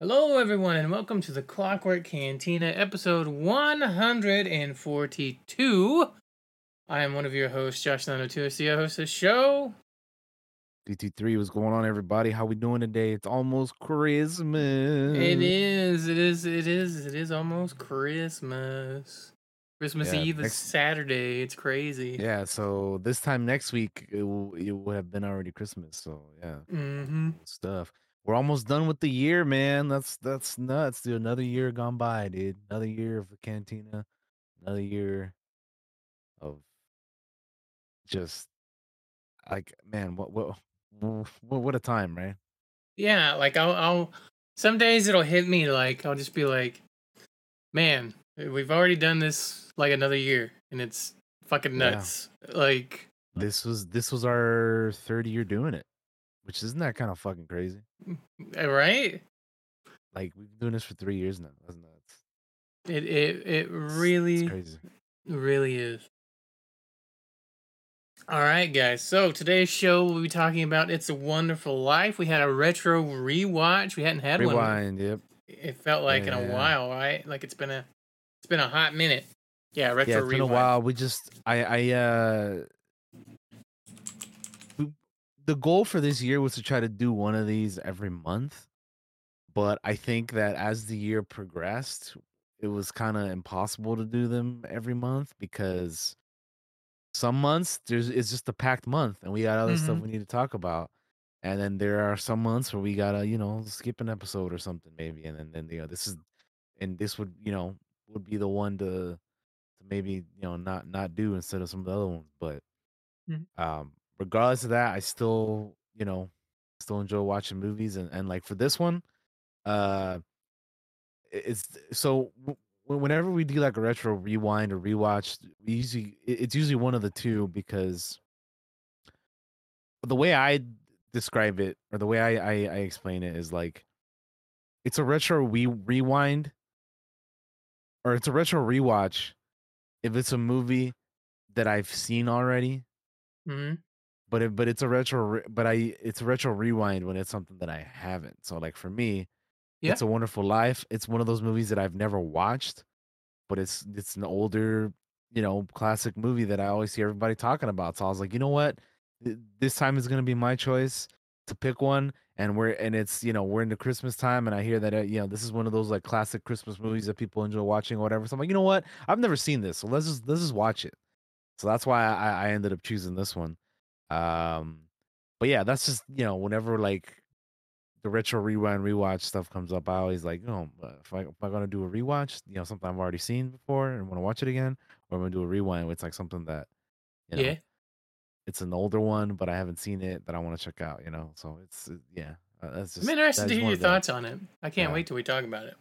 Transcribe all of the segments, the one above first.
Hello, everyone, and welcome to the Clockwork Cantina, episode 142. I am one of your hosts, Josh Nanotusi. I host the show. DT3, what's going on, everybody? How we doing today? It's almost Christmas. It is, it is, it is, it is almost Christmas. Christmas Yeah, Eve is Saturday. It's crazy. Yeah, so this time next week it will, it will have been already Christmas. So yeah, Mm-hmm. stuff. We're almost done with the year, man. That's that's nuts, dude. Another year gone by, dude. Another year of the cantina. Another year of just like man, what what what, what a time, right? Yeah, like I'll, I'll, some days it'll hit me like, I'll just be like, man, eh, we've already done this like another year, and it's fucking Yeah. nuts. Like, This was this was our third year doing it, which isn't that kind of fucking crazy. eh, right? Like we've been doing this for three years now. That's nuts. It, it, it really. it's crazy. Really is. All right, guys. So today's show we'll be talking about "It's a Wonderful Life." We had a retro rewatch. We hadn't had one. Rewind, yep. It felt like in a while, right? Like it's been a, it's been a hot minute. Yeah, retro Yeah, it's been a while. We just I I uh the goal for this year was to try to do one of these every month. But I think that as the year progressed, it was kind of impossible to do them every month because some months there's it's just a packed month and we got other stuff Mhm. we need to talk about. And then there are some months where we gotta, you know, skip an episode or something maybe. And then, then you know, this is and this would, you know, would be the one to to maybe, you know, not not do instead of some of the other ones. But Mhm. um regardless of that, I still, you know, still enjoy watching movies and, and like for this one, uh it's so whenever we do like a retro rewind or rewatch, we usually it's usually one of the two because the way I describe it or the way I I, I explain it is like it's a retro we rewind or it's a retro rewatch if it's a movie that I've seen already, Mhm. But it, but it's a retro but I it's a retro rewind when it's something that I haven't. So like for me, Yeah. it's a Wonderful Life. It's one of those movies that I've never watched, but it's it's an older, you know, classic movie that I always see everybody talking about. So I was like, you know what, this time is gonna be my choice to pick one. And we're and it's you know we're into Christmas time, and I hear that uh, you know this is one of those like classic Christmas movies that people enjoy watching or whatever. So I'm like, you know what, I've never seen this, so let's just let's just watch it. So that's why I, I ended up choosing this one. Um, but yeah, that's just you know whenever like the retro rewind rewatch stuff comes up, I always like, you know, uh, if I if I'm gonna do a rewatch, you know, something I've already seen before and want to watch it again, or I'm gonna do a rewind, it's like something that, you know, yeah. it's an older one, but I haven't seen it that I want to check out, you know. So it's yeah, uh, that's just. I'm interested to hear your thoughts on it. I can't Yeah. wait till we talk about it.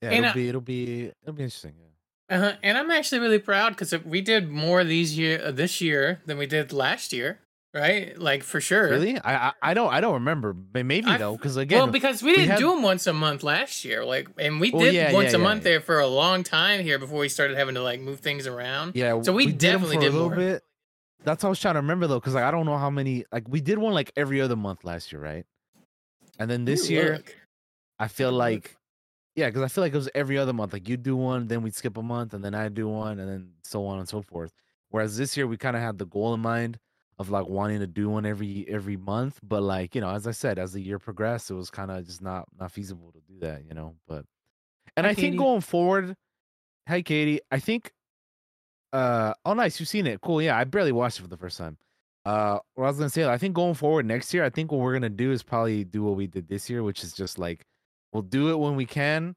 Yeah, and it'll I- be it'll be it'll be interesting. Yeah. Uh-huh. And I'm actually really proud because we did more these year uh, this year than we did last year, right? Like for sure. Really? I, I I don't I don't remember. Maybe I- though, because again, well, because we we didn't had- do them once a month last year, like, and we Well, did yeah, once yeah, a yeah, month there for a long time here before we started having to like move things around. Yeah, So we did 'em definitely for did a little more. bit. That's what I was trying to remember though, because like I don't know how many. Like we did one like every other month last year, right? And then this Ooh, year, look. I feel like, yeah, because I feel like it was every other month. Like you do one, then we'd skip a month, and then I'd do one, and then so on and so forth. Whereas this year we kind of had the goal in mind of like wanting to do one every every month, but like you know, as I said, as the year progressed, it was kind of just not not feasible to do that, you know. But and Hi, I think Katie. going forward, hi Katie, I think. Uh oh, nice, you've seen it. Cool, yeah. I barely watched it for the first time. Uh, what I was gonna say, I think going forward next year, I think what we're gonna do is probably do what we did this year, which is just like we'll do it when we can,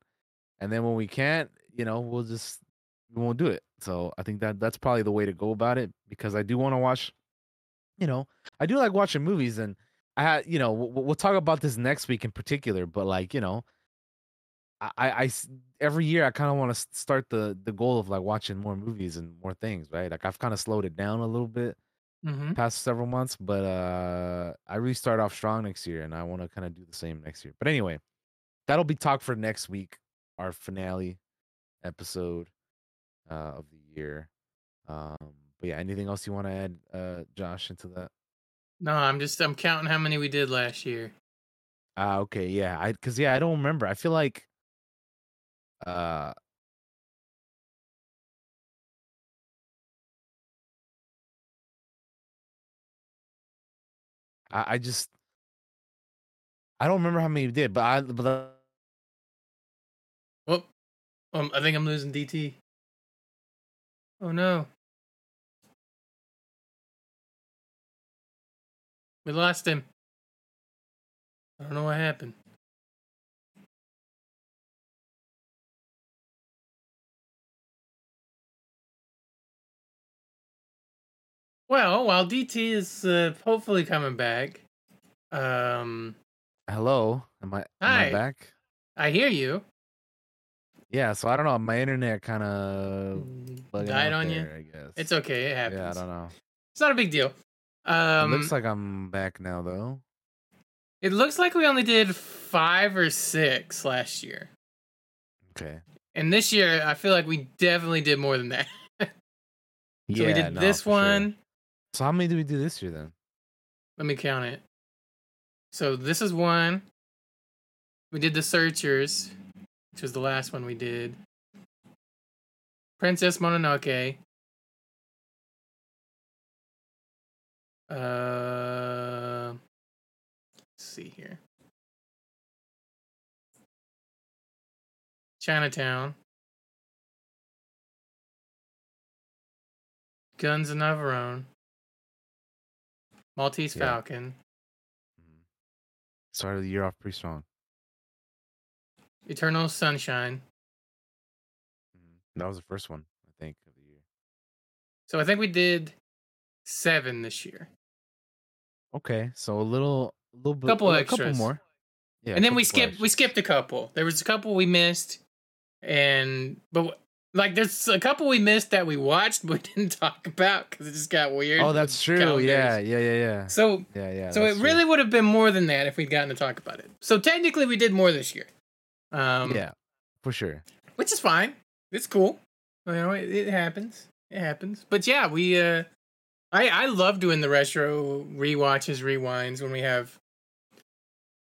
and then when we can't, you know, we'll just we won't do it. So I think that that's probably the way to go about it because I do want to watch. You know, I do like watching movies, and I had, you know, we'll, we'll talk about this next week in particular, but like, you know, I, I every year I kind of want to start the the goal of like watching more movies and more things, right? Like I've kind of slowed it down a little bit Mhm. past several months, but uh I really start off strong next year and I want to kind of do the same next year. But anyway, that'll be talk for next week, our finale episode uh of the year. Um but yeah, anything else you want to add uh Josh into that? No, I'm just I'm counting how many we did last year. Ah, okay, yeah. I because yeah, I don't remember. I feel like uh I, I just I don't remember how many we did, but I but the, Well, um, I think I'm losing DT. Oh no. We lost him. I don't know what happened. Well, while DT is uh, hopefully coming back, um, hello, am I am Hi. I back? I hear you. Yeah, so I don't know. My internet kind of Died on you. I guess. It's okay. It happens. Yeah, I don't know. It's not a big deal. Um, it looks like I'm back now, though. it looks like we only did five or six last year, Okay. and this year I feel like we definitely did more than that. so yeah, we did no, this for sure. one. So how many did we do this year then? Let me count it. So this is one. We did the Searchers, which was the last one we did. Princess Mononoke. Uh, let's see here. Chinatown. Guns of Navarone. Maltese Yeah. Falcon. Mhm. Started the year off pretty strong. Eternal Sunshine. Mhm. That was the first one, I think, of the year. So I think we did seven this year. Okay, so a little, a little bit, Couple a extras. couple more. Yeah, and then we skipped we skipped a couple. There was a couple we missed, and but like there's a couple we missed that we watched but we didn't talk about because it just got weird. Oh, that's true. calendars. Yeah, yeah, yeah, yeah. So Yeah, yeah. so it true. really would have been more than that if we'd gotten to talk about it. So technically we did more this year. Um, yeah, for sure. which is fine. It's cool. You know, it, it happens. It happens. But yeah, we uh I I love doing the retro rewatches, rewinds when we have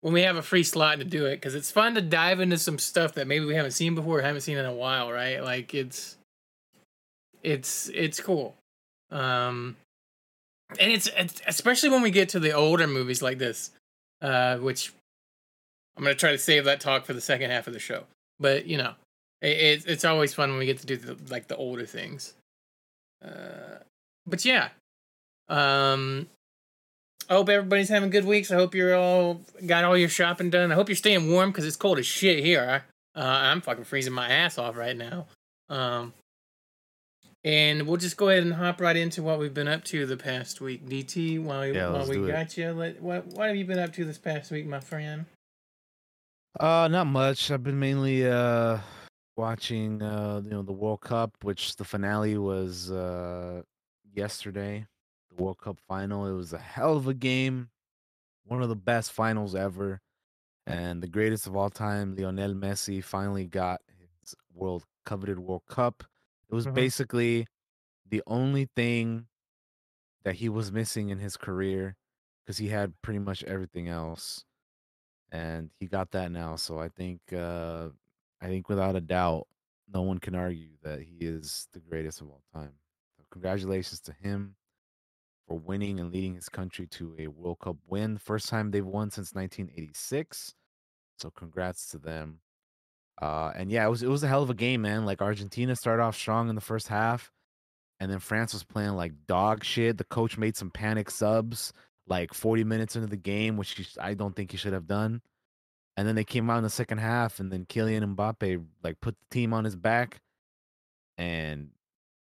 when we have a free slot to do it cuz it's fun to dive into some stuff that maybe we haven't seen before, or haven't seen in a while, right? Like it's it's it's cool. Um and it's, it's especially when we get to the older movies like this uh which I'm to try to save that talk for the second half of the show. But, you know, it, it's it's always fun when we get to do the, like the older things. Uh, but yeah, um, I hope everybody's having good weeks. I hope you're all got all your shopping done. I hope you're staying warm because it's cold as shit here. Uh, I'm fucking freezing my ass off right now. Um, and we'll just go ahead and hop right into what we've been up to the past week. DT, while, Yeah, while we do it. got you, let, what what have you been up to this past week, my friend? Uh, not much. I've been mainly uh watching uh you know the World Cup, which the finale was uh yesterday. The World Cup final. It was a hell of a game. One of the best finals ever. And the greatest of all time, Lionel Messi finally got his world coveted World Cup. It was Mhm. basically the only thing that he was missing in his career because he had pretty much everything else and he got that now so i think uh i think without a doubt no one can argue that he is the greatest of all time so congratulations to him for winning and leading his country to a world cup win. First time they've won since 1986 so congrats to them. Uh and yeah it was it was a hell of a game man. Like argentina started off strong in the first half and then France was playing like dog shit. The coach made some panic subs like 40 minutes into the game, which he, I don't think he should have done. And then they came out in the second half, and then Kylian Mbappe like put the team on his back and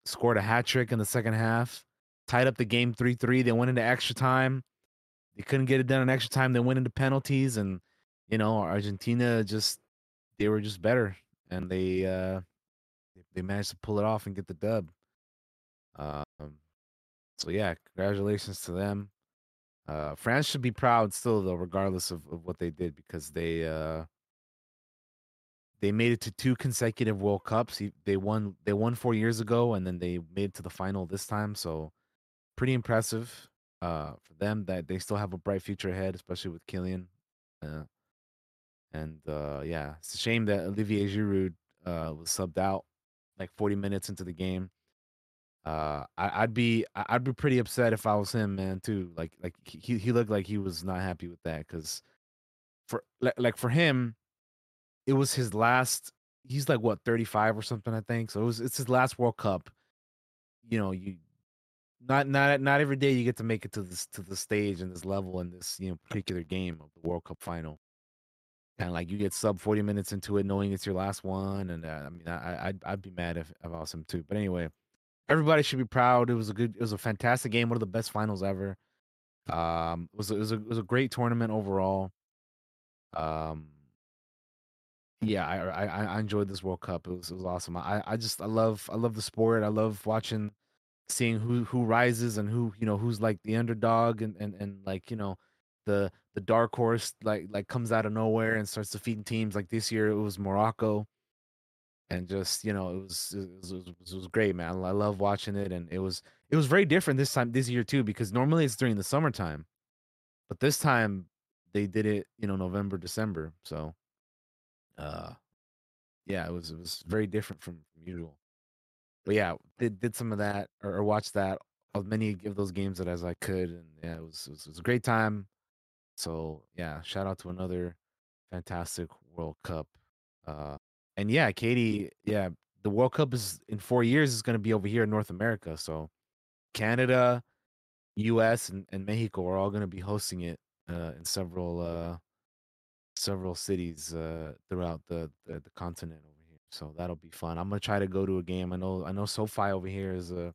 scored a hat trick in the second half, tied up the game 3 3. They went into extra time. They couldn't get it done in extra time. They went into penalties, and you know, Argentina just they were just better, and they uh they managed to pull it off and get the dub. Um, so yeah, congratulations to them. Uh, France should be proud still, though, regardless of, of what they did, because they uh, they made it to two consecutive World Cups. They won they won four years ago, and then they made it to the final this time. So pretty impressive uh, for them that they still have a bright future ahead, especially with Kylian. Uh, And uh, yeah, it's a shame that Olivier Giroud uh, was subbed out like 40 minutes into the game. Uh, I, I'd be I'd be pretty upset if I was him, man. Too like like he he looked like he was not happy with that because for like for him, it was his last. He's like what 35 or something, I think. So it was it's his last World Cup. You know, you not not not every day you get to make it to this to the stage and this level in this you know particular game of the World Cup final. And like you get sub 40 minutes into it, knowing it's your last one, and uh, I mean, I I'd, I'd be mad if, if I was him too. But anyway, everybody should be proud. It was a good, it was a fantastic game, one of the best finals ever. Um, it was it was a, it was a great tournament overall. Um, yeah, I, I I enjoyed this World Cup. It was it was awesome. I I just I love I love the sport. I love watching, seeing who who rises and who you know who's like the underdog and and and like you know the the dark horse like like comes out of nowhere and starts defeating teams. Like this year, it was Morocco, and just you know, it was it was, it was, it was great, man. I love watching it, and it was it was very different this time this year too because normally it's during the summertime, but this time they did it you know November December. So, uh, yeah, it was it was very different from, from usual. But yeah, did did some of that or, or watch that as many of those games that as I could, and yeah, it was, it was it was a great time. So yeah, shout out to another fantastic World Cup. Uh, and yeah, Katie, yeah, the World Cup is in four years is going to be over here in North America. So Canada, U.S. and, and Mexico are all going to be hosting it uh, in several uh, several cities uh, throughout the, the, the continent. So that'll be fun. I'm gonna try to go to a game. I know I know SoFi over here is a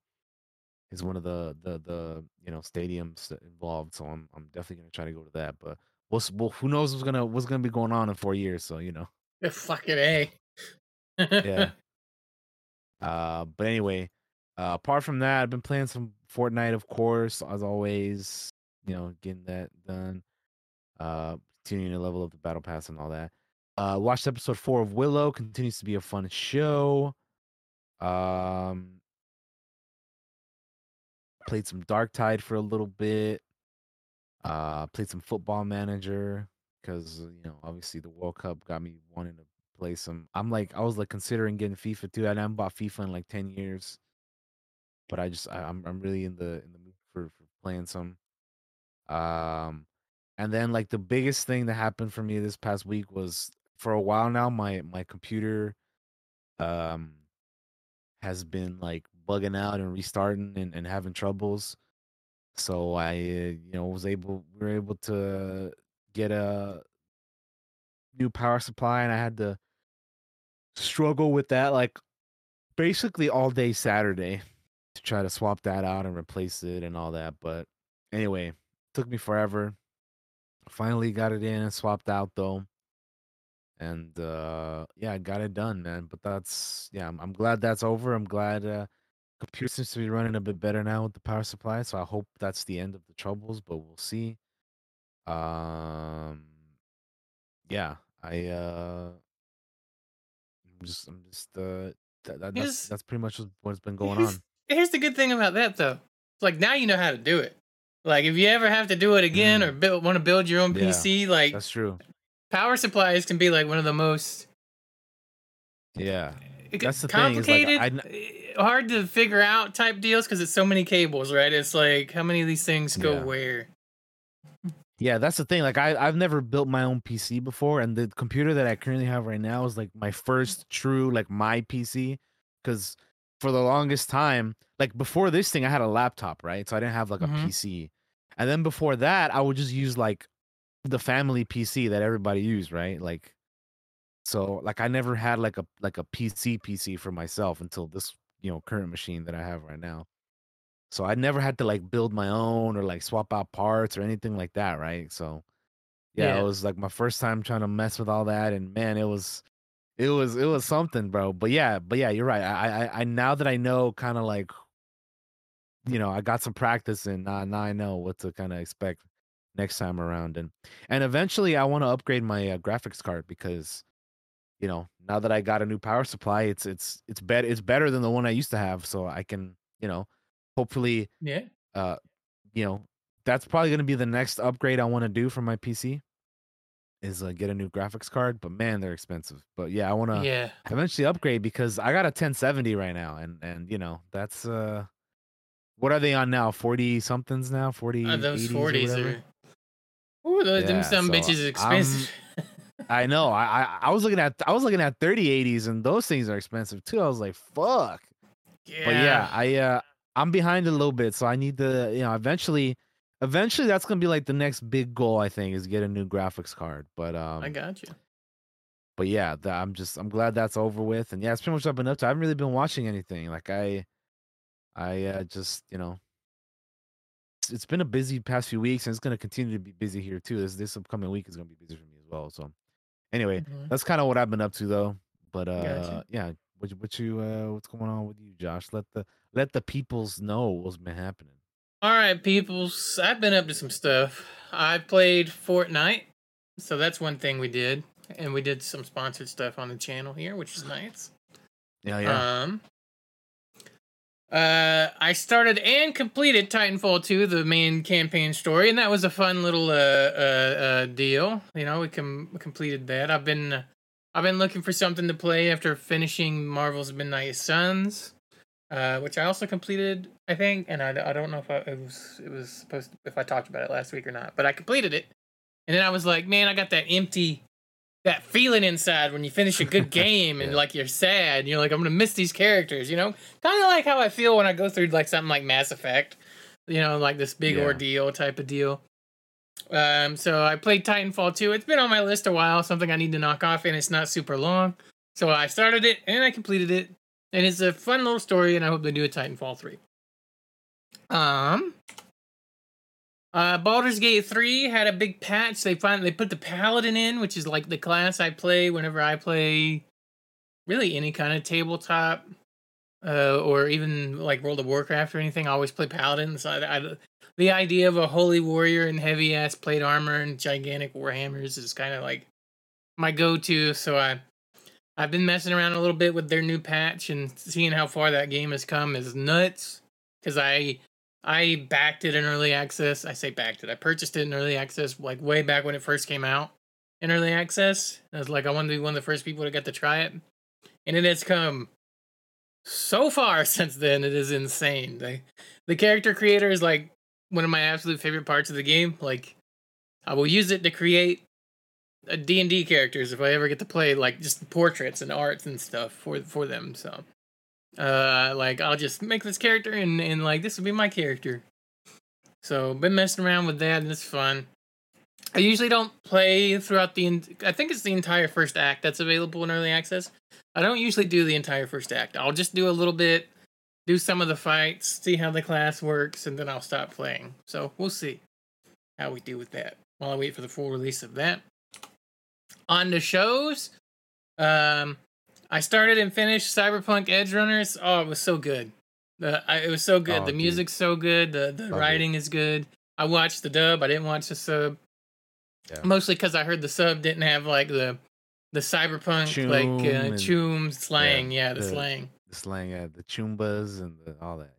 is one of the the the you know stadiums involved. So I'm I'm definitely gonna try to go to that. But we'll, well who knows what's gonna what's gonna be going on in four years. So you know. Fucking a. yeah. Uh, but anyway, uh, apart from that, I've been playing some Fortnite, of course, as always. You know, getting that done. Uh, continuing to level up the battle pass and all that. Uh, watched episode four of Willow. Continues to be a fun show. Um, played some Darktide for a little bit. Uh, played some Football Manager because you know obviously the World Cup got me wanting to play some. I'm like I was like considering getting FIFA too. I haven't bought FIFA in like ten years, but I just I, am I'm, I'm really in the in the mood for for playing some. Um, and then like the biggest thing that happened for me this past week was for a while now my my computer um has been like bugging out and restarting and, and having troubles. So I, you know, was able, we were able to get a new power supply, and I had to struggle with that like basically all day Saturday to try to swap that out and replace it and all that. But anyway, took me forever. Finally got it in and swapped out though. And uh yeah, I got it done, man. But that's yeah, I'm, I'm glad that's over. I'm glad uh computer seems to be running a bit better now with the power supply, so I hope that's the end of the troubles, but we'll see. Um yeah, I uh I'm just I'm just uh that, that, that's that's pretty much what's been going here's, on. Here's the good thing about that though. It's like now you know how to do it. Like if you ever have to do it again mm. or build want to build your own yeah, PC, like that's true. Power supplies can be like one of the most yeah that's the complicated, thing. Like, eh, hard to figure out type deals because it's so many cables, right? It's like how many of these things go yeah. where. Yeah, that's the thing. Like I, I've never built my own PC before, and the computer that I currently have right now is like my first true like my PC. Because for the longest time, like before this thing, I had a laptop, right? So I didn't have like a mm-hmm. PC. And then before that, I would just use like the family PC that everybody used, right? Like so like I never had like a like a PC PC for myself until this, you know, current machine that I have right now. So I never had to like build my own or like swap out parts or anything like that, right? So yeah, yeah. it was like my first time trying to mess with all that and man, it was it was it was something, bro. But yeah, but yeah, you're right. I I, I now that I know kind of like you know, I got some practice and now, now I know what to kind of expect next time around and and eventually I want to upgrade my uh, graphics card because you know, now that I got a new power supply, it's it's it's better it's better than the one I used to have. So I can, you know, hopefully Yeah. Uh, you know, that's probably gonna be the next upgrade I want to do for my PC. is uh, get a new graphics card, but man, they're expensive. But yeah, I want to Yeah. eventually upgrade because I got a 1070 right now, and and you know that's uh, what are they on now? 40 somethings now? 40 Uh, those 80s or forties whatever? are. Ooh, those them Yeah, some so bitches expensive. I know. I, I I was looking at I was looking at 3080s, and those things are expensive too. I was like, fuck. yeah. But yeah, I uh I'm behind a little bit, so I need to you know eventually eventually that's gonna be like the next big goal I think is get a new graphics card. But um I got you. but yeah, that, I'm just I'm glad that's over with. And yeah, it's pretty much what I've been up to. I haven't really been watching anything. Like I I uh, just you know it's, been a busy past few weeks, and it's gonna continue to be busy here too. This this upcoming week is gonna be busy for me as well. So anyway, Mhm. that's kind of what I've been up to though. But uh Gotcha. yeah, what you- what you uh what's going on with you, Josh? Let the let the peoples know what's been happening. All right, peoples. I've been up to some stuff. I played Fortnite, so that's one thing we did, and we did some sponsored stuff on the channel here, which is nice. Yeah, yeah. Um, uh, I started and completed Titanfall 2, the main campaign story, and that was a fun little uh, uh, uh deal. You know, we com- completed that. I've been I've been looking for something to play after finishing Marvel's Midnight Suns, uh, which I also completed, I think, and I, I don't know if I, it was it was supposed to, if I talked about it last week or not, but I completed it, and then I was like, man, I got that empty that feeling inside when you finish a good game and Yeah. like you're sad. You're like, I'm gonna miss these characters, you know? Kind of like how I feel when I go through like something like Mass Effect, you know, like this big Yeah. ordeal type of deal. Um, so I played Titanfall 2. It's been on my list a while, something I need to knock off, and it's not super long. So I started it and I completed it, and it's a fun little story, and I hope they do a Titanfall 3. Um, uh, Baldur's Gate 3 had a big patch. They finally they put the Paladin in, which is like the class I play whenever I play really any kind of tabletop uh, or even like World of Warcraft or anything. I always play Paladin. So I, I, the idea of a holy warrior in heavy ass plate armor and gigantic warhammers is kind of like my go to. So I I've been messing around a little bit with their new patch and seeing how far that game has come is nuts. Because I I backed it in early access. I say backed it. I purchased it in early access like way back when it first came out in early access. I was like, I wanted to be one of the first people to get to try it, and it has come so far since then. It is insane. The the character creator is like one of my absolute favorite parts of the game. Like, I will use it to create D and D characters if I ever get to play like just portraits and arts and stuff for for them. So uh like i'll just make this character and and like this will be my character. So been messing around with that and it's fun. I usually don't play throughout the en- i think it's the entire first act that's available in early access. I don't usually do the entire first act. I'll just do a little bit do some of the fights see how the class works and then i'll stop playing. So we'll see how we do with that while i wait for the full release of that. On the shows. Um I started and finished Cyberpunk Edgerunners. Oh, it was so good. The I, it was so good. Oh, the dude. music's so good. The the Love writing is good. I watched the dub. I didn't watch the sub. Yeah. Mostly because I heard the sub didn't have like the the cyberpunk Choom like uh, choom slang. yeah, Yeah, the, the- slang. The slang, yeah, the choombas and the, all that.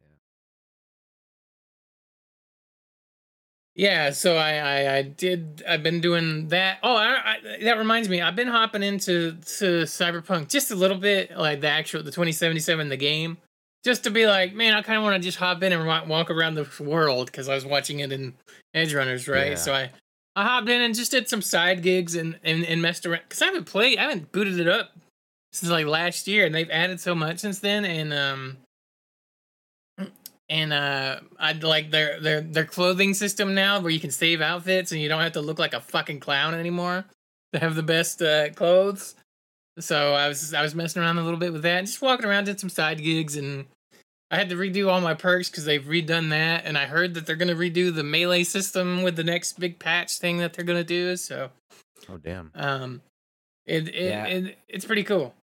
Yeah. So I, I I did. I've been doing that. Oh, I, I, that reminds me. I've been hopping into to Cyberpunk just a little bit, like the actual the twenty seventy seven, the game, just to be like, man, I kind of want to just hop in and walk around the world because I was watching it in Edgerunners, right? Yeah. So I I hopped in and just did some side gigs and and, and messed around because I haven't played, I haven't booted it up since like last year, and they've added so much since then, and um and uh I'd like their their their clothing system now where you can save outfits and you don't have to look like a fucking clown anymore to have the best uh, clothes. So I was I was messing around a little bit with that, just walking around, did some side gigs, and I had to redo all my perks because they've redone that, and I heard that they're gonna redo the melee system with the next big patch thing that they're gonna do. So Oh damn. um, it it, Yeah. it it's pretty cool.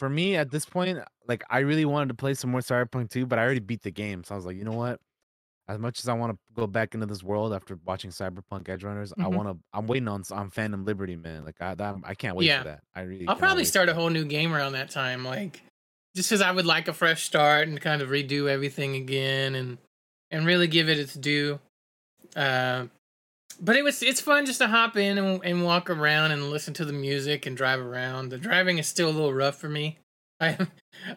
For me at this point, like I really wanted to play some more Cyberpunk 2, but I already beat the game. So I was like, you know what? As much as I want to go back into this world after watching Cyberpunk Edgerunners, I Mhm. want to. I'm waiting on on Phantom Liberty, man. Like I, that, I can't wait Yeah. for that. I really. I'll probably start a whole new game around that time, like just because I would like a fresh start and kind of redo everything again and and really give it its due. Uh, but it was it's fun just to hop in and, and walk around and listen to the music and drive around. The driving is still a little rough for me. I,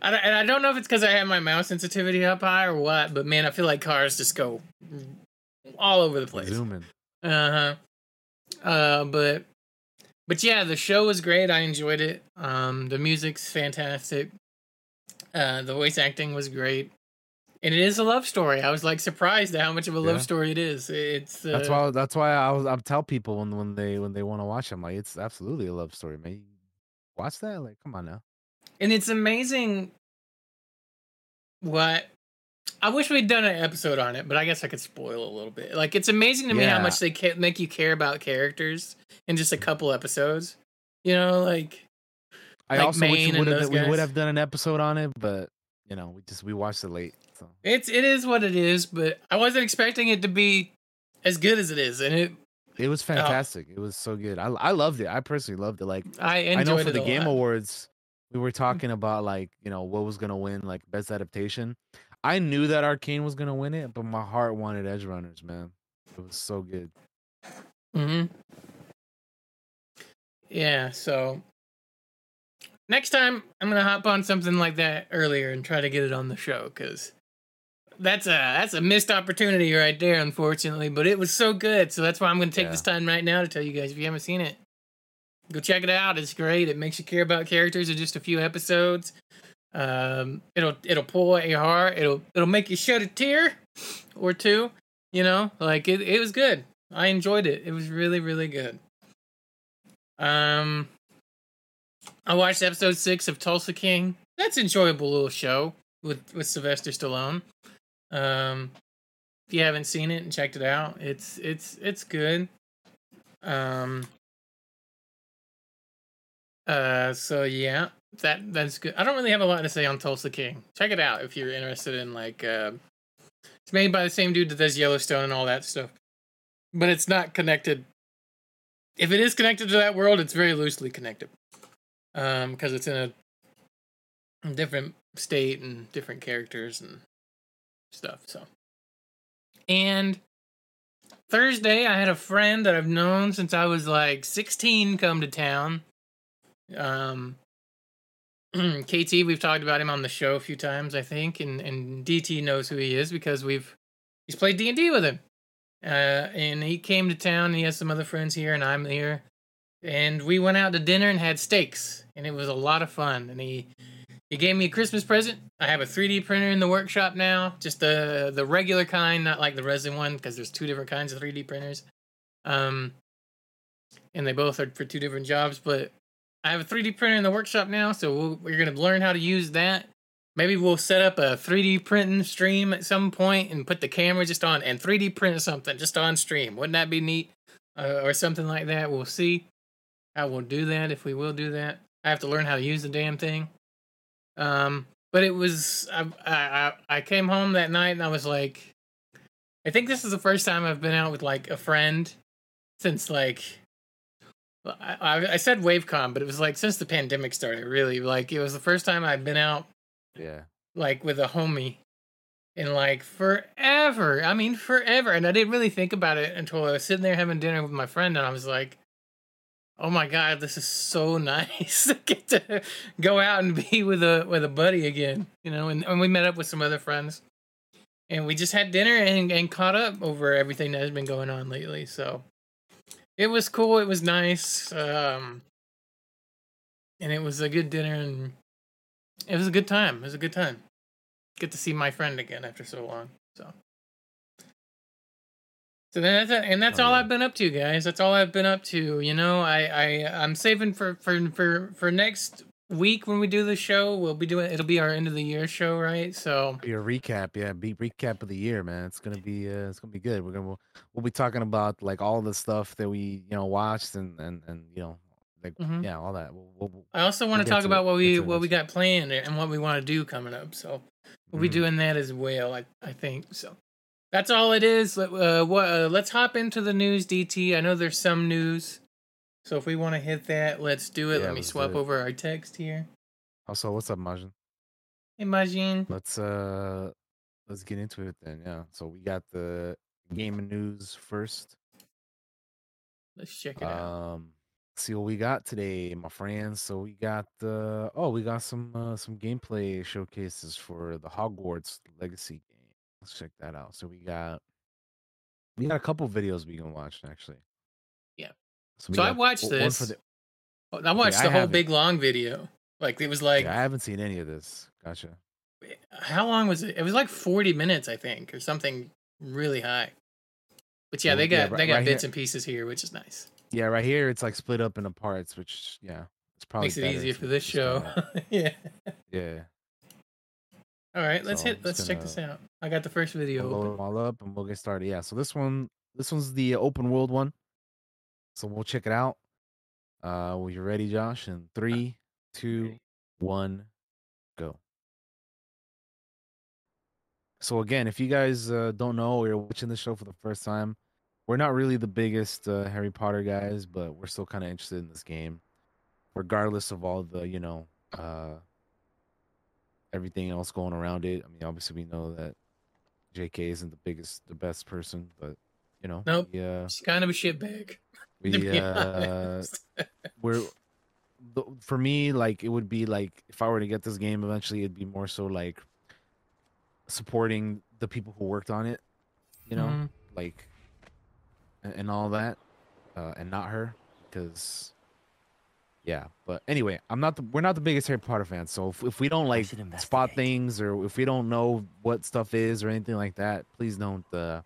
I and I don't know if it's because I have my mouse sensitivity up high or what, but man, I feel like cars just go all over the place. Zooming. Uh huh. Uh, but but yeah, the show was great. I enjoyed it. Um, the music's fantastic. Uh, the voice acting was great, and it is a love story. I was like surprised at how much of a Yeah. love story it is. It's uh, That's why. That's why I was. I tell people when when they when they want to watch, I'm like, it's absolutely a love story, man. Watch that? Like, come on now. and it's amazing what I wish we'd done an episode on it, but I guess I could spoil a little bit. Like it's amazing to me how much they ca- make you care about characters in just a couple episodes. You know, like I Like also wish Maine we would we would have done an episode on it, but you know, we just we watched it late. So it's it is what it is. But I wasn't expecting it to be as good as it is, and it it Oh. was fantastic. It was so good. I I loved it. I personally loved it. Like I I know for the Game lot. Awards, we were talking about like you know what was gonna win like best adaptation. I knew that Arcane was gonna win it, but my heart wanted Edgerunners, man. It was so good. hmm Yeah, so next time I'm gonna hop on something like that earlier and try to get it on the show because that's a that's a missed opportunity right there, unfortunately. But it was so good, so that's why I'm gonna take Yeah. this time right now to tell you guys if you haven't seen it, go check it out. It's great. It makes you care about characters in just a few episodes. Um, it'll it'll pull at your heart. It'll it'll make you shed a tear or two. You know, like it it was good. I enjoyed it. It was really really good. Um, I watched episode six of Tulsa King. That's an enjoyable little show with with Sylvester Stallone. Um, if you haven't seen it and checked it out, it's it's it's good. Um. Uh. So yeah, that that's good. I don't really have a lot to say on Tulsa King. Check it out if you're interested in like. Uh, it's made by the same dude that does Yellowstone and all that stuff, but it's not connected. If it is connected to that world, it's very loosely connected, um, because it's in a different state and different characters and stuff. So, and Thursday, I had a friend that I've known since I was like 16 come to town. Um, KT, we've talked about him on the show a few times, I think, and and DT knows who he is because we've he's played D and D with him. Uh, and he came to town. And he has some other friends here, and I'm here, and we went out to dinner and had steaks, and it was a lot of fun. And he he gave me a Christmas present. I have a 3D printer in the workshop now, just the the regular kind, not like the resin one, because there's two different kinds of 3D printers. Um, and they both are for two different jobs. But I have a 3D printer in the workshop now, so we'll, we're gonna learn how to use that. Maybe we'll set up a 3D printing stream at some point and put the camera just on and 3D print something just on stream. Wouldn't that be neat? Uh, or something like that. We'll see how we'll do that if we will do that. I have to learn how to use the damn thing. Um, but it was I, I I- came home that night and I was like, I think this is the first time I've been out with like a friend since like I, I I said WaveCon, but it was like since the pandemic started. Really, like it was the first time I'd been out Yeah. like with a homie in like forever. I mean, forever. And I didn't really think about it until I was sitting there having dinner with my friend, and I was like, "Oh my god, this is so nice to get to go out and be with a with a buddy again." You know, and, and we met up with some other friends, and we just had dinner and and caught up over everything that has been going on lately. So it was cool. It was nice. Um, and it was a good dinner and it was a good time. It was a good time. Get to see my friend again after so long. So, so then that's and that's all. I've been up to, guys. That's all I've been up to. You know, I I I'm saving for for for for next week when we do the show. We'll be doing it'll be our end of the year show, right? So Your recap, yeah, be recap of the year, man. It's gonna be uh, it's gonna be good. We're gonna we'll, we'll be talking about like all the stuff that we you know watched and and and you know like Mhm. yeah all that. We'll, we'll, I also want to talk about it. what we what we got planned and what we want to do coming up. So we'll be Mhm. doing that as well. I I think so. That's all it is. Uh, what? Uh, let's hop into the news, DT. I know there's some news, so if we want to hit that, let's do it. Yeah, Let me swap over our text here. Also, what's up, Majin? Imagine. Let's uh let's get into it then. Yeah. So we got the gaming news first. Let's check it out. Um, see what we got today, my friends. So we got the oh, we got some uh, some gameplay showcases for the Hogwarts Legacy game. Let's check that out. So we got we got a couple videos we can watch actually. Yeah. we So I watched one this. for the- Oh, I watched I the whole haven't. big long video. Like it was like yeah, I haven't seen any of this. Gotcha. Eh, how long was it? It was like 40 minutes, I think, or something really high. But yeah, they yeah, got right- they got right bits here- and pieces here, which is nice. Yeah, right here it's like split up into parts, which yeah, it's probably Makes it easier for this show. yeah. yeah. All right, let's So hit. Let's check this out. I got the first video. Load open. them all up and we'll get started. Yeah. So this one, this one's the open world one. So we'll check it out. Uh, well, you ready, Josh? In three, two, one, go. So again, if you guys uh, don't know or you're watching the show for the first time, we're not really the biggest uh, Harry Potter guys, but we're still kind of interested in this game, regardless of all the you know uh, everything else going around it. I mean, obviously we know that J.K. isn't the biggest, the best person, but you know, Nope. yeah, It's kind of a shitbag. to we uh, we're for me like it would be like if I were to get this game eventually, it'd be more so like supporting the people who worked on it, you know, Mhm. like and, and all that, uh, and not her because. Yeah, but anyway, I'm not the we're not the biggest Harry Potter fans, so if, if we don't like spot things or if we don't know what stuff is or anything like that, please don't uh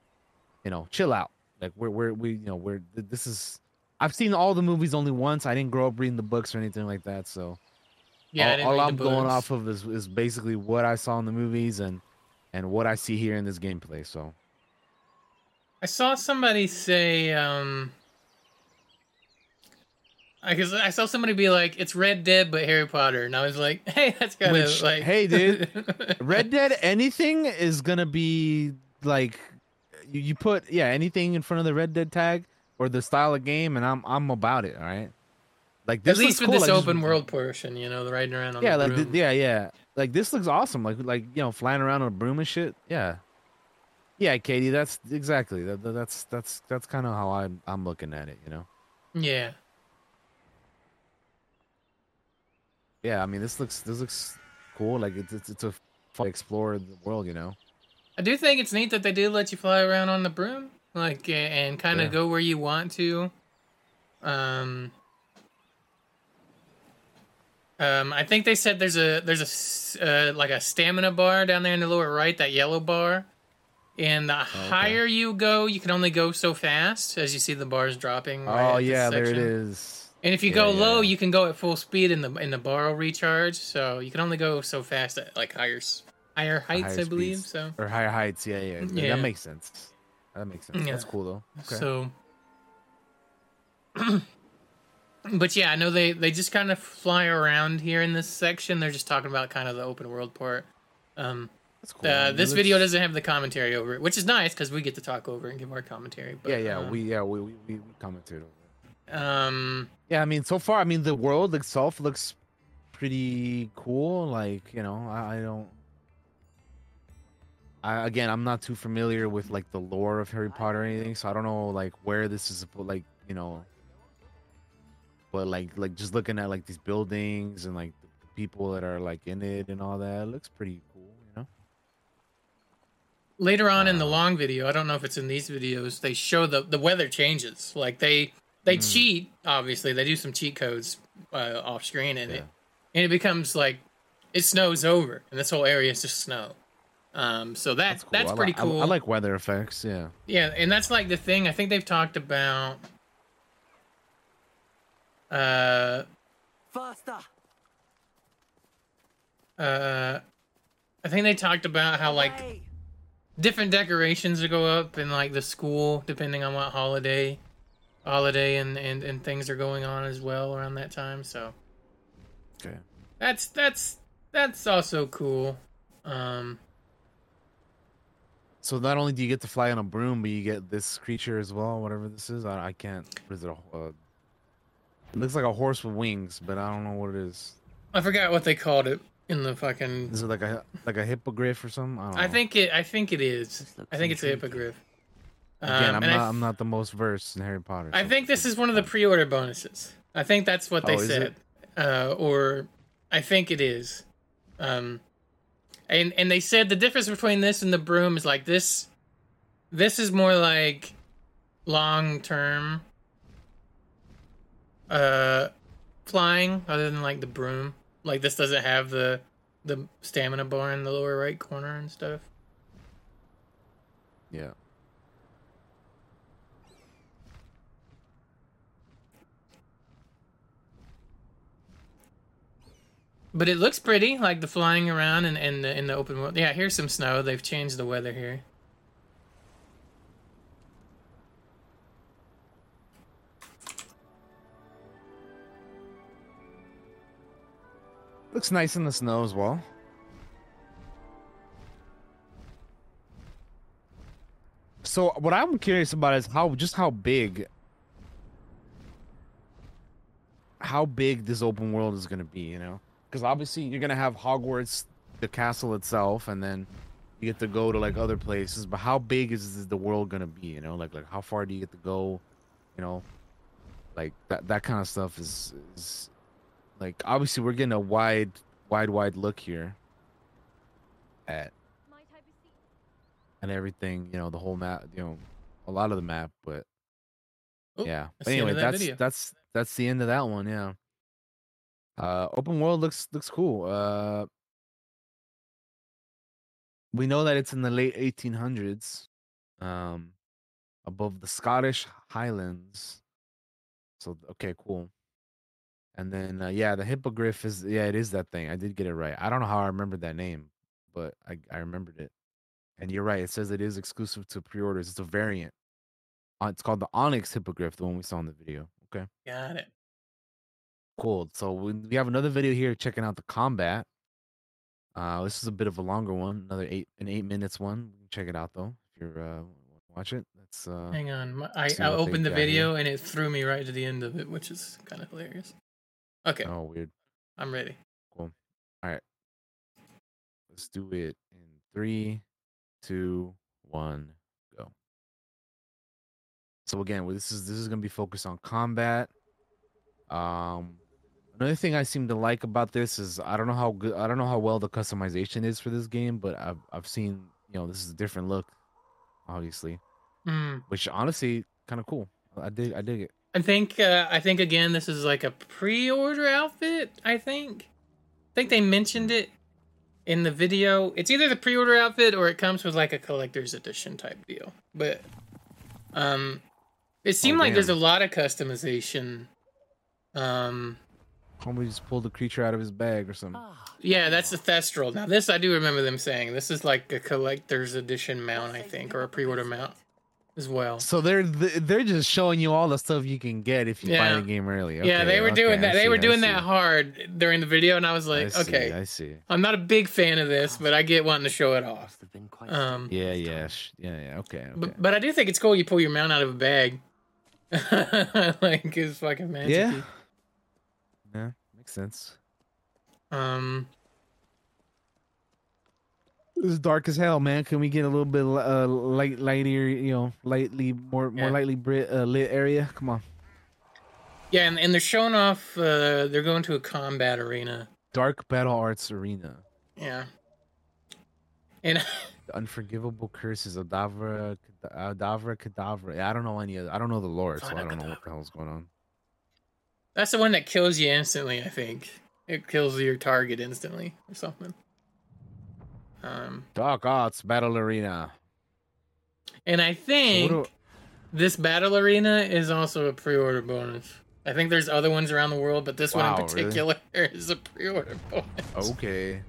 you know, chill out. Like we're we're we you know, we're this is I've seen all the movies only once. I didn't grow up reading the books or anything like that, so yeah, all, all I'm going off of is, is basically what I saw in the movies and and what I see here in this gameplay. So I saw somebody say, um, I guess I saw somebody be like, "It's Red Dead but Harry Potter," and I was like, "Hey, that's kind of Which, like, hey, dude, Red Dead anything is gonna be like you, you put yeah anything in front of the Red Dead tag or the style of game, and I'm I'm about it. All right, like this At least with cool, this like, just- open world portion, you know, the riding around on yeah, the like th- yeah, yeah, like this looks awesome. Like like you know flying around on a broom and shit. Yeah, yeah, Katie, that's exactly that, that- that's that's that's kind of how I'm I'm looking at it. You know. yeah. Yeah, I mean this looks this looks cool. Like it's it's, it's a fun to explore the world. You know. I do think it's neat that they do let you fly around on the broom, like, and kind of Yeah. go where you want to. Um, um, I think they said there's a there's a uh, like a stamina bar down there in the lower right, that yellow bar. And the Oh, okay. higher you go, you can only go so fast, as you see the bars dropping. right oh yeah, there it is. And if you Yeah, go yeah, low, yeah. you can go at full speed in the in the will recharge. So you can only go so fast at like higher higher heights, higher I believe. speeds. So Or higher heights. Yeah, yeah. Yeah. That makes sense. That makes sense. That's cool though. Okay. So, but yeah, I know they they just kind of fly around here in this section. They're just talking about kind of the open world part. Um, That's cool. uh, this video doesn't have the commentary over it, which is nice because we get to talk over and give our commentary. But, Yeah, yeah. um, we yeah we we, we commented over. Um, Yeah, I mean, so far, I mean, the world itself looks pretty cool. Like, you know, I, I don't. I again, I'm not too familiar with like the lore of Harry Potter or anything, so I don't know like where this is like you know. But like, like just looking at like these buildings and like the people that are like in it and all that, it looks pretty cool, you know. later on in the Uh, long video, I don't know if it's in these videos, they show the the weather changes. Like they they Mm. cheat. Obviously, they do some cheat codes uh, off screen, and Yeah. it and it becomes like it snows over, and this whole area is just snow. Um, so that that's, cool. I pretty I- cool. I, like weather effects. Yeah. yeah, and that's like the thing. I think they've talked about. Uh, Faster! uh, I think they talked about how like different decorations to go up in like the school depending on what holiday holiday and, and and things are going on as well around that time so Okay. that's that's that's also cool um So not only do you get to fly on a broom, but you get this creature as well, whatever this is. I, I can't. What is it? A, uh, it looks like a horse with wings, but I don't know what it is. i forgot what they called it in the fucking Is it like a like a hippogriff or something? I don't know. i think it i think it is i think it's a hippogriff Again, Um, I'm I not. f- I'm not the most versed in Harry Potter. I so think this is one of the pre-order bonuses. I think that's what they Oh, said, uh, or I think it is. Um, and and they said the difference between this and the broom is like this. This is more like long term. Uh, flying other than like the broom. Like this doesn't have the the stamina bar in the lower right corner and stuff. Yeah. But it looks pretty, like the flying around and in, the in the open world. Yeah, here's some snow. They've changed the weather here. Looks nice in the snow as well. So what I'm curious about is how just how big how big this open world is going to be, you know? Cuz obviously you're going to have Hogwarts, the castle itself and then you get to go to like other places, but how big is the world going to be, you know? Like like how far do you get to go, you know? Like that that kind of stuff is is like obviously we're getting a wide wide wide look here at My type of seat. and everything you know the whole map you know a lot of the map but Oh, yeah but anyway that that's video. that's that's the end of that one yeah uh open world looks looks cool uh we know that it's in the late 1800s um above the scottish highlands. So okay cool. And then uh, yeah the hippogriff is yeah it is that thing. I did get it right. I don't know how i remembered that name but i i remembered it. And you're right it says it is exclusive to pre-orders. It's a variant. Uh, it's called the onyx hippogriff the one we saw in the video okay? Got it. Cool so we, we have another video here checking out the combat uh this is a bit of a longer one another eight an eight minutes one check it out though if you're uh watch it that's uh Hang on. My, I, I opened the got here. video and it threw me right to the end of it, which is kind of hilarious. Okay, oh weird I'm ready. Cool. All right. Let's do it in three, two, one, go. So again, this is this is gonna be focused on combat. Um, another thing I seem to like about this is I don't know how good I don't know how well the customization is for this game, but I've I've seen you know this is a different look, obviously, Hmm. which honestly kind of cool. I dig I dig it. I think uh, I think again this is like a pre-order outfit. I think. I think they mentioned it in the video. It's either the pre-order outfit or it comes with like a collector's edition type deal. But um, it seemed like there's a lot of customization. Um, Homie just pulled the creature out of his bag or something. yeah, that's the Thestral. Now this I do remember them saying. This is like a collector's edition mount, I think, or a pre-order mount as well. So they're they're just showing you all the stuff you can get if you Yeah. buy the game early. yeah, they were okay, doing I that. They see, were doing that hard during the video, and I was I like, see, okay, I see. I'm not a big fan of this, but I get wanting to show it off. Must have been quite Um, Yeah, yeah, yeah, yeah. Okay, okay. but, but I do think it's cool you pull your mount out of a bag. like it's fucking magic. yeah, yeah, makes sense. Um. This is dark as hell, man. Can we get a little bit uh light, lighter, you know, lightly more, more lightly brit, uh, lit area? Come on, Yeah, and, and they're showing off. Uh, they're going to a combat arena. Dark Battle Arts Arena. Yeah. And The Unforgivable Curses of Davra, uh, Davra Kedavra. I don't know any of. I don't know the lore, so I don't know what the hell's going on. That's the one that kills you instantly. I think it kills your target instantly or something. Um, Dark Arts Battle Arena. and I think do- this battle arena is also a pre-order bonus. I think there's other ones around the world, but this one Wow, in really? particular is a pre-order bonus. Okay.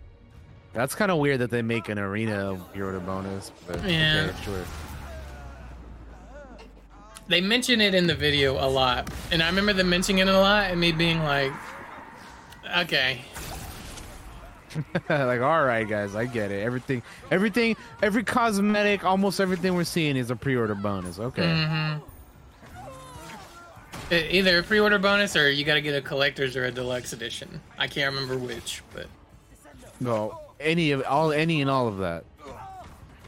That's kind of weird that they make an arena pre-order bonus, but Yeah. okay, sure. They mention it in the video a lot, and I remember them mentioning it a lot, and me being like, "Okay, like, all right, guys, I get it. Everything, everything, every cosmetic, almost everything we're seeing is a pre-order bonus. Okay. mm-hmm." E- Either a pre-order bonus or you got to get a collector's or a deluxe edition. I can't remember which, but No, any of all, any and all of that.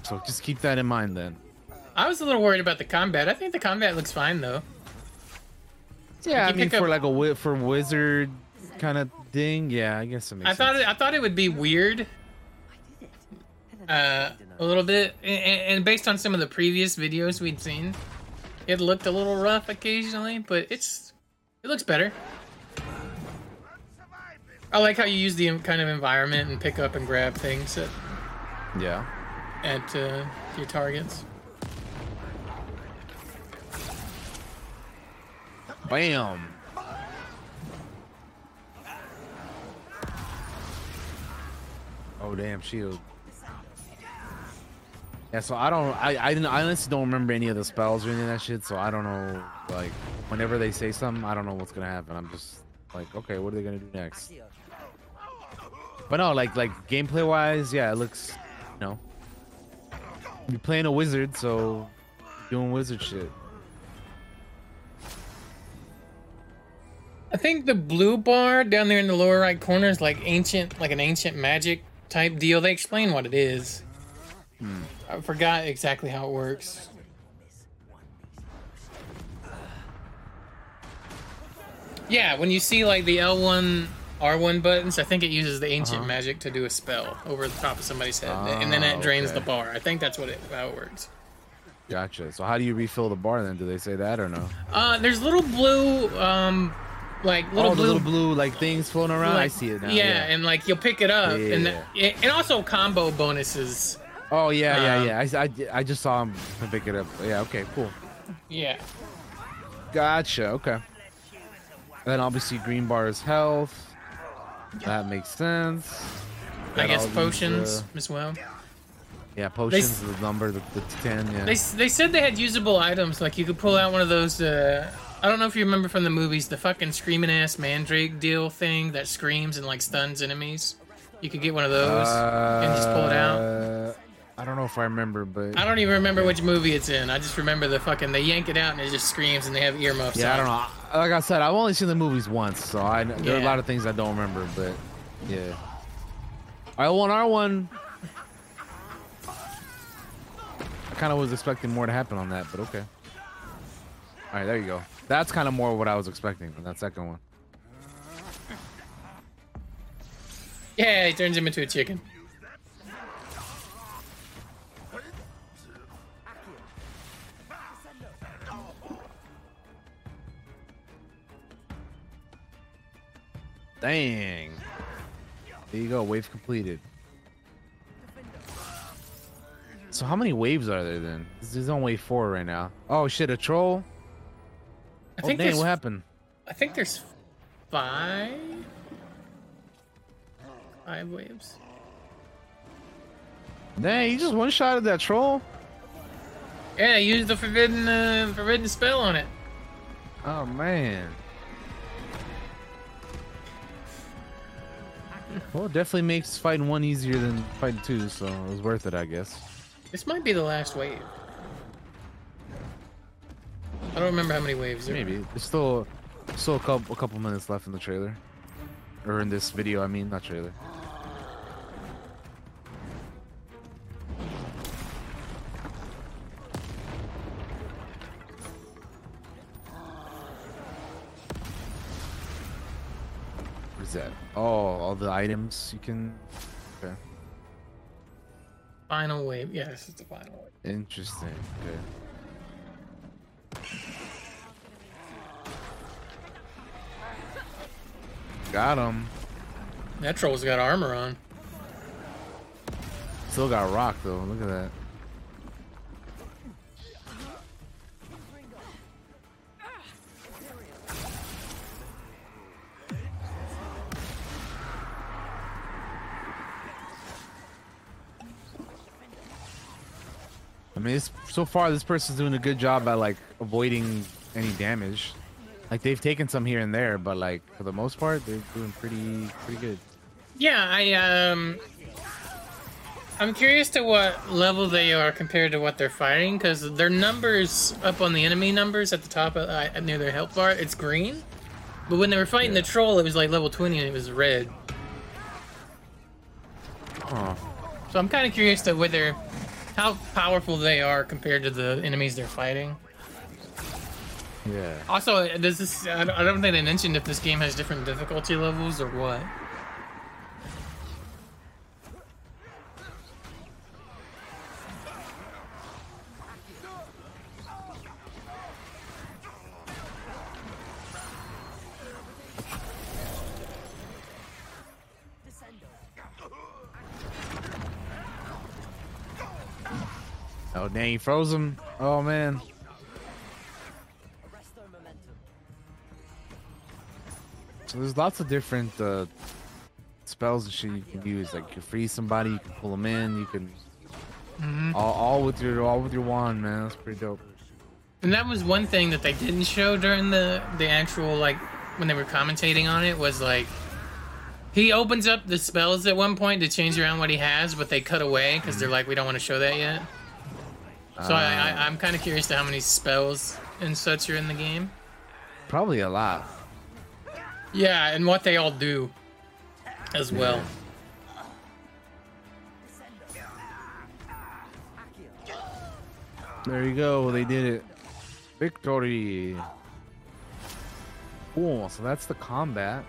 So just keep that in mind then. I was a little worried about the combat. I think the combat looks fine though. Yeah, I mean pick for up- like a for wizard kind of thing. Yeah, I guess it makes I thought it, I thought it would be weird, uh, a little bit, and, and based on some of the previous videos we'd seen, it looked a little rough occasionally, but it's it looks better. I like how you use the kind of environment and pick up and grab things at, Yeah. at uh, your targets. Bam. Oh damn, shield. Yeah, so I don't, I, I, I honestly don't remember any of the spells or any of that shit. So I don't know, like, whenever they say something, I don't know what's gonna happen. I'm just like, okay, what are they gonna do next? But no, like, like gameplay wise, yeah, it looks, you know, you're playing a wizard, so doing wizard shit. I think the blue bar down there in the lower right corner is like ancient, like an ancient magic type deal. They explain what it is. I forgot exactly how it works. Yeah, when you see like the L1, R1 buttons, I think it uses the ancient Uh-huh. magic to do a spell over the top of somebody's head, and then Ah, it drains okay. the bar. I think that's what it how it works. Gotcha. So how do you refill the bar then? Do they say that or no? Uh, there's little blue, um, like little oh, blue little blue like things floating around. I see it now. Yeah, Yeah. and like you'll pick it up, and the, and also combo bonuses. oh yeah, um, yeah, yeah. I, I, I just saw him pick it up. Yeah. Okay. Cool. Yeah, Gotcha. Okay. And then obviously green bar is health. That makes sense. I guess all these, potions uh, as well. yeah, potions. The number, the, the ten. Yeah. They they said they had usable items, like you could pull out one of those. Uh, I don't know if you remember from the movies, the fucking screaming ass mandrake deal thing that screams and like stuns enemies. You could get one of those and just pull it out. Uh, I don't know if I remember, but I don't even remember which movie it's in. I just remember the fucking they yank it out and it just screams and they have earmuffs. yeah, I don't know. Like I said, I've only seen the movies once, so I there are a lot of things I don't remember, but yeah. L one our one. I kind of was expecting more to happen on that, but okay. All right, there you go. That's kind of more what I was expecting from that second one. Yeah, he turns him into a chicken. Dang. There you go. Wave completed. So how many waves are there then? This is on wave four right now. Oh shit, a troll. I Oh think dang, there's what happened? I think there's five five waves. Dang, you just one shot at that troll. Yeah, they used the forbidden uh, forbidden spell on it. Oh man. Well, it definitely makes fighting one easier than fighting two, so it was worth it, I guess. This might be the last wave. I don't remember how many waves there Maybe there's still still a couple a couple minutes left in the trailer, or in this video. I mean, not trailer. What's that? Oh, all the items you can. Okay, Final wave. This is the final wave. interesting. Okay. Got him. That troll's got armor on. Still got rock though. Look at that. I mean, so far this person's doing a good job at like avoiding any damage. Like they've taken some here and there, but like for the most part, they're doing pretty pretty good. Yeah, I um I'm curious to what level they are compared to what they're fighting because their numbers up on the enemy numbers at the top of, uh, near their health bar, it's green. But when they were fighting the troll, it was like level 20 and it was red. Oh, So I'm kind of curious to whether how powerful they are compared to the enemies they're fighting. Yeah. Also, uh, does this? I don't, I don't think they mentioned if this game has different difficulty levels or what. Oh dang, he froze him. Oh man. So there's lots of different uh, spells and shit you can use. Like you can freeze somebody, you can pull them in, you can Mhm. all, all with your all with your wand, man. That's pretty dope. And that was one thing that they didn't show during the the actual like when they were commentating on it was like he opens up the spells at one point to change around what he has, but they cut away because they're like we don't want to show that yet. So I, I, Ah. I'm kind of curious to how many spells and such are in the game. Probably a lot. Yeah, and what they all do as well. There you go. They did it. Victory. Cool. So that's the combat.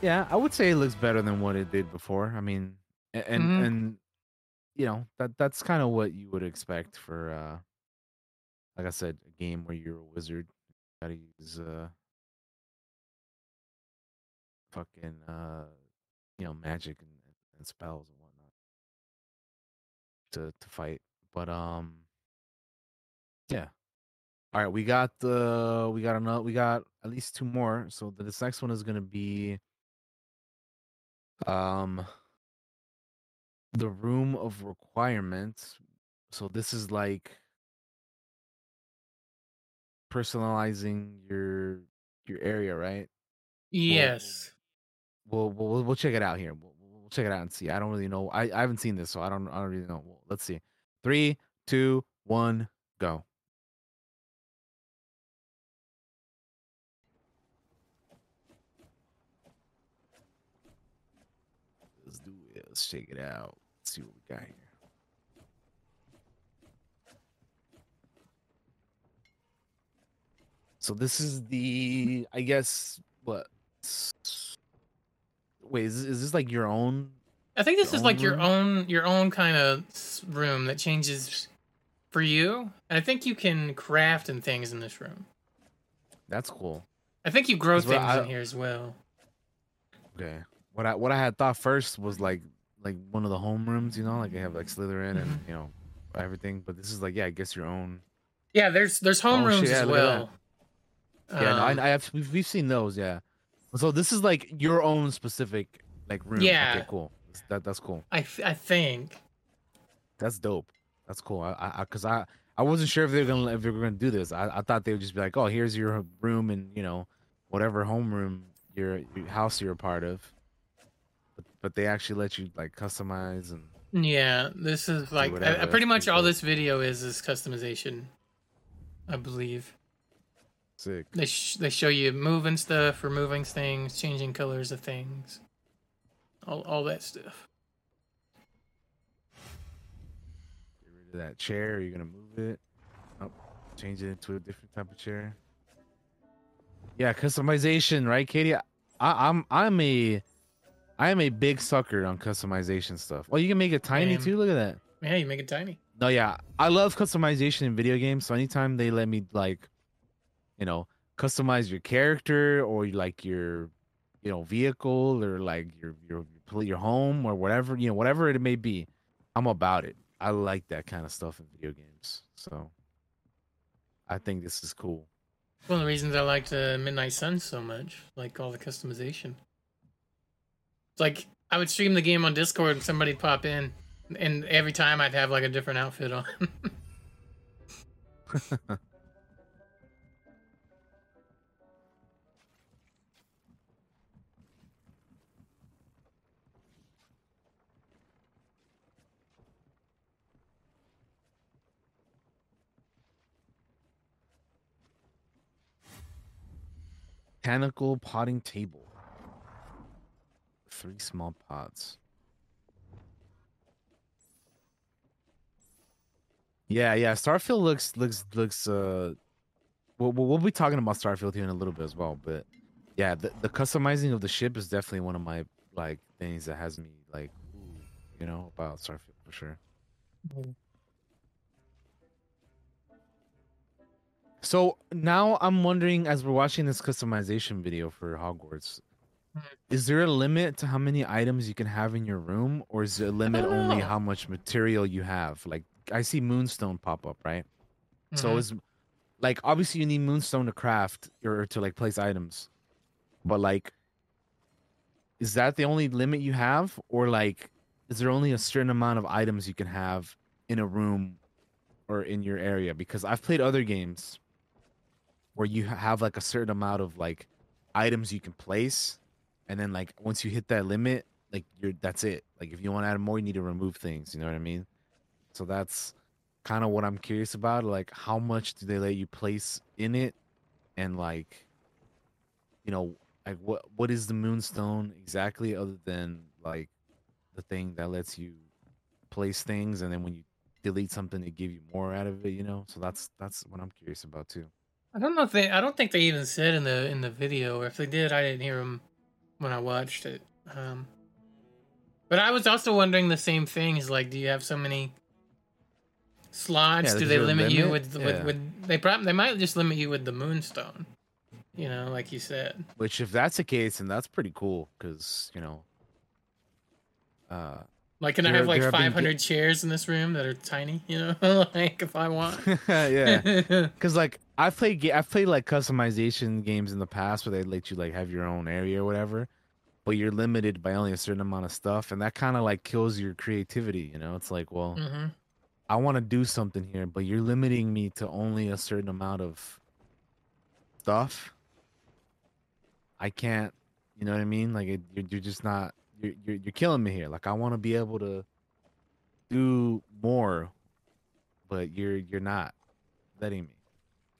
Yeah, I would say it looks better than what it did before. I mean, and Mhm. and you know that that's kind of what you would expect for, uh like I said, a game where you're a wizard. Gotta use uh fucking uh you know magic and, and spells and whatnot to to fight. But um yeah. All right, we got the we got another we got at least two more. So this next one is gonna be um the room of requirements. So this is like personalizing your your area, right? Yes. We'll we'll we'll- we'll check it out here. We'll, we'll check it out and see. I don't really know. I, I haven't seen this, so I don't I don't really know. Let's see. Three, two, one, go. Let's do it. Let's check it out. Let's see what we got here. So this is the I guess what wait is this, is this like your own I think this is like your own your own kind of room that changes for you. And I think you can craft and things in this room. that's cool. I think you grow things I- in here as well. Okay. What I what I had thought first was like like one of the homerooms, you know, like they have like Slytherin and Mm-hmm. you know everything. But this is like yeah, I guess your own. Yeah, there's there's homerooms Oh, yeah, as well. Yeah, no, Um, I, I have we've, we've seen those. Yeah. So this is like your own specific like room. Yeah. Okay, cool. That that's cool. I, th- I think. That's dope. That's cool. I I because I, I wasn't sure if they were gonna if they were gonna do this. I, I thought they would just be like, oh, here's your room and you know whatever homeroom your, your house you're a part of. But, they actually let you like customize and Yeah, this is like I, I pretty much all this video is is customization. I believe sick. they sh- they show you moving stuff, removing things, changing colors of things, all all that stuff. Get rid of that chair. Are you gonna move it? Oh, change it into a different type of chair. Yeah, customization, right, Katie? I, I'm I'm a I am a big sucker on customization stuff. Well, you can make it tiny too. Look at that. Yeah, you make it tiny. No, yeah, I love customization in video games. So anytime they let me like, you know, customize your character or like your, you know, vehicle or like your your your, your home or whatever you know whatever it may be, I'm about it. I like that kind of stuff in video games. So I think this is cool. One of the reasons I liked uh, Midnight Sun so much, like all the customization. Like I would stream the game on Discord and somebody'd pop in, and every time I'd have like a different outfit on. Botanical potting table. Three small pots. Yeah, yeah. Starfield looks looks looks. Uh, we'll we'll be talking about Starfield here in a little bit as well. But yeah, the the customizing of the ship is definitely one of my like things that has me like, you know, about Starfield for sure. So now I'm wondering, as we're watching this customization video for Hogwarts. Is there a limit to how many items you can have in your room, or is it a limit only know. how much material you have? Like I see Moonstone pop up, right? So Mhm. is like obviously you need Moonstone to craft or to like place items, but like, is that the only limit you have, or like, is there only a certain amount of items you can have in a room or in your area? Because I've played other games where you have like a certain amount of like items you can place, and then like once you hit that limit, like you're that's it. Like if you want to add more, you need to remove things. You know what I mean? So that's kind of what I'm curious about. Like, how much do they let you place in it, and like, you know, like what what is the moonstone exactly, other than like the thing that lets you place things, and then when you delete something, they give you more out of it. You know, so that's that's what I'm curious about too. I don't know if they. I don't think they even said in the in the video, or if they did, I didn't hear them when I watched it. Um, but I was also wondering the same thing. Is like, do you have so many slots? Yeah, do they there a limit you with, with Yeah. with they probably they might just limit you with the moonstone. You know, like you said. Which, if that's the case, then that's pretty cool, because you know, uh, Like, can I have like there have been 500 chairs in this room that are tiny? You know, like if I want. yeah. yeah. Cause like I've played I've played like customization games in the past where they let you like have your own area or whatever, but you're limited by only a certain amount of stuff, and that kind of like kills your creativity. You know, it's like, well, hmm I want to do something here, but you're limiting me to only a certain amount of stuff. I can't, you know what I mean? Like it, you're, you're just not you're, you're you're killing me here. Like I want to be able to do more, but you're you're not letting me.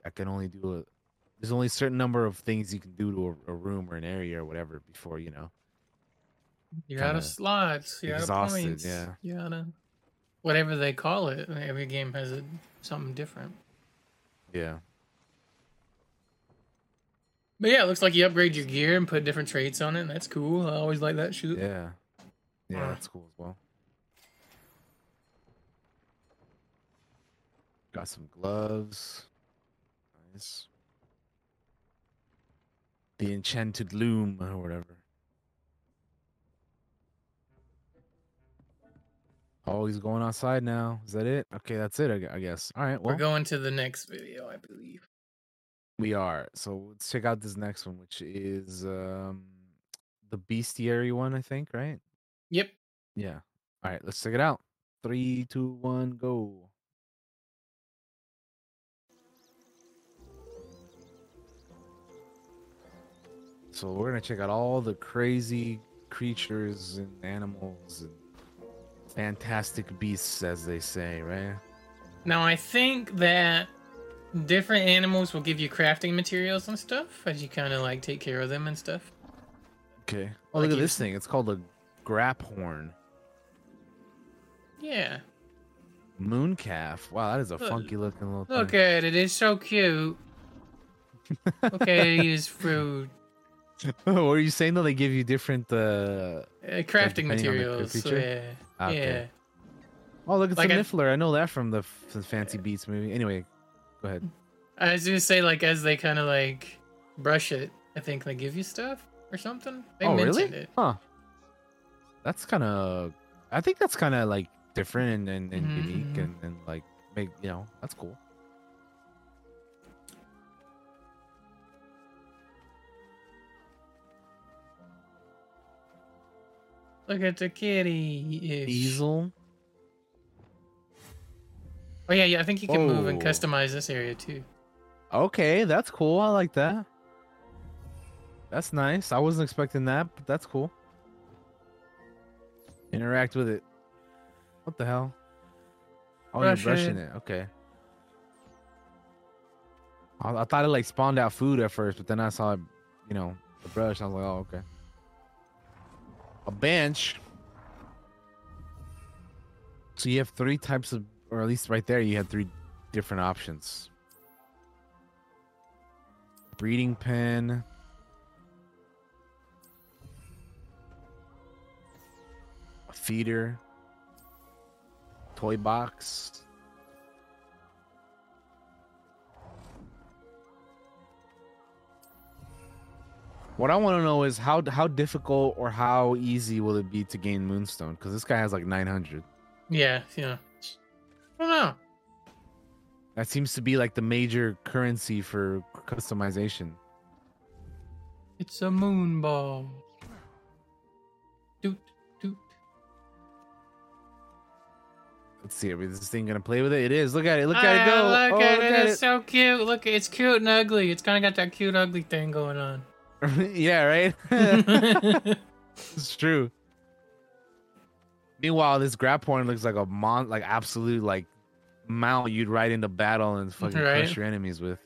I can only do a. There's only a certain number of things you can do to a, a room or an area or whatever before you know. You're out of slots. You're out of points. yeah. You're out of whatever they call it. Every game has a, something different. Yeah. But yeah, it looks like you upgrade your gear and put different traits on it. And that's cool. I always like that shoot. Yeah. Yeah, that's cool as well. Got some gloves. Nice. The enchanted loom or whatever. Oh, he's going outside now. Is that it? Okay, that's it. I I guess. All right. Well, We're going to the next video, I believe. we are. So let's check out this next one, which is um the bestiary one. I think. Right. Yep. Yeah. All right, let's check it out. Three, two, one, go. So we're gonna check out all the crazy creatures and animals and fantastic beasts, as they say, right? Now I think that different animals will give you crafting materials and stuff as you kind of like take care of them and stuff. Okay. Oh, Like look at you- this thing. It's called a Graphorn. Yeah. Moon calf. Wow, that is a Look- funky looking little Look thing. at it. It's so cute. Okay, use fruit. what are you saying though? They give you different uh Uh, crafting materials. creature? Yeah. Ah, okay. Yeah. Oh, look, it's Like a I- Niffler. I know that from the, f- the Fancy Beats movie. Anyway, go ahead. I was gonna say like as they kind of like brush it, I think they give you stuff or something. They oh, really? it. Huh. That's kind of. I think that's kind of like different and, and, Mhm, unique and, and like make you know that's cool. Look at the kitty. Easel. Oh yeah, yeah. I think you can move and oh. customize this area too. Okay, that's cool. I like that. That's nice. I wasn't expecting that, but that's cool. Interact with it. What the hell? Oh, Brush you're brushing it. it. Okay. I, I thought it like spawned out food at first, but then I saw, you know, the brush. I was like, oh, okay. A bench. So you have three types of or at least right there, you had three different options. Breeding pen. A feeder. Toy box. What I want to know is how how difficult or how easy will it be to gain Moonstone? Because this guy has like 900. Yeah, yeah. I don't know. That seems to be like the major currency for customization. It's a moon ball. Doot doot. Let's see. Is this thing gonna play with it? It is. Look at it. Look at it go. Ah, Look oh, at look it. at It's so cute. Look, it's cute and ugly. It's kind of got that cute ugly thing going on. yeah, right. it's true. Meanwhile, this Graphorn looks like a mon, like absolute like mount you'd ride into battle and fucking Right. crush your enemies with.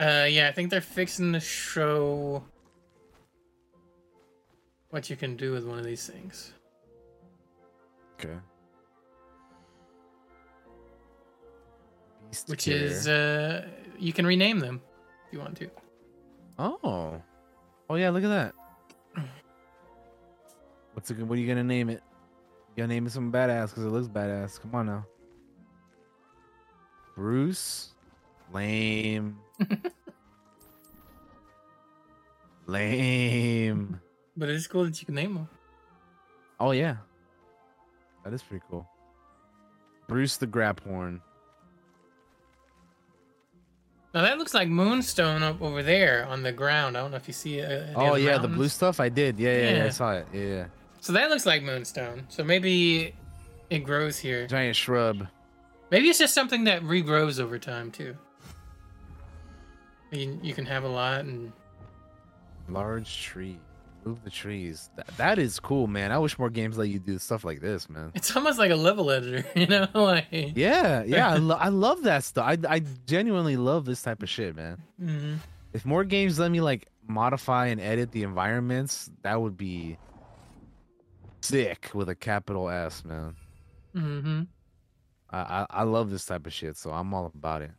Uh, yeah, I think they're fixing to show what you can do with one of these things. Okay. Beast Which care. is, uh, you can rename them if you want to. Oh. Oh yeah, look at that. What's it, what are you gonna name it? You gotta name it some badass because it looks badass. Come on now. Bruce. Lame. Lame. But it is cool that you can name them. Oh yeah. That is pretty cool. Bruce the Graphorn. Now that looks like Moonstone up over there on the ground. I don't know if you see it. uh, Oh yeah, the blue stuff I did. Yeah, yeah, yeah. I saw it. Yeah, yeah. So that looks like Moonstone. So maybe it grows here. Giant shrub. Maybe it's just something that regrows over time too. You, you can have a lot and Large tree. Move the trees. That, that is cool, man. I wish more games let you do stuff like this, man. it's almost like a level editor, you know? Like Yeah, yeah. I, lo- I love that stuff. I, I genuinely love this type of shit, man. Mhm. If more games let me like modify and edit the environments, that would be sick with a capital S, man. Mhm. I, I, I love this type of shit, so I'm all about it.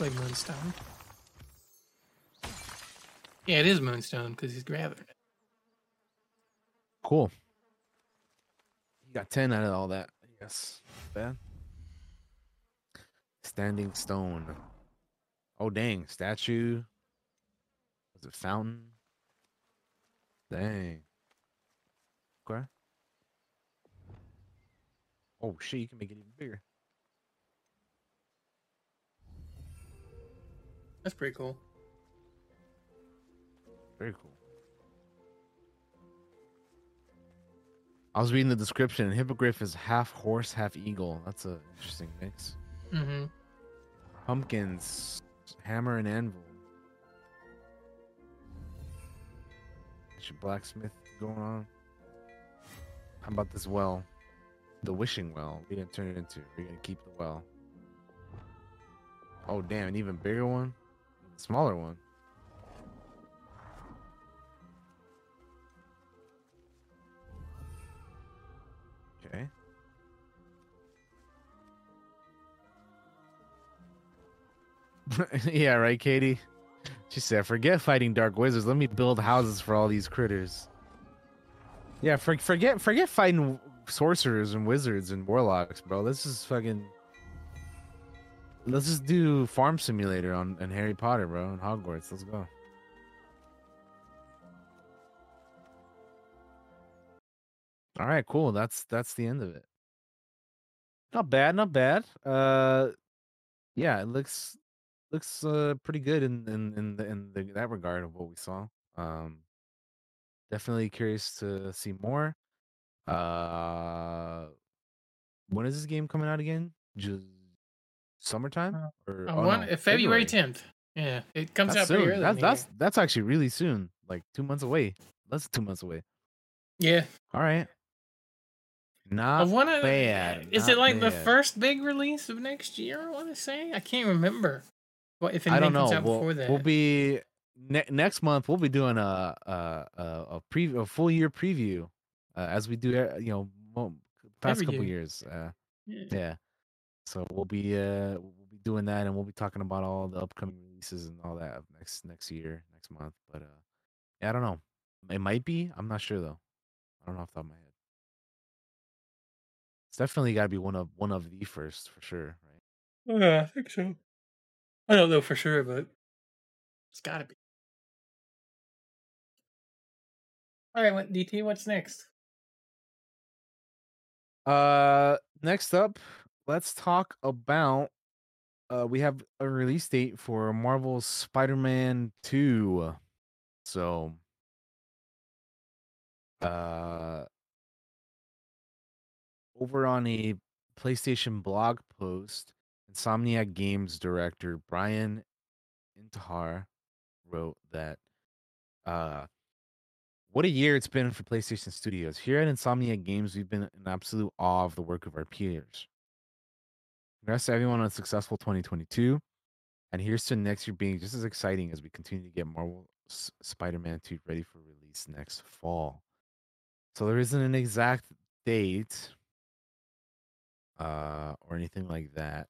It's like Moonstone. Yeah, it is Moonstone because he's grabbing it. Cool. You got 10 out of all that. Yes. Bad. Standing stone. Oh, dang. Statue. Was it fountain? Dang. Okay. Oh, shit. You can make it even bigger. That's pretty cool. Very cool. I was reading the description, Hippogriff is half horse, half eagle. That's a interesting mix. Mm-hmm. Pumpkins, hammer and anvil. Get your blacksmith going on. How about this well? The wishing well. We're gonna turn it into. We're gonna keep the well. Oh damn, an even bigger one? Smaller one. Okay. yeah, right, Katie? She said, forget fighting dark wizards. Let me build houses for all these critters. Yeah, for, forget forget fighting sorcerers and wizards and warlocks, bro. Let's just fucking let's just do farm simulator on and Harry Potter, bro, and Hogwarts. Let's go. All right, cool. That's that's the end of it. Not bad, not bad. Uh, yeah, it looks looks uh pretty good in in in, the, in the, that regard of what we saw. Um, definitely curious to see more. Uh, when is this game coming out again? Just summertime Uh, or Uh, oh, one, no, uh, February 10th. Yeah, it comes That's out pretty soon. early. That's that's that's actually really soon. Like two months away. That's two months away. yeah. All right. I Not want to. bad. Is not it like the first big release of next year? I want to say I can't remember. Well, if I anything comes out We'll, before that, we'll be ne- next month. We'll be doing a a a, a pre a full year preview, uh, as we do. uh, You know, past Every couple year. years. Uh, Yeah. yeah. So we'll be uh we'll be doing that, and we'll be talking about all the upcoming releases and all that next next year, next month. But uh, yeah, I don't know. It might be. I'm not sure though. I don't know off the top of my head. It's definitely got to be one of one of the first for sure, right? Yeah, I think so. I don't know for sure, but it's got to be. All right, what DT? What's next? Uh, next up, let's talk about. Uh, we have a release date for Marvel's Spider-Man Two. So, uh, over on a PlayStation blog post, Insomniac Games director Bryan Intihar wrote that uh what a year it's been for PlayStation Studios. Here at Insomniac Games, we've been in absolute awe of the work of our peers. Congrats to everyone on a successful 2022. And here's to next year being just as exciting as we continue to get Marvel S- Spider-Man 2 ready for release next fall. So there isn't an exact date uh or anything like that.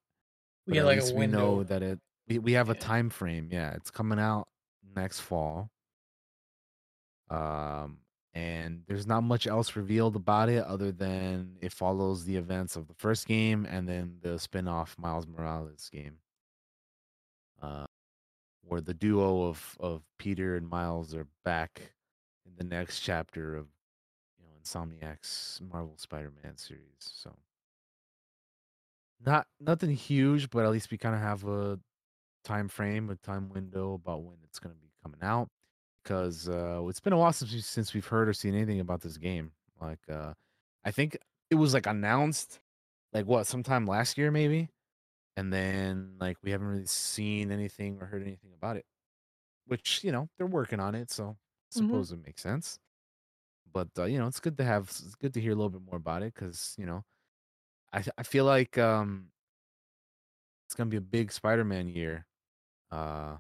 We get like a we know that it we, we have a time frame. Yeah, it's coming out next fall. Um and there's not much else revealed about it other than it follows the events of the first game and then the spin-off Miles Morales game. Uh where the duo of of Peter and Miles are back in the next chapter of you know Insomniac's Marvel Spider-Man series. So not nothing huge, but at least we kind of have a time frame, a time window about when it's going to be coming out. Because uh, it's been a while since we, since we've heard or seen anything about this game. Like, uh, I think it was like announced, like what, sometime last year maybe, and then like we haven't really seen anything or heard anything about it. Which you know they're working on it, so I Mhm. suppose it makes sense. But uh, you know, it's good to have, it's good to hear a little bit more about it because you know, I I feel like um, it's gonna be a big Spider-Man year. Uh,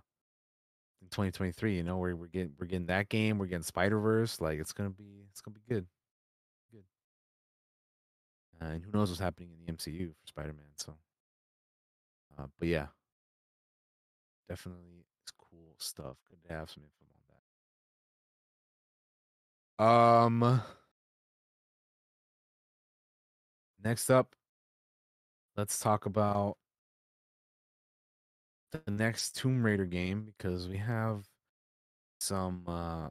2023. You know, where we're getting we're getting that game, we're getting Spider Verse. Like it's gonna be it's gonna be good, good. Uh, and who knows what's happening in the MCU for Spider Man? So, uh, but yeah, definitely it's cool stuff. Good to have some info on that. Um, next up, let's talk about the next Tomb Raider game because we have some uh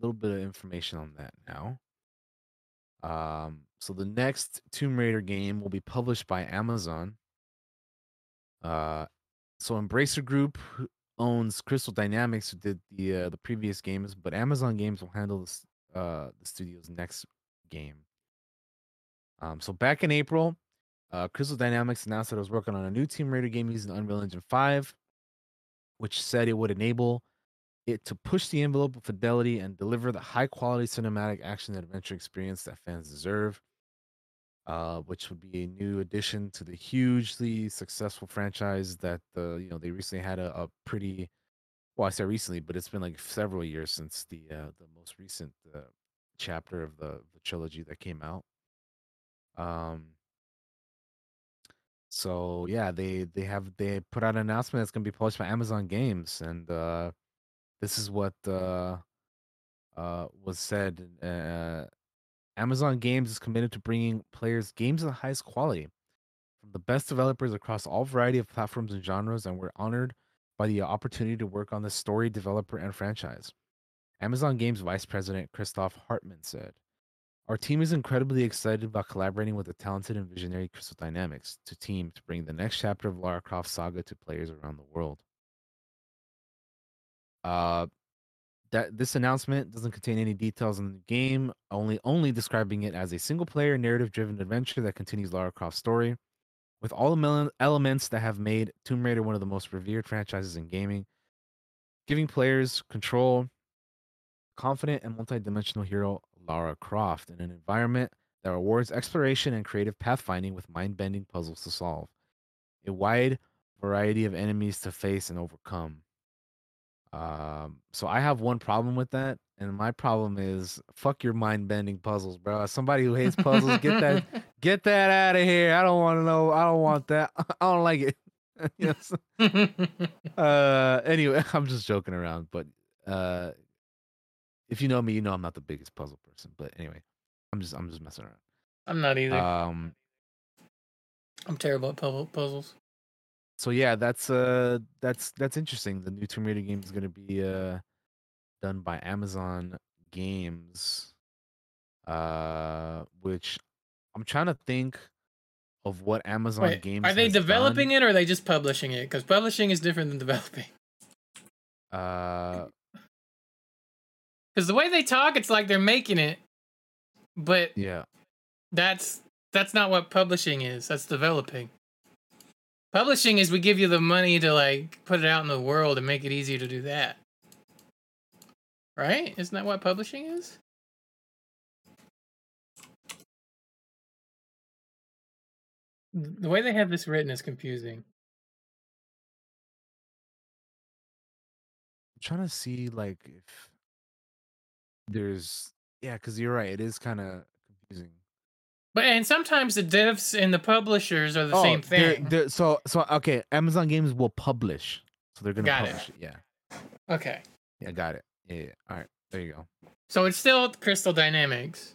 little bit of information on that now. Um, so the next Tomb Raider game will be published by Amazon. Uh, so Embracer Group owns Crystal Dynamics, who did the uh, the previous games, but Amazon Games will handle this, uh, the studio's next game. Um, so back in April, uh, Crystal Dynamics announced that it was working on a new Tomb Raider game using Unreal Engine 5, which said it would enable it to push the envelope of fidelity and deliver the high quality cinematic action adventure experience that fans deserve. Uh, which would be a new addition to the hugely successful franchise that uh, you know they recently had a, a pretty well I said recently, but it's been like several years since the uh, the most recent uh, chapter of the the trilogy that came out. Um, so yeah, they they have they put out an announcement that's going to be published by Amazon Games, and uh, this is what uh, uh, was said. Uh, Amazon Games is committed to bringing players games of the highest quality from the best developers across all variety of platforms and genres, and we're honored by the opportunity to work on this story, developer, and franchise. Amazon Games Vice President Christoph Hartmann said. Our team is incredibly excited about collaborating with the talented and visionary Crystal Dynamics to team to bring the next chapter of Lara Croft saga to players around the world. Uh, that this announcement doesn't contain any details on the game, only only describing it as a single player narrative driven adventure that continues Lara Croft's story with all the elements that have made Tomb Raider one of the most revered franchises in gaming, giving players control confident and multi-dimensional hero Lara Croft in an environment that rewards exploration and creative pathfinding with mind-bending puzzles to solve. a wide variety of enemies to face and overcome. Um, so I have one problem with that, and my problem is fuck your mind bending puzzles, bro. As somebody who hates puzzles, get that get that out of here. I don't want to know. I don't want that. I don't like it. yes. uh. Anyway, I'm just joking around, but uh, if you know me, you know I'm not the biggest puzzle person. But anyway, I'm just I'm just messing around. I'm not either. Um. I'm terrible at puzzle puzzles. So yeah, that's uh that's that's interesting. The new Tomb Raider game is gonna be uh done by Amazon Games, uh, which I'm trying to think of what Amazon Wait, Games are they developing done. it or are they just publishing it? Because publishing is different than developing. Uh, Because the way they talk, it's like they're making it, but yeah, that's that's not what publishing is. That's developing. Publishing is we give you the money to like put it out in the world and make it easier to do that. Right? Isn't that what publishing is? The way they have this written is confusing. I'm trying to see like if there's yeah, because you're right, it is kind of confusing. But and sometimes the devs and the publishers are the oh, same Oh, they're- thing. they're- so so okay, Amazon Games will publish, so they're gonna Got publish it. Yeah, Okay. yeah, got it. Yeah, yeah. All right, there you go. So it's still Crystal Dynamics.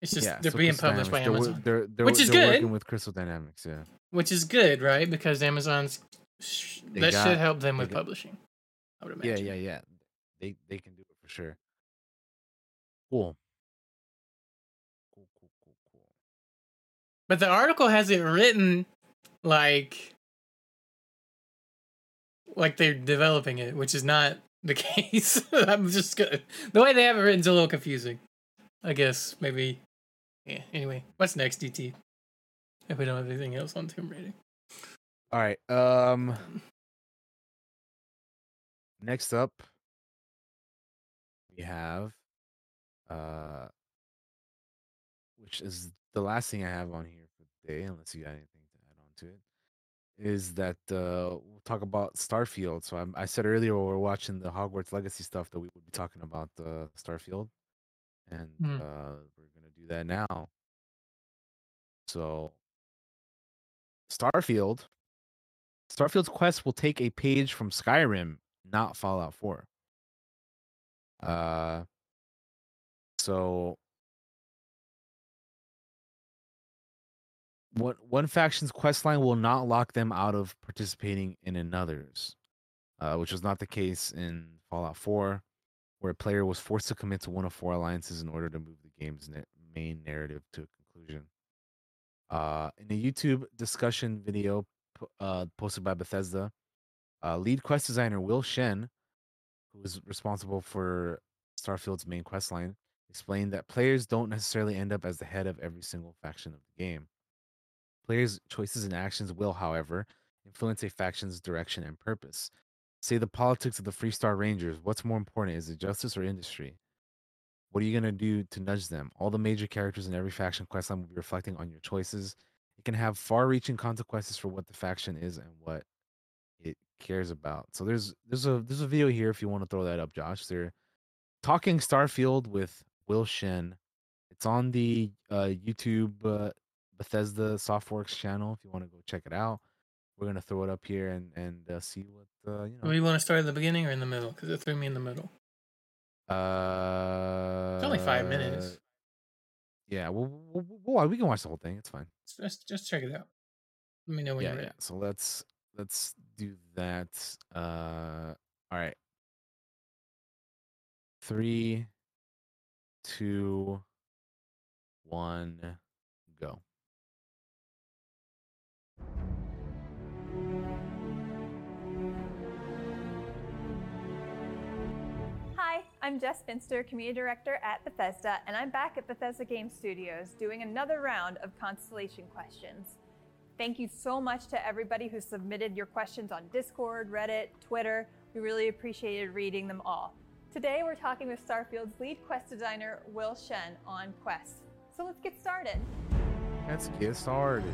It's just yeah, they're so being Crystal published by Dynamics, they're Amazon, They're, they're, Which is they're good. working with Crystal Dynamics. Yeah. which is good, right? Because Amazon's They that should help them with got- publishing. I would imagine. Yeah, yeah, yeah. They they can do it for sure. Cool. Cool, cool, cool, cool. But the article has it written like like they're developing it, which is not the case. I'm just gonna the way they have it written is a little confusing. I guess maybe. Yeah. Anyway, what's next, DT? If we don't have anything else on Tomb Raider. All right. Um. Next up, we have, uh, which is the last thing I have on here for today, unless you got anything to add on to it, is that uh, we'll talk about Starfield. So I'm, I said earlier we we're watching the Hogwarts Legacy stuff that we would be talking about uh, Starfield, and Hmm. uh, we're gonna do that now. So, Starfield. Starfield's quest will take a page from Skyrim, not Fallout 4. Uh, so one one faction's quest line will not lock them out of participating in another's, uh, which was not the case in Fallout 4, where a player was forced to commit to one of four alliances in order to move the game's main narrative to a conclusion. Uh, in a YouTube discussion video uh, posted by Bethesda, uh, lead quest designer Will Shen, who is responsible for Starfield's main quest line, explained that players don't necessarily end up as the head of every single faction of the game. Players' choices and actions will, however, influence a faction's direction and purpose. Say the politics of the Freestar Rangers. What's more important? Is it justice or industry? What are you going to do to nudge them? All the major characters in every faction questline will be reflecting on your choices. It can have far-reaching consequences for what the faction is and what it cares about. So there's there's a there's a video here if you want to throw that up, Josh. They're talking Starfield with Will Shen. It's on the uh, YouTube uh, Bethesda Softworks channel. If you want to go check it out, we're gonna throw it up here and and uh, see what uh, you Do know. you want to start at the beginning or in the middle? Because it threw me in the middle. Uh, It's only five minutes. Yeah, well, we'll, we'll, can watch the whole thing. It's fine. Just just check it out. Let me know when yeah, you're ready. yeah. So let's let's do that. Uh, all right. Three, two, one, go. Hi, I'm Jess Finster, Community Director at Bethesda, and I'm back at Bethesda Game Studios doing another round of Constellation questions. Thank you so much to everybody who submitted your questions on Discord, Reddit, Twitter. We really appreciated reading them all. Today we're talking with Starfield's lead quest designer, Will Shen, on Quest. So let's get started. Let's get started.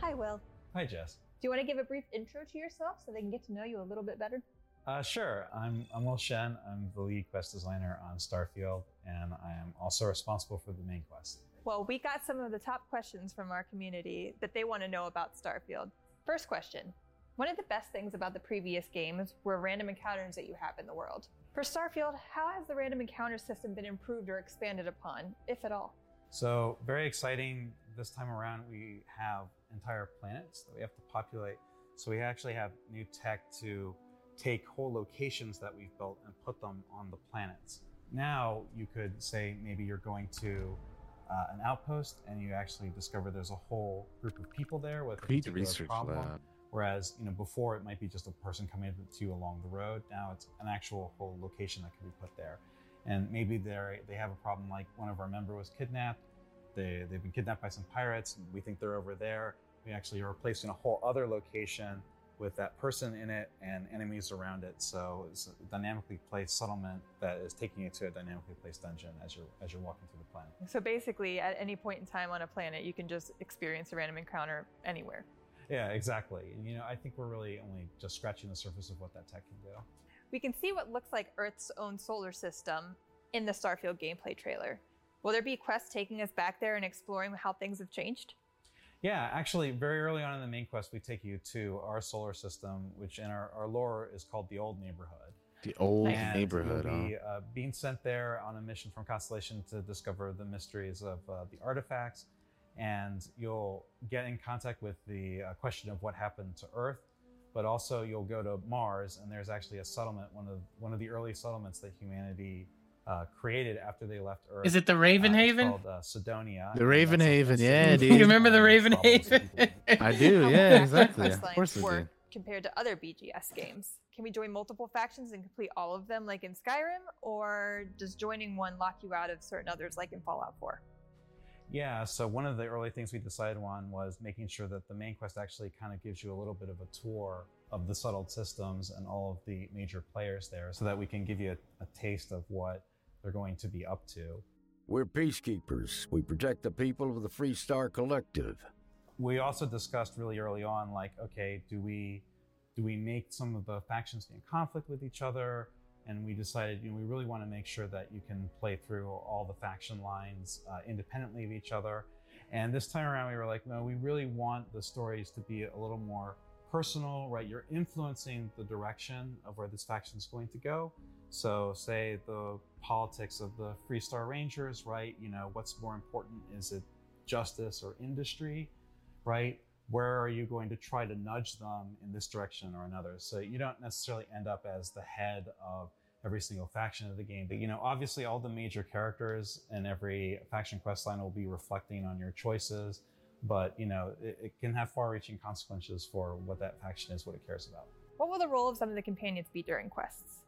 Hi, Will. Hi, Jess. Do you want to give a brief intro to yourself so they can get to know you a little bit better? Uh, sure. I'm, I'm Will Shen. I'm the lead quest designer on Starfield, and I am also responsible for the main quest. Well, we got some of the top questions from our community that they want to know about Starfield. First question One of the best things about the previous games were random encounters that you have in the world. For Starfield, how has the random encounter system been improved or expanded upon, if at all? So, very exciting this time around. We have entire planets that we have to populate. So, we actually have new tech to take whole locations that we've built and put them on the planets. Now, you could say maybe you're going to uh, an outpost and you actually discover there's a whole group of people there with a particular research problem. lab. Whereas, you know, before it might be just a person coming to you along the road. Now it's an actual whole location that can be put there. And maybe they they have a problem like one of our member was kidnapped. They they've been kidnapped by some pirates. We think they're over there. We actually are replacing a whole other location with that person in it and enemies around it. So it's a dynamically placed settlement that is taking you to a dynamically placed dungeon as you're as you're walking through the planet. So basically, at any point in time on a planet, you can just experience a random encounter anywhere. Yeah, exactly. And you know, I think we're really only just scratching the surface of what that tech can do. We can see what looks like Earth's own solar system in the Starfield gameplay trailer. Will there be quests taking us back there and exploring how things have changed? Yeah, actually, very early on in the main quest, we take you to our solar system, which in our, our lore is called the Old Neighborhood. The old And neighborhood. You'll huh? be uh, being sent there on a mission from Constellation to discover the mysteries of uh, the artifacts, and you'll get in contact with the uh, question of what happened to Earth. But also, you'll go to Mars, and there's actually a settlement, one of one of the early settlements that humanity uh, created after they left Earth. Is it the Uh, Raven it's Haven? called uh, Cydonia. The and Raven Haven, that's a- yeah, You remember the Raven Haven? I do, yeah, exactly. quest Of course we work do. compared to other BGS games? Can we join multiple factions and complete all of them like in Skyrim, or does joining one lock you out of certain others like in Fallout 4? Yeah, so one of the early things we decided on was making sure that the main quest actually kind of gives you a little bit of a tour of the settled systems and all of the major players there so that we can give you a, a taste of what they're going to be up to. We're peacekeepers. We protect the people of the Freestar Collective. We also discussed really early on like okay, do we do we make some of the factions be in conflict with each other? And we decided, you know, we really want to make sure that you can play through all the faction lines uh, independently of each other. And this time around, we were like, no, we really want the stories to be a little more personal, right? You're influencing the direction of where this faction is going to go. So, say the politics of the Freestar Rangers, right? You know, what's more important? Is it justice or industry, right? Where are you going to try to nudge them in this direction or another? So you don't necessarily end up as the head of every single faction of the game. But you know, obviously, all the major characters in every faction quest line will be reflecting on your choices. But you know, it, it can have far-reaching consequences for what that faction is, what it cares about. What will the role of some of the companions be during quests?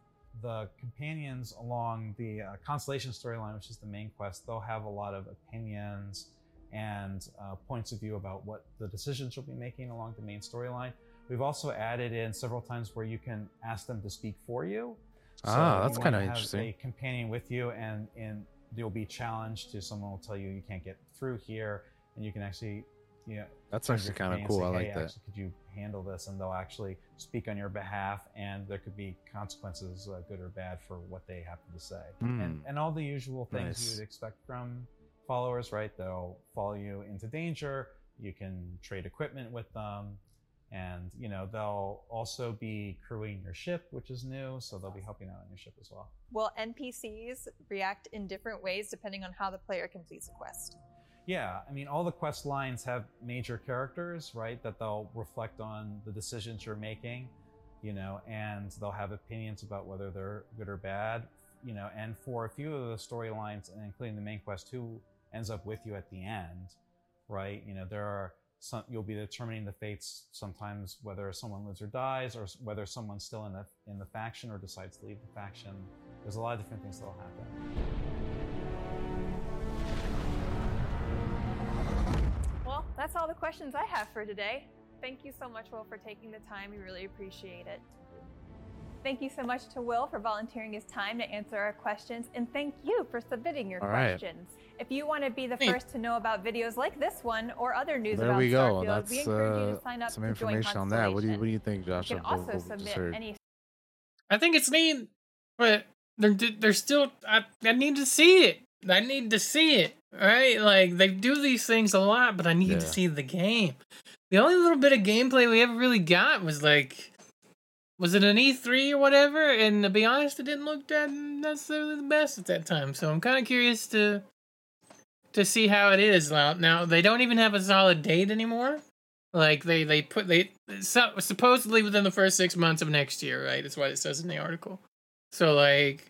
the companions along the uh, constellation storyline, which is the main quest, they'll have a lot of opinions and uh, points of view about what the decisions you'll be making along the main storyline. We've also added in several times where you can ask them to speak for you. Ah, that's kinda interesting. A companion with you, and and you'll be challenged to someone will tell you you can't get through here, and you can actually, you know, That's actually kind of cool. say, I like "Hey, that. Actually, could you handle this? And they'll actually speak on your behalf, and there could be consequences, uh, good or bad, for what they happen to say. And, Hmm. and all the usual things Nice. you would expect from followers, right? They'll follow you into danger. You can trade equipment with them. And you know they'll also be crewing your ship, which is new, so they'll be helping out on your ship as well. Will NPCs react in different ways depending on how the player completes a quest? Yeah, I mean, all the quest lines have major characters, right? That they'll reflect on the decisions you're making, you know, and they'll have opinions about whether they're good or bad, you know. And for a few of the storylines, including the main quest, who ends up with you at the end, right? You know, there are some you'll be determining the fates sometimes whether someone lives or dies, or whether someone's still in the in the faction or decides to leave the faction. There's a lot of different things that'll happen. Well, that's all the questions I have for today. Thank you so much, Will, for taking the time. We really appreciate it. Thank you so much to Will for volunteering his time to answer our questions, and thank you for submitting your All right. questions. If you want to be the Thanks. first to know about videos like this one or other news There about we go. Starfield, That's we encourage you uh, to sign up some to join information on that. What do you What do you think, You Josh? can of what- also we just submit any I think it's neat, but they're they're still. I I need to see it. I need to see it. Right? Like they do these things a lot, but I need Yeah. to see the game. The only little bit of gameplay we ever really got was like, was it an E3 or whatever? And to be honest, it didn't look that necessarily the best at that time. So I'm kind of curious to to see how it is now. Now they don't even have a solid date anymore. Like they they put they so, supposedly within the first six months of next year, right? That's what it says in the article. So like,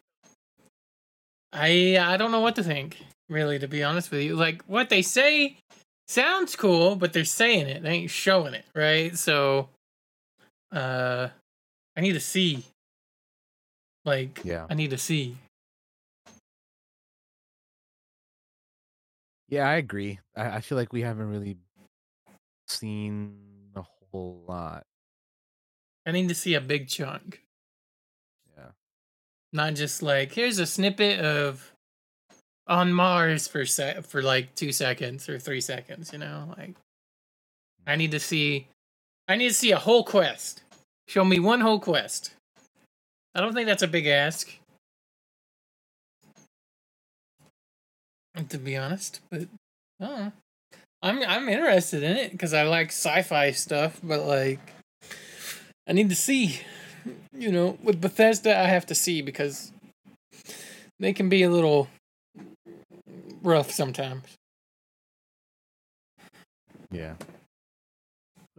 I I don't know what to think really, to be honest with you. Like what they say sounds cool, but they're saying it, they ain't showing it, right? So, uh, I need to see. Like, Yeah. I need to see. Yeah, I agree. I, I feel like we haven't really seen a whole lot. I need to see a big chunk. Yeah. not just like here's a snippet of on Mars for se- for like two seconds or three seconds. You know, like I hmm. need to see, I need to see a whole quest. Show me one whole quest. I don't think that's a big ask, to be honest. But I know. I'm I'm interested in it because I like sci-fi stuff, but like I need to see. You know, with Bethesda, I have to see because they can be a little rough sometimes. Yeah.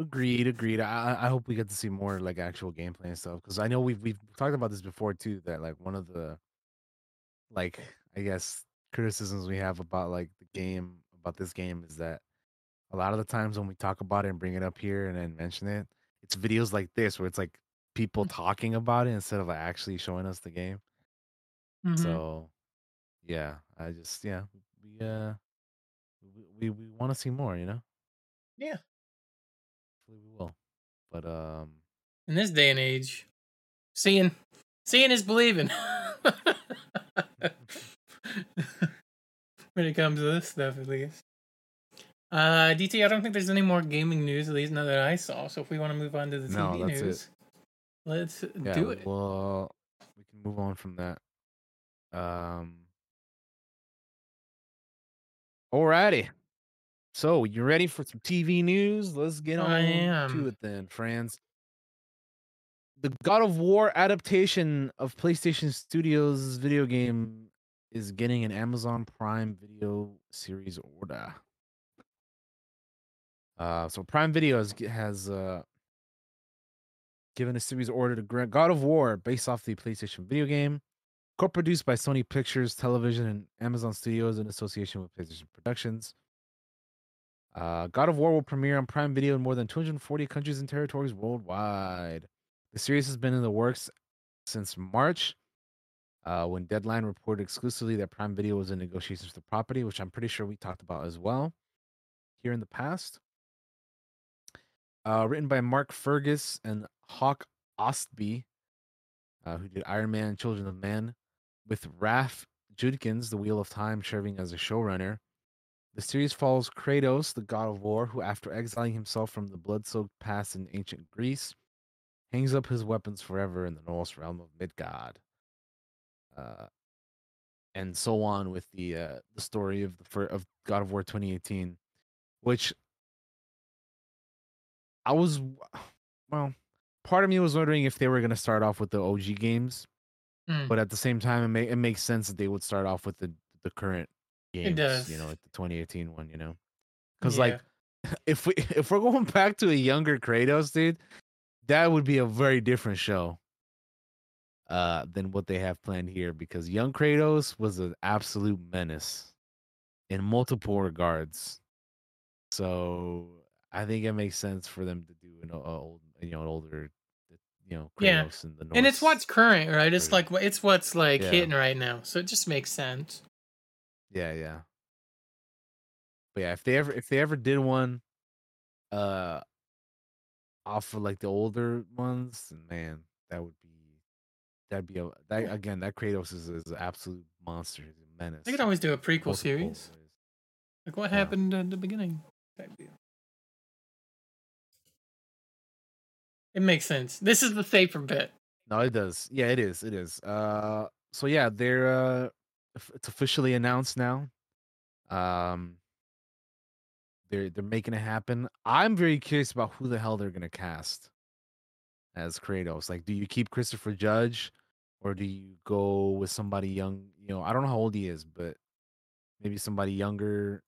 Agreed, agreed. I I hope we get to see more like actual gameplay and stuff because I know we've we've talked about this before too. That like one of the like I guess criticisms we have about like the game about this game is that a lot of the times when we talk about it and bring it up here and then mention it, it's videos like this where it's like people talking about it instead of like actually showing us the game. Mhm. So yeah, I just yeah we uh we we, we want to see more, you know. Yeah. Hopefully we will. But um in this day and age, seeing seeing is believing. when it comes to this stuff, at least. Uh, DT, I don't think there's any more gaming news, at least none that I saw. So if we want to move on to the No, TV that's it. news, let's yeah, do it. Well, we can move on from that. Um Alrighty. So you ready for some TV news? Let's get on I to it then, friends. The God of War adaptation of PlayStation Studios video game is getting an Amazon Prime Video series order. Uh, so Prime Video has, has uh, given a series order to grant God of War based off the PlayStation video game, co-produced by Sony Pictures Television and Amazon Studios in association with PlayStation Productions. Uh, God of War will premiere on Prime Video in more than 240 countries and territories worldwide. The series has been in the works since March, uh, when Deadline reported exclusively that Prime Video was in negotiations for the property, which I'm pretty sure we talked about as well here in the past. Uh, written by Mark Fergus and Hawk Ostby, uh, who did Iron Man and Children of Men, with Rafe Judkins, The Wheel of Time, serving as a showrunner. The series follows Kratos, the god of war, who, after exiling himself from the blood soaked past in ancient Greece, hangs up his weapons forever in the Norse realm of Midgard. Uh, and so on with the uh, the story of the fir- of God of War 2018, which I was well, part of me was wondering if they were going to start off with the OG games, Mm. but at the same time, it, ma- it makes sense that they would start off with the the current games. does. You know, like the 2018 one. You know, because Yeah. like if we if we're going back to a younger Kratos, dude, that would be a very different show uh than what they have planned here because young Kratos was an absolute menace in multiple regards. So I think it makes sense for them to do an old, you know, an older, you know, Yeah. Kratos in the North. and it's what's current, right? It's like it's what's like Yeah. hitting right now, so it just makes sense. Yeah, yeah. But yeah, if they ever if they ever did one uh off of like the older ones, man, that would be that'd be a that again. That Kratos is, is an absolute monster. He's a menace. They could always do a prequel both series. ways. Like what Yeah. happened at the beginning? Type deal. It makes sense. This is the safer bet. No, it does. Yeah, it is. It is. Uh, so yeah, they're uh, it's officially announced now. Um, they're they're making it happen. I'm very curious about who the hell they're gonna cast as Kratos. Like, do you keep Christopher Judge, or do you go with somebody young? You know, I don't know how old he is, but maybe somebody younger.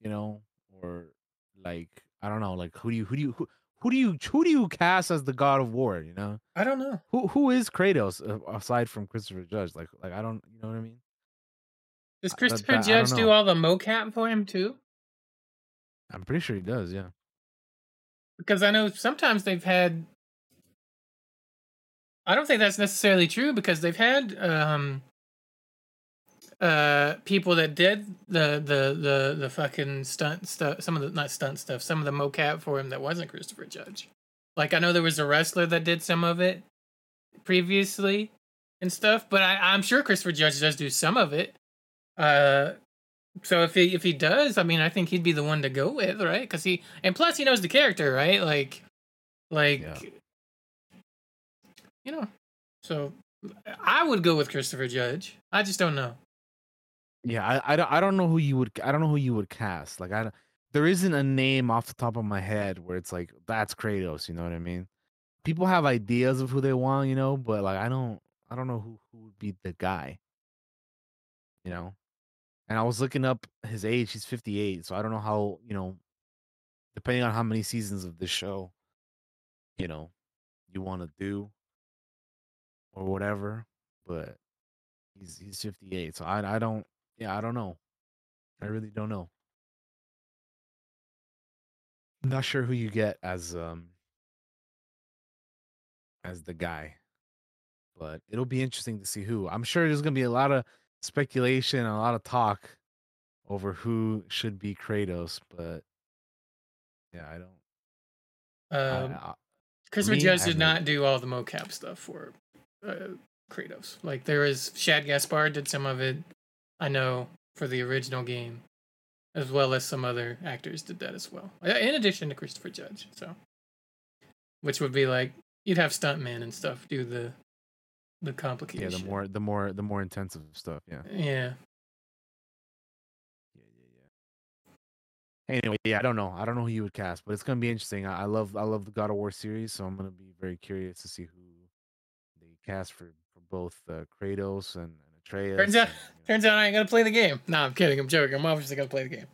You know, or like I don't know. Like, who do you who do you who, who do you who do you cast as the God of War? You know I don't know. who who is Kratos aside from Christopher Judge? Like like I don't you know what I mean? Does Christopher that- I Judge do all the mocap for him too? I'm pretty sure he does. Yeah. Because I know sometimes they've had. I don't think that's necessarily true because they've had um, uh, people that did the the the the fucking stunt stuff. Some of the not stunt stuff. Some of the mocap for him that wasn't Christopher Judge. Like I know there was a wrestler that did some of it previously and stuff, but I, I'm sure Christopher Judge does do some of it. Uh, so if he if he does, I mean, I think he'd be the one to go with, right? Because he and plus he knows the character, right? Like, like, Yeah. you know. So I would go with Christopher Judge. I just don't know. Yeah. I, I don't I don't know who you would I don't know who you would cast. Like I there isn't a name off the top of my head where it's like that's Kratos. You know what I mean? People have ideas of who they want, you know, but like I don't I don't know who who would be the guy. You know. And I was looking up his age. He's 58, so I don't know how you know. Depending on how many seasons of this show, you know, you want to do or whatever, but he's he's 58. So I I don't yeah, I don't know. I really don't know. Not sure who you get as um as the guy. But it'll be interesting to see who. I'm sure there's going to be a lot of speculation and a lot of talk over who should be Kratos, but yeah, I don't I- Um, I- Christopher me, Judge did not do all the mocap stuff for uh, Kratos. Like there is Shad Gaspard did some of it. I know for the original game, as well as some other actors did that as well. In addition to Christopher Judge, so which would be like you'd have stuntmen and stuff do the the yeah, the more the more the more intensive stuff, yeah. yeah. Yeah, yeah, yeah. Anyway, yeah, I don't know. I don't know who you would cast, but it's gonna be interesting. I, I love I love the God of War series, so I'm gonna be very curious to see who they cast for for both uh, Kratos and, Turns out-. Turns out I ain't gonna play the game. No, I'm kidding. I'm joking. I'm obviously gonna play the game.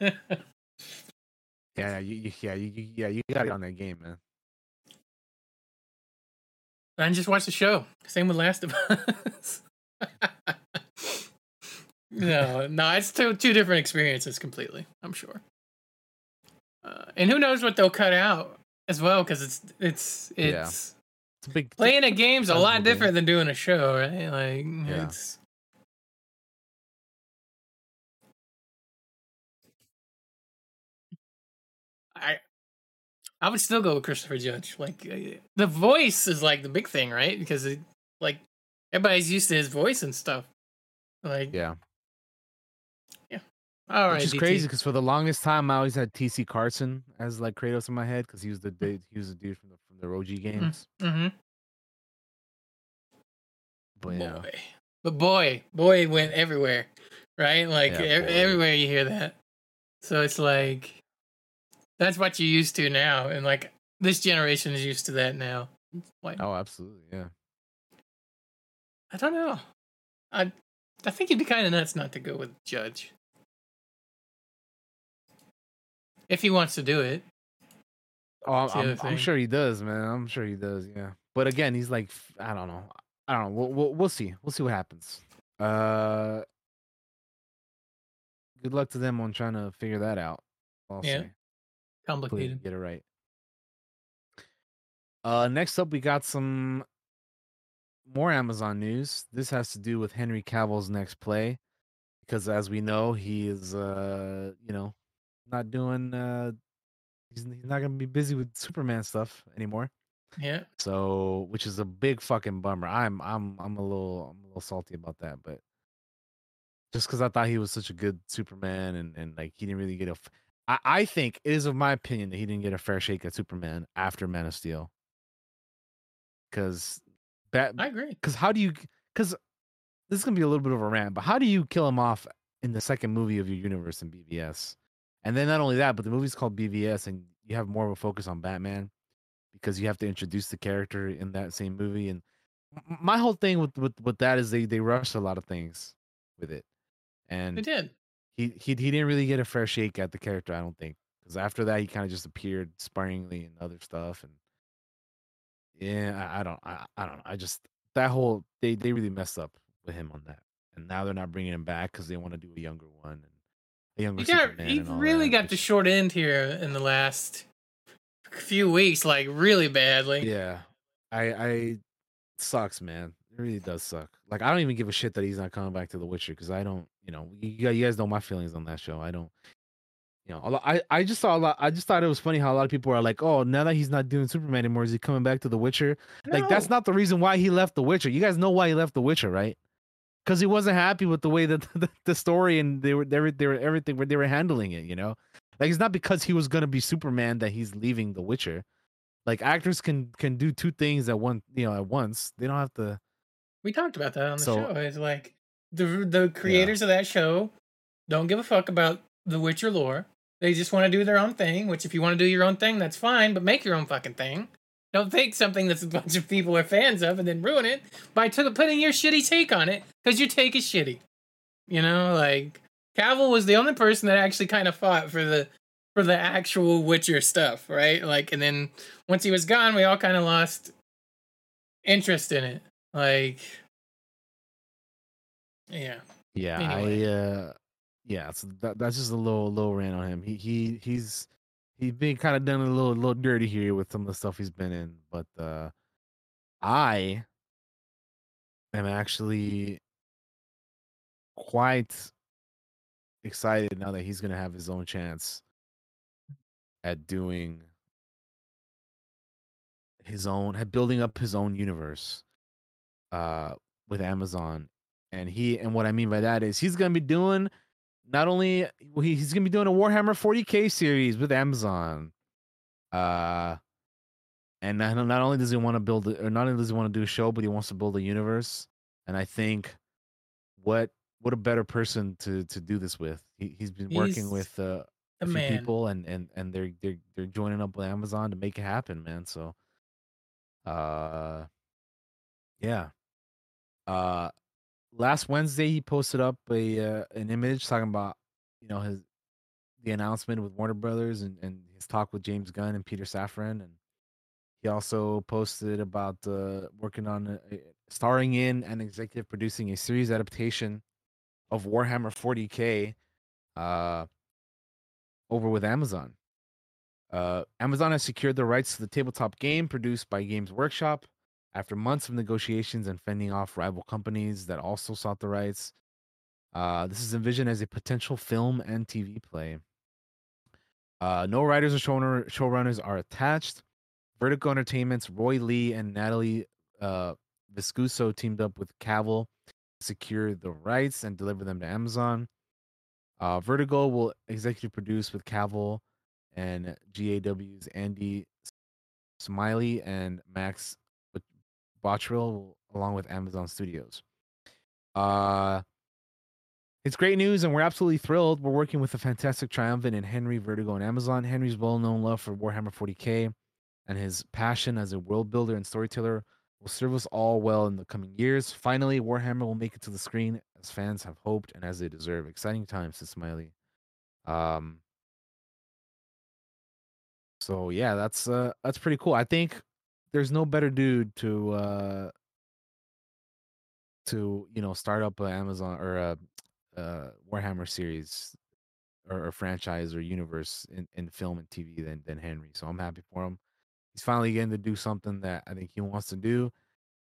yeah, yeah, you, you, yeah, you, you- yeah, you got it on that game, man. And just watch the show. Same with Last of Us. no, no, it's two two different experiences completely. I'm sure. Uh, and who knows what they'll cut out as well? Because it's it's it's It's a big playing a game's a lot game. different than doing a show, right? Like Yeah. it's. I I would still go with Christopher Judge. Like uh, the voice is like the big thing, right? Because it, like everybody's used to his voice and stuff. Like yeah. Yeah. All right, Which is DT. crazy because for the longest time I always had TC Carson as like Kratos in my head because he was the dude, he was the dude from the from the OG games. Mm-hmm. But yeah, Boy, but boy, boy went everywhere, right? Like Yeah, ev- everywhere you hear that. So it's like that's what you're used to now, and like this generation is used to that now. Like oh absolutely, yeah. I don't know. I I think it'd be kind of nuts not to go with Judge if he wants to do it. Oh, I'm, That's the other I'm, sure he does, man. I'm sure he does. Yeah, but again, he's like, I don't know. I don't know. We'll, we'll we'll see. We'll see what happens. Uh, good luck to them on trying to figure that out. I'll Yeah. say. Complicated. Get it right. Uh, next up, we got some more Amazon news. This has to do with Henry Cavill's next play, because as we know, he is, uh, you know, not doing. Uh, he's, he's not gonna be busy with Superman stuff anymore. Yeah. So, which is a big fucking bummer. I'm I'm I'm a little I'm a little salty about that, but just because I thought he was such a good Superman and and like he didn't really get a. F- I I think it is of my opinion that he didn't get a fair shake at Superman after Man of Steel. Because Bat, I agree. because how do you? Because this is gonna be a little bit of a rant, but how do you kill him off in the second movie of your universe in BVS? And then not only that, but the movie's called BVS, and you have more of a focus on Batman because you have to introduce the character in that same movie. And my whole thing with with, with that is they they rushed a lot of things with it, and They did. he he he didn't really get a fair shake at the character. I don't think because after that he kind of just appeared sparingly in other stuff, and yeah, I, I don't I, I don't know. I just that whole they they really messed up with him on that, and now they're not bringing him back because they want to do a younger one and You got you really got the short end here in the last few weeks, like really badly. Yeah, I I sucks, man. It really does suck. Like I don't even give a shit that he's not coming back to The Witcher because I don't, you know, you, guys- you guys know my feelings on that show. I don't, you know, I I just saw a lot. I just thought it was funny how a lot of people are like, oh, now that he's not doing Superman anymore, is he coming back to The Witcher? Like that's not the reason why he left The Witcher. You guys know why he left The Witcher, right? Because he wasn't happy with the way that the, the story and they were they were, they were everything where they were handling it. You know, like it's not because he was gonna be Superman that he's leaving The Witcher. Like actors can can do two things at one you know at once. They don't have to. We talked about that on the So- show. It's like the the creators of that show don't give a fuck about the Witcher lore. They just want to do their own thing. Which, if you want to do your own thing, that's fine. But make your own fucking thing. Don't take something that's a bunch of people are fans of and then ruin it by t- putting your shitty take on it because your take is shitty. You know, like Cavill was the only person that actually kind of fought for the for the actual Witcher stuff, right? Like, and then once he was gone, we all kind of lost interest in it. Like, yeah, Yeah, Anyway. I uh yeah, so that, that's just a little little rant on him. He he he's he's been kind of done a little little dirty here with some of the stuff he's been in, but uh I am actually quite excited now that he's gonna have his own chance at doing his own at building up his own universe uh with Amazon and he and what I mean by that is he's gonna be doing not only he's gonna be doing a Warhammer 40k series with Amazon, uh, and not, not only does he want to build or not only does he want to do a show, but he wants to build a universe. And I think what what a better person to to do this with. He he's been working He's with uh, a few man. people and and and they're they're they're joining up with Amazon to make it happen, man. So, uh, yeah. Uh, last Wednesday he posted up a uh, an image talking about you know his the announcement with Warner Brothers and and his talk with James Gunn and Peter Safran and he also posted about uh, working on starring in and executive producing a series adaptation of Warhammer 40k uh over with Amazon. Uh, Amazon has secured the rights to the tabletop game produced by Games Workshop after months of negotiations and fending off rival companies that also sought the rights. Uh, this is envisioned as a potential film and TV play. Uh, no writers or showrunner, showrunners are attached. Vertigo Entertainment's Roy Lee and Natalie uh, Viscuso teamed up with Cavill to secure the rights and deliver them to Amazon. Uh, Vertigo will executive produce with Cavill and GAW's Andy Smiley and Max Bottrill along with Amazon Studios. Uh, it's great news, and we're absolutely thrilled. We're working with the fantastic Triumphant and Henry Vertigo and Amazon. Henry's well known love for Warhammer 40k and his passion as a world builder and storyteller will serve us all well in the coming years. Finally, Warhammer will make it to the screen as fans have hoped and as they deserve. Exciting times, says Smiley. Um, so yeah, that's uh that's pretty cool. I think there's no better dude to uh to you know start up an Amazon or a, uh Warhammer series or, or franchise or universe in, in film and TV than than Henry. So I'm happy for him. He's finally getting to do something that I think he wants to do.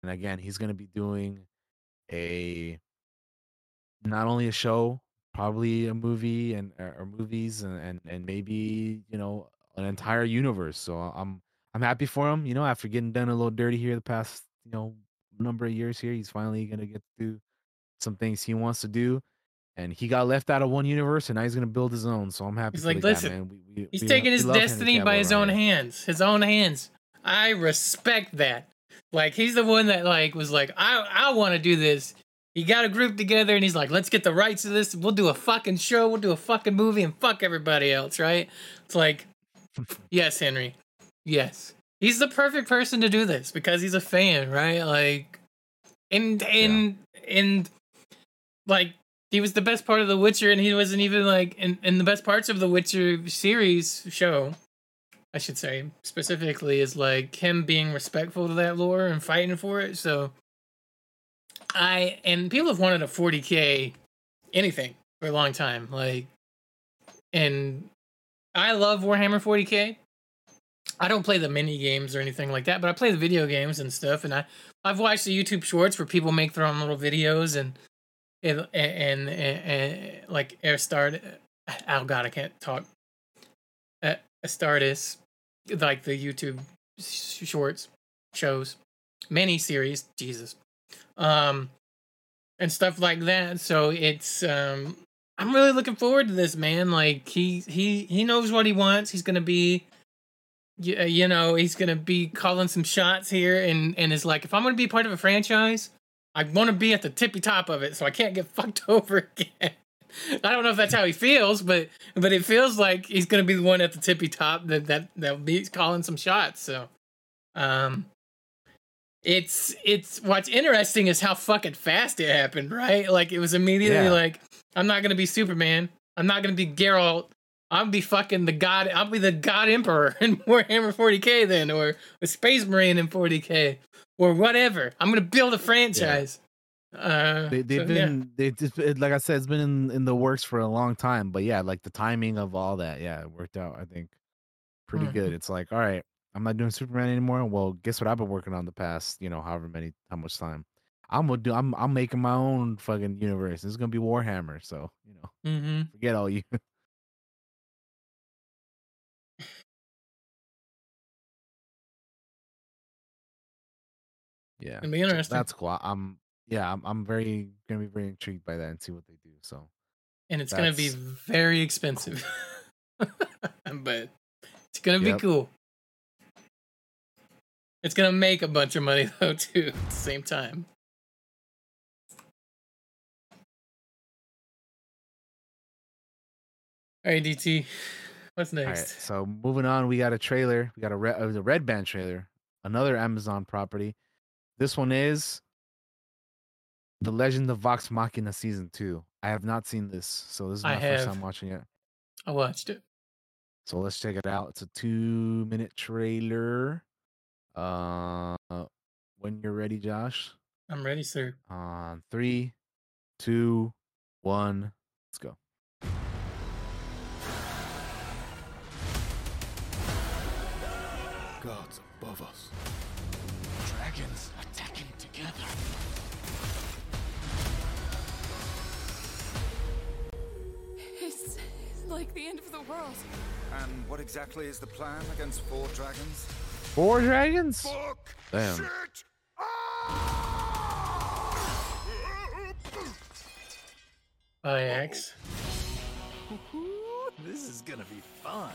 And again, he's going to be doing a not only a show, probably a movie and or movies and, and and maybe you know an entire universe. So I'm I'm happy for him. You know, after getting done a little dirty here the past you know number of years here, he's finally gonna get to do some things he wants to do. And he got left out of one universe, and now he's gonna build his own. So I'm happy. He's for like, guy, "Listen, man. We- we- He's we- uh, taking we his destiny by his own hands. His own hands. I respect that. Like he's the one that like was like, I I want to do this. He got a group together and he's like, let's get the rights to this. We'll do a fucking show. We'll do a fucking movie and fuck everybody else, right? It's like, yes, Henry. Yes. He's the perfect person to do this because he's a fan, right? Like, and and and like he was the best part of The Witcher, and he wasn't even like in, in the best parts of the Witcher series show. I should say specifically is like him being respectful to that lore and fighting for it. So I and people have wanted a 40k anything for a long time, like, and I love Warhammer 40k. I don't play the mini games or anything like that, but I play the video games and stuff. And I I've watched the YouTube shorts where people make their own little videos and and and, and, and like Airstart. Oh God, I can't talk. Uh, Astartes, like the YouTube sh- shorts, shows, mini series, Jesus, um, and stuff like that. So it's um, I'm really looking forward to this man. Like he he he knows what he wants. He's gonna be you, you know he's gonna be calling some shots here and and is like if i'm gonna be part of a franchise i want to be at the tippy top of it so i can't get fucked over again i don't know if that's how he feels but but it feels like he's gonna be the one at the tippy top that that that'll be calling some shots so um it's it's what's interesting is how fucking fast it happened right like it was immediately Yeah. like i'm not gonna be superman i'm not gonna be Geralt. I'll be fucking the god. I'll be the god emperor in Warhammer 40k then, or a Space Marine in 40k, or whatever. I'm gonna build a franchise. Uh, They, they've so, yeah. been they just like I said, it's been in, in the works for a long time. But yeah, like the timing of all that, yeah, it worked out. I think pretty Mhm. good. It's like, all right, I'm not doing Superman anymore. Well, guess what? I've been working on the past, you know, however many, how much time. I'm gonna do. I'm I'm making my own fucking universe. It's gonna be Warhammer. So you know, Mm-hmm. forget all you. yeah, It'll be interesting, that's cool. I'm yeah, I'm I'm very gonna be very intrigued by that and see what they do. So and it's gonna be very expensive, but it's gonna be cool. It's gonna make a bunch of money though too at the same time. All right, DT, what's All right, next? so moving on, we got a trailer. We got a red, uh, the Red Band trailer, another Amazon property. This one is The Legend of Vox Machina season two. I have not seen this, so this is I my first have. time watching it. I watched it. So let's check it out. It's a two-minute trailer. Uh, when you're ready, Josh. I'm ready, sir. On three, two, one, let's go. Gods above us. Like the end of the world. And what exactly is the plan against four dragons? Four dragons. Fuck! Damn. Shit! Ah! By X. This is gonna be fun.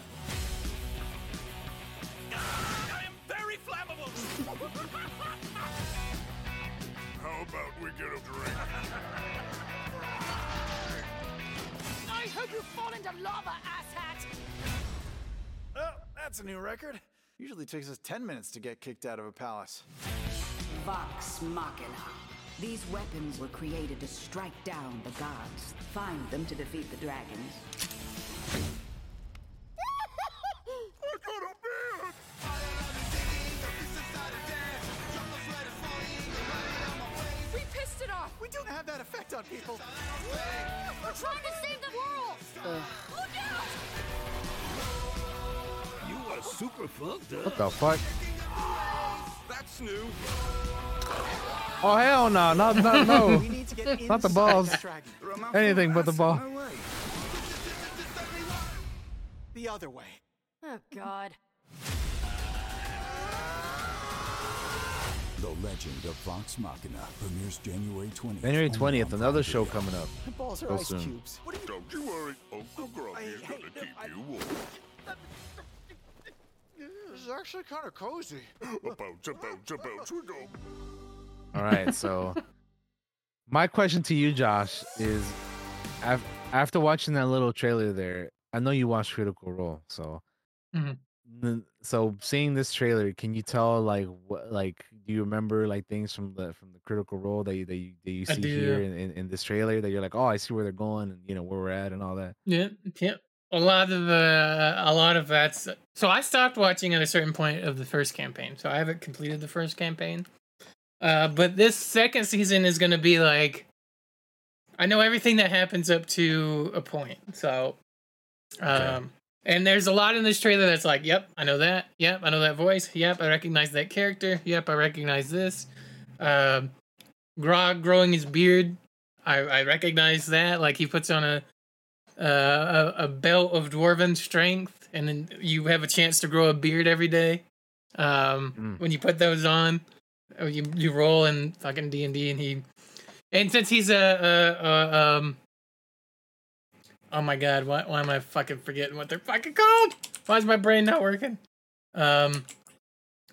Ah, I am very flammable. How about we get a drink? I hope you fall into lava, asshat! Oh, that's a new record. Usually takes us 10 minutes to get kicked out of a palace. Vox Machina. These weapons were created to strike down the gods. Find them to defeat the dragons. We don't have that effect on people. We're trying to save the world! Look out! You are super fucked What the fuck? That's new. Oh hell no! Not not no. We need to get Not the balls. this dragon. There are mouthful Anything but the acid, ball. The other way. Oh, God. The Legend of Vox Machina premieres January 20th. January twentieth, another show coming up. My balls are Real ice soon. cubes. Don't you worry, Uncle Groggy is gonna keep you warm. This is actually kind of cozy. Bounce, bounce, bounce, we go. All right, so my question to you, Josh, is af- after watching that little trailer there, I know you watched Critical Role, so Mhm. So seeing this trailer, can you tell like what like do you remember like things from the from the Critical Role that you that you, that you see here in, in, in this trailer that you're like, oh, I see where they're going and you know where we're at and all that. Yeah, yeah. A lot of uh, a lot of that's so I stopped watching at a certain point of the first campaign, so I haven't completed the first campaign. Uh, but this second season is going to be like, I know everything that happens up to a point. So, um, and there's a lot in this trailer that's like, yep, I know that. Yep, I know that voice. Yep, I recognize that character. Yep, I recognize this. Um, Grog growing his beard. I, I recognize that. Like he puts on a uh, a, a belt of dwarven strength, and then you have a chance to grow a beard every day. Um, Mm. when you put those on, you you roll in fucking D and D, and he, and since he's a, a, a um, oh my god, why why am I fucking forgetting what they're fucking called? Why is my brain not working? Um,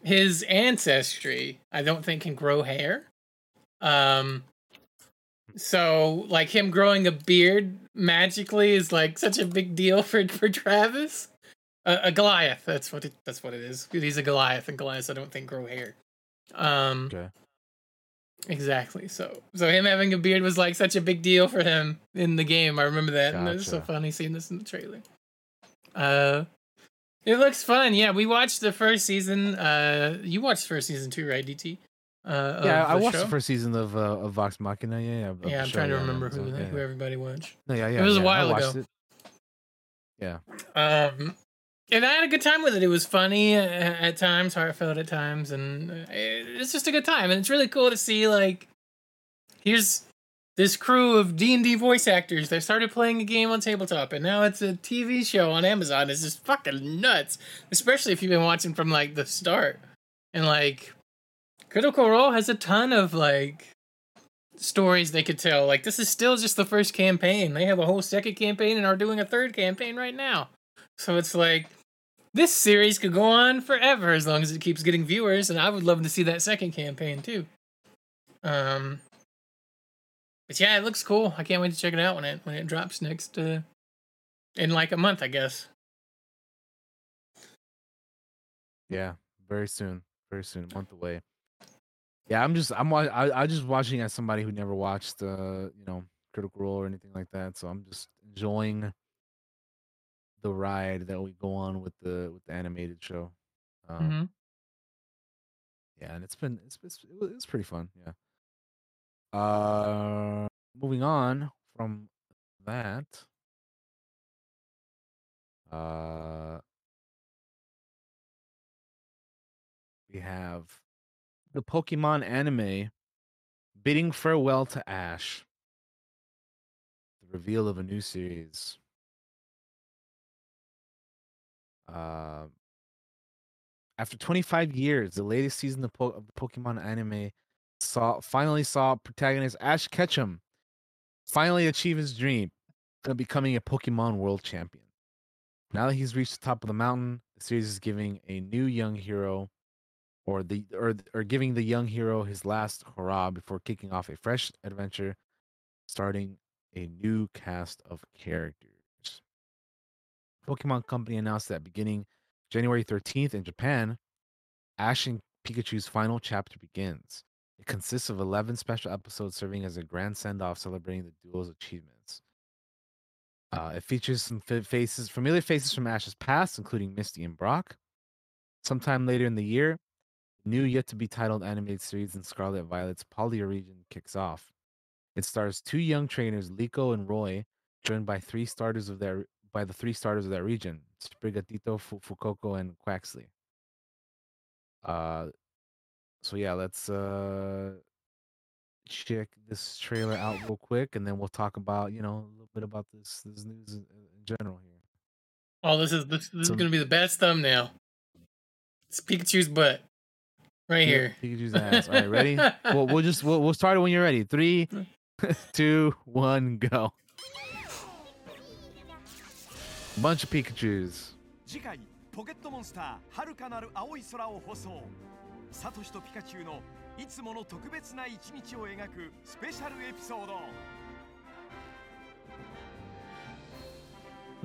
his ancestry, I don't think can grow hair. Um, so like him growing a beard magically is like such a big deal for for Travis. Uh, a Goliath, that's what it, that's what it is. He's a Goliath, and Goliaths I don't think grow hair. Um, Okay. Exactly. So so him having a beard was like such a big deal for him in the game. I remember that, and it's so funny seeing this in the trailer. Uh, it looks fun. Yeah, we watched the first season. Uh, you watched first season too, right, DT? Uh, Yeah, I watched show? the first season of uh, of Vox Machina. Yeah, yeah. Yeah, I'm trying to remember who who everybody watched. No, yeah, yeah. It was a yeah, I while ago. it. Yeah. Um, and I had a good time with it. It was funny at times, heartfelt at times, and uh, it's just a good time. And it's really cool to see like here's this crew of D and D voice actors that started playing a game on tabletop, and now it's a TV show on Amazon. It's just fucking nuts, especially if you've been watching from like the start. And like, Critical Role has a ton of like stories they could tell. Like this is still just the first campaign. They have a whole second campaign and are doing a third campaign right now. So it's like this series could go on forever as long as it keeps getting viewers, and I would love to see that second campaign too. Um, but yeah, it looks cool. I can't wait to check it out when it when it drops next uh, in like a month, I guess. Yeah, very soon, very soon, a month away. Yeah, I'm just I'm I I just watching as somebody who never watched uh you know Critical Role or anything like that, so I'm just enjoying the ride that we go on with the with the animated show. Um, Mm-hmm. Yeah, and it's been it's it's it was- it's pretty fun. Yeah. Uh, moving on from that. Uh, we have the Pokemon anime bidding farewell to Ash. The reveal of a new series. Uh, after 25 years, the latest season of, po- of the Pokemon anime saw finally saw protagonist Ash Ketchum finally achieve his dream of becoming a Pokemon World Champion. Now that he's reached the top of the mountain, the series is giving a new young hero, or the or or giving the young hero his last hurrah before kicking off a fresh adventure, starting a new cast of characters. Pokemon Company announced that beginning January 13th in Japan, Ash and Pikachu's final chapter begins. It consists of 11 special episodes serving as a grand send off celebrating the duo's achievements. Uh, it features some faces, familiar faces from Ash's past, including Misty and Brock. Sometime later in the year, new yet to be titled animated series in Scarlet Violet's Paldea region kicks off. It stars two young trainers, Liko and Roy, joined by three starters of their by the three starters of that region, Sprigatito, Fu- Fuecoco, and Quaxly. Uh, so yeah, let's uh check this trailer out real quick, and then we'll talk about you know a little bit about this this news in, in general here. Oh, this is this, this is gonna be the best thumbnail. It's Pikachu's butt. Right here. Pikachu's ass. All right, ready? well, we'll just we'll, we'll start it when you're ready. Three, two, one, go. bunch of ズ次回ポケットモンスター遥かなる青い空を放送。サトシとピカチュウのいつもの特別な一日を描くスペシャルエピソード。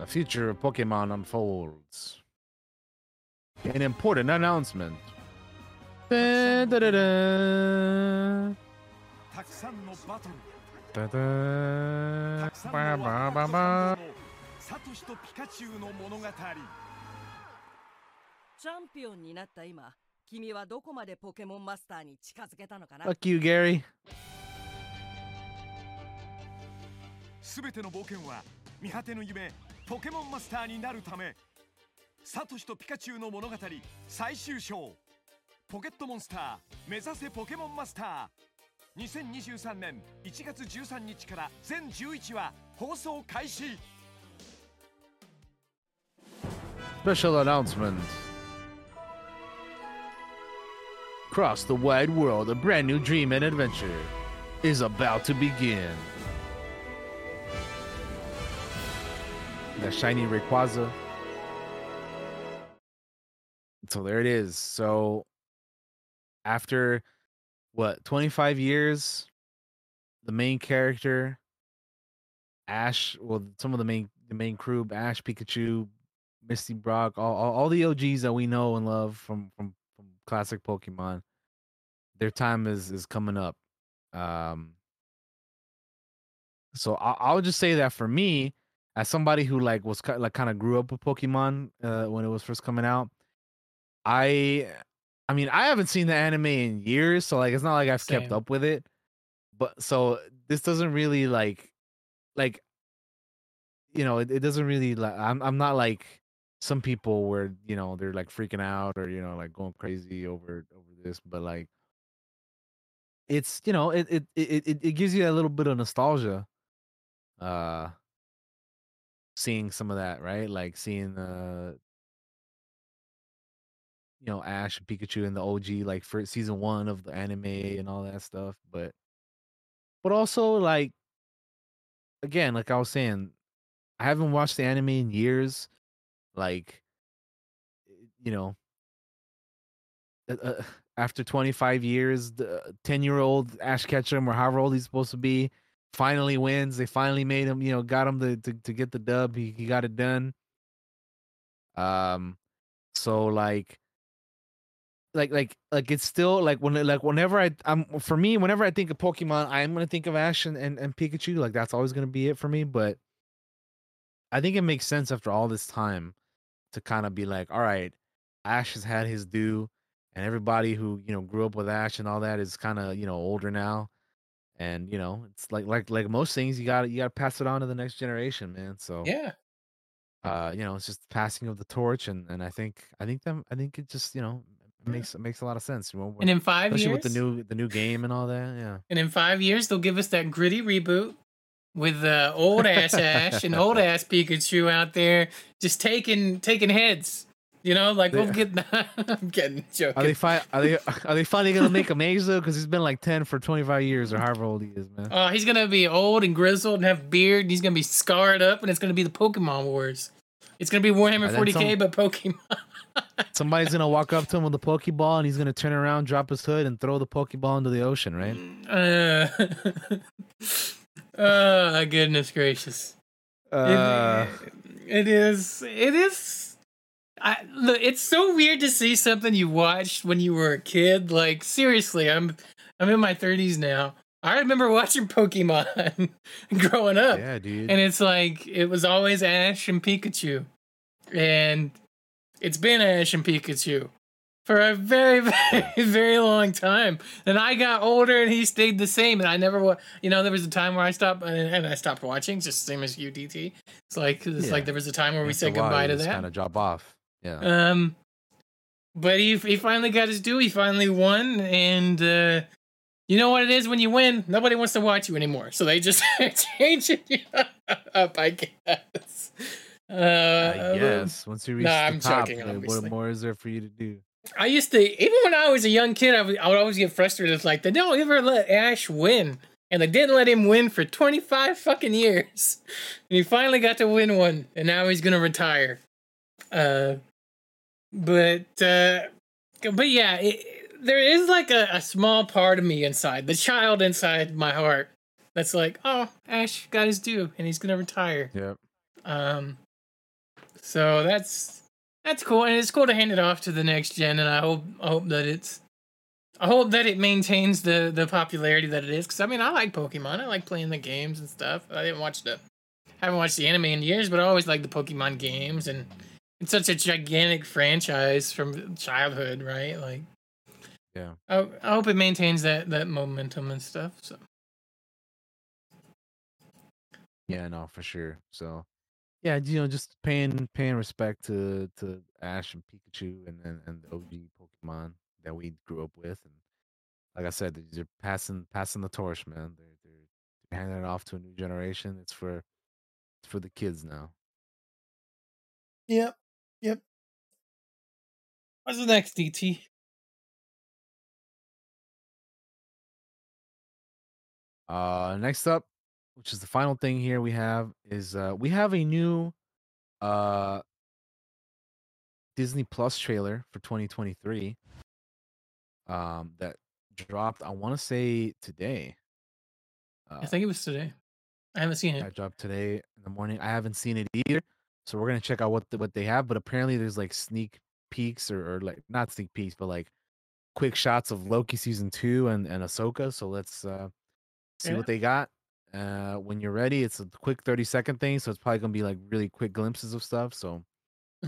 The future of Pokemon unfolds. An important announcement, たくさんのバトルとサトシとピカチュウの物語。チャンピオンになった今君はどこまでポケモンマスターに近づけたのかな？Fuck you, Gary. すべての冒険は見果てぬ夢ポケモンマスターになるためサトシとピカチュウの物語最終章。ポケットモンスター目指せポケモンマスター。2023年1月13日から全11話放送開始 Special announcement. Across the wide world, a brand new dream and adventure is about to begin. The shiny Rayquaza. So there it is. So after what 25 years, the main character, Ash, well, some of the main the main crew, Ash, Pikachu, Misty Brock, all, all all the OGs that we know and love from from from classic Pokemon. Their time is is coming up. Um so I, I'll just say that for me, as somebody who like was like kind of grew up with Pokemon uh, when it was first coming out, I I mean I haven't seen the anime in years, so like it's not like I've kept up with it. But so this doesn't really like like you know it, it doesn't really like I'm I'm not like some people were you know they're like freaking out or you know like going crazy over over this, but like it's you know it it it it, gives you a little bit of nostalgia uh seeing some of that right? Like seeing uh you know ash and pikachu and the og like for season one of the anime and all that stuff but but also like again like i was saying i haven't watched the anime in years like you know uh, uh, after 25 years the 10 year old ash ketchum or however old he's supposed to be finally wins they finally made him you know got him to, to, to get the dub he, he got it done. Um so like like like like it's still like when like whenever I I'm for me whenever I think of Pokemon I'm gonna think of Ash and, and, and Pikachu like that's always gonna be it for me but I think it makes sense after all this time to kind of be like all right Ash has had his due and everybody who you know grew up with Ash and all that is kind of you know older now. And you know it's like like like most things you got you got to pass it on to the next generation man so Yeah. uh you know it's just passing of the torch and and I think I think them I think it just you know makes it makes a lot of sense you know, And in five especially years, with the new the new game and all that yeah. And in five years, they'll give us that gritty reboot with uh, old ass Ash and old ass Pikachu out there just taking taking heads. You know, like we'll get. I'm getting joking. are they fi- are they are they finally gonna make him age though because he's been like 10 for 25 years or however old he is man Oh, he's gonna be old and grizzled and have beard. And he's gonna be scarred up, and it's gonna be the Pokemon Wars. It's gonna be Warhammer forty k, some- but Pokemon. somebody's gonna walk up to him with a pokeball and he's gonna turn around drop his hood and throw the pokeball into the ocean right Uh, oh goodness gracious! It- uh it is. It is. I look. It's so weird to see something you watched when you were a kid. Like seriously, I'm I'm in my 30s now. I remember watching Pokemon growing up. yeah dude And it's like it was always Ash and Pikachu. And it's been Ash and Pikachu for a very, very, very long time. And I got older and he stayed the same. And I never, wa- you know, there was a time where I stopped and, and I stopped watching, just same as UDT. It's like it's Yeah. like there was a time where we said while, goodbye to just that. kind of drop off yeah Um, but he he finally got his due. He finally won, and uh, you know what it is when you win? Nobody wants to watch you anymore, so they just change it up. I guess. Uh, I guess once you reach nah, the I'm top, joking, uh, what more is there for you to do? I used to even when I was a young kid, I would, I would always get frustrated. It's like they don't ever let Ash win, and they didn't let him win for twenty five fucking years. And he finally got to win one, and now he's gonna retire. Uh, but uh, but yeah, it, there is like a, a small part of me inside, the child inside my heart, that's like, oh, Ash got his due, and he's gonna retire. Yep. Um, so that's that's cool, and it's cool to hand it off to the next gen, and I hope I hope that it's I hope that it maintains the the popularity that it is. Because I mean, I like Pokemon, I like playing the games and stuff. I didn't watch the I haven't watched the anime in years, but I always like the Pokemon games, and it's such a gigantic franchise from childhood, right? Like, Yeah. I, I hope it maintains that that momentum and stuff. So Yeah, no, for sure. So, yeah, you know, just paying paying respect to to Ash and Pikachu and and, and the OG Pokemon that we grew up with, and like I said, they're passing passing the torch, man. They're they're, they're handing it off to a new generation. It's for it's for the kids now. Yep. Yep. What's the next DT? Uh, next up, which is the final thing here we have is uh we have a new uh Disney Plus trailer for 2023. Um, that dropped. I want to say today. Uh, I think it was today. I haven't seen it. that dropped today in the morning. I haven't seen it either, so we're gonna check out what the, what they have. But apparently, there's like sneak peeks or, or like not sneak peeks, but like quick shots of Loki season two and and Ahsoka. So let's uh see Yeah. what they got. Uh, when you're ready, it's a quick 30 second thing, so it's probably gonna be like really quick glimpses of stuff. So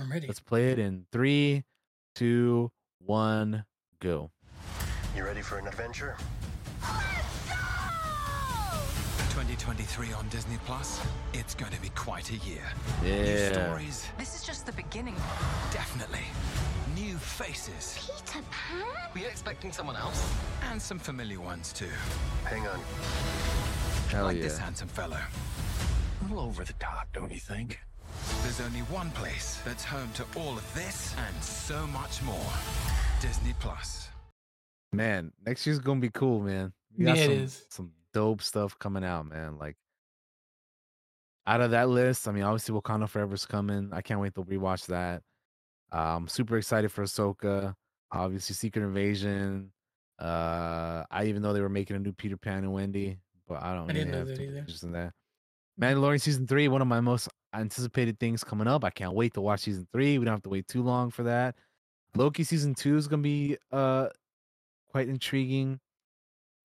I'm ready. let's play it in three, two, one, go. You ready for an adventure? 2023 on Disney Plus. It's going to be quite a year. New Yeah. stories, This is just the beginning. definitely. New faces. Peter Pan? Were you expecting someone else? And some familiar ones too. Hang on. Hell like yeah. this handsome fellow. A little over the top, don't you think? There's only one place that's home to all of this and so much more. Disney Plus. Man, next year's gonna be cool, man. We got Yeah, some, is. some dope stuff coming out, man. Like out of that list, I mean, obviously Wakanda Forever's coming. I can't wait to rewatch that. Um, super excited for Ahsoka. Obviously, Secret Invasion. Uh, I even know they were making a new Peter Pan and Wendy, but I don't I didn't know that either. much interest in that. Mandalorian season three, one of my most anticipated things coming up. I can't wait to watch season three. We don't have to wait too long for that. Loki season two is gonna be uh quite intriguing.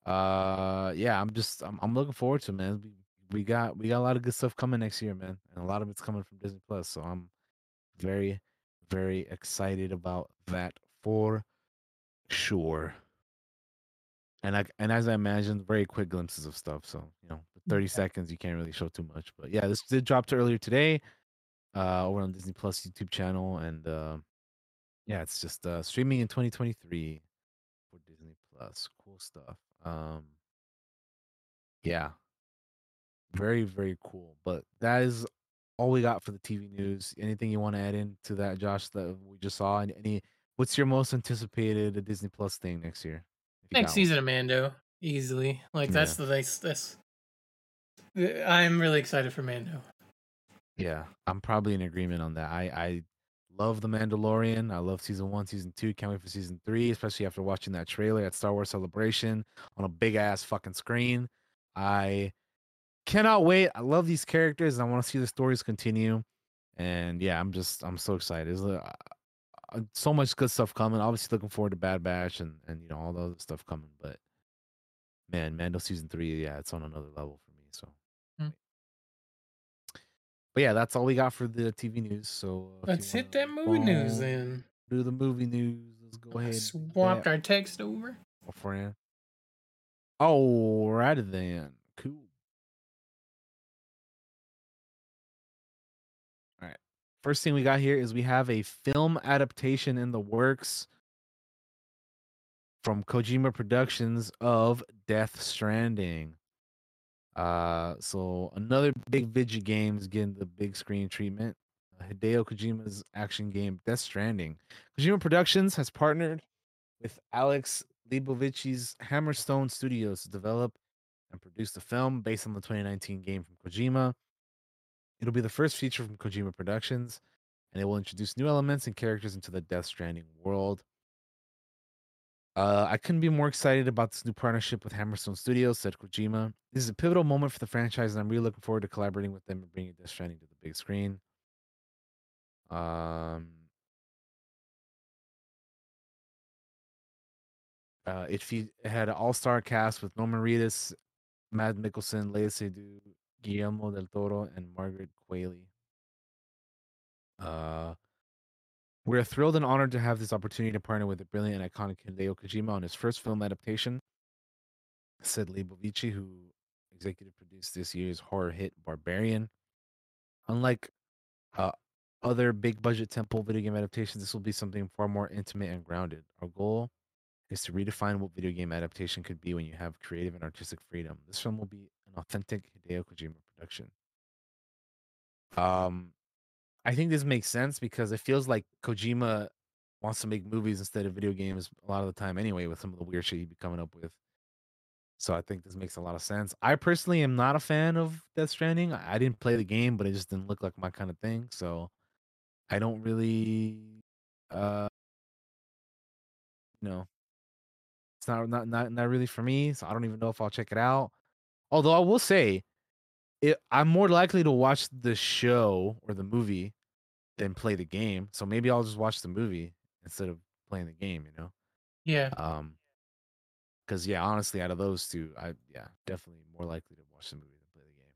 Uh yeah, I'm just I'm, I'm looking forward to it, man. We, we got we got a lot of good stuff coming next year, man. And a lot of it's coming from Disney Plus. So I'm very, very excited about that for sure. And I and as I imagined, very quick glimpses of stuff. So, you know, the 30 seconds you can't really show too much. But yeah, this did drop to earlier today, uh, over on Disney Plus YouTube channel. And uh yeah, it's just uh streaming in 2023 for Disney Plus. Cool stuff. Um yeah. Very, very cool. But that is all we got for the TV news. Anything you want to add into that, Josh, that we just saw? And any what's your most anticipated Disney Plus thing next year? Next season of Mando, easily. Like that's the nice. That's. Uh, I'm really excited for Mando. Yeah, I'm probably in agreement on that. I I love the Mandalorian. I love season one, season two. Can't wait for season three, especially after watching that trailer at Star Wars Celebration on a big ass fucking screen. I cannot wait. I love these characters, and I want to see the stories continue. And yeah, I'm just I'm so excited. Uh, Uh, so much good stuff coming. Obviously, looking forward to Bad Batch and and you know all the other stuff coming. But man, Mando season three, yeah, it's on another level for me. So. Hmm. But yeah, that's all we got for the TV news. So Let's hit that movie news then. Do the movie news. Let's go ahead. Swapped our text over. my friend. Alrighty then. Cool. First thing we got here is we have a film adaptation in the works from Kojima Productions of Death Stranding. Uh, so another big video games getting the big screen treatment. Hideo Kojima's action game Death Stranding. Kojima Productions has partnered with Alex Lebovici's Hammerstone Studios to develop and produce the film based on the 2019 game from Kojima. It'll be the first feature from Kojima Productions, and it will introduce new elements and characters into the Death Stranding world. Uh, I couldn't be more excited about this new partnership with Hammerstone Studios, said Kojima. This is a pivotal moment for the franchise, and I'm really looking forward to collaborating with them and bringing Death Stranding to the big screen. Um, uh, it, fe- it had an all-star cast with Norman Reedus, Mads Mikkelsen, Lea Seydoux, Guillermo del Toro, and Margaret Qualley. Uh, we're thrilled and honored to have this opportunity to partner with the brilliant and iconic Hideo Kojima on his first film adaptation, said Lebovici, who executive produced this year's horror hit Barbarian. Unlike uh, other big budget temple video game adaptations, this will be something far more intimate and grounded. Our goal is to redefine what video game adaptation could be when you have creative and artistic freedom. This film will be an authentic Hideo Kojima production. Um, I think this makes sense because it feels like Kojima wants to make movies instead of video games a lot of the time anyway with some of the weird shit he'd be coming up with. So I think this makes a lot of sense. I personally am not a fan of Death Stranding. I didn't play the game, but it just didn't look like my kind of thing. So I don't really uh you know it's not not not, not really for me. So I don't even know if I'll check it out. Although I will say it, I'm more likely to watch the show or the movie than play the game. So maybe I'll just watch the movie instead of playing the game, you know? Yeah. Um because yeah, honestly, out of those two, I yeah, definitely more likely to watch the movie than play the game.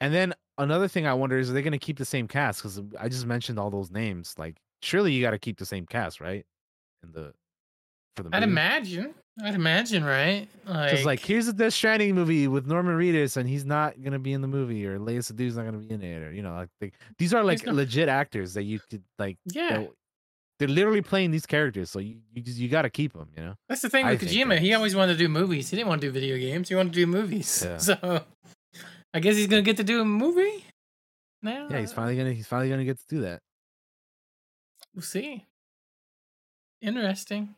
And then another thing I wonder is are they gonna keep the same cast? Because I just mentioned all those names. Like, surely you gotta keep the same cast, right? In the for the I'd movie. imagine. I'd imagine, right? Because like, here's a Death Stranding movie with Norman Reedus, and he's not gonna be in the movie, or Lea Seydoux's not gonna be in it, or you know, like they, these are like no- legit actors that you could like. Yeah. that- they're literally playing these characters, so you you just you got to keep them, you know. That's the thing with think Kojima. He always wanted to do movies. He didn't want to do video games. He wanted to do movies. Yeah. So I guess he's gonna get to do a movie now. Yeah, he's finally gonna he's finally gonna get to do that. We'll see. Interesting.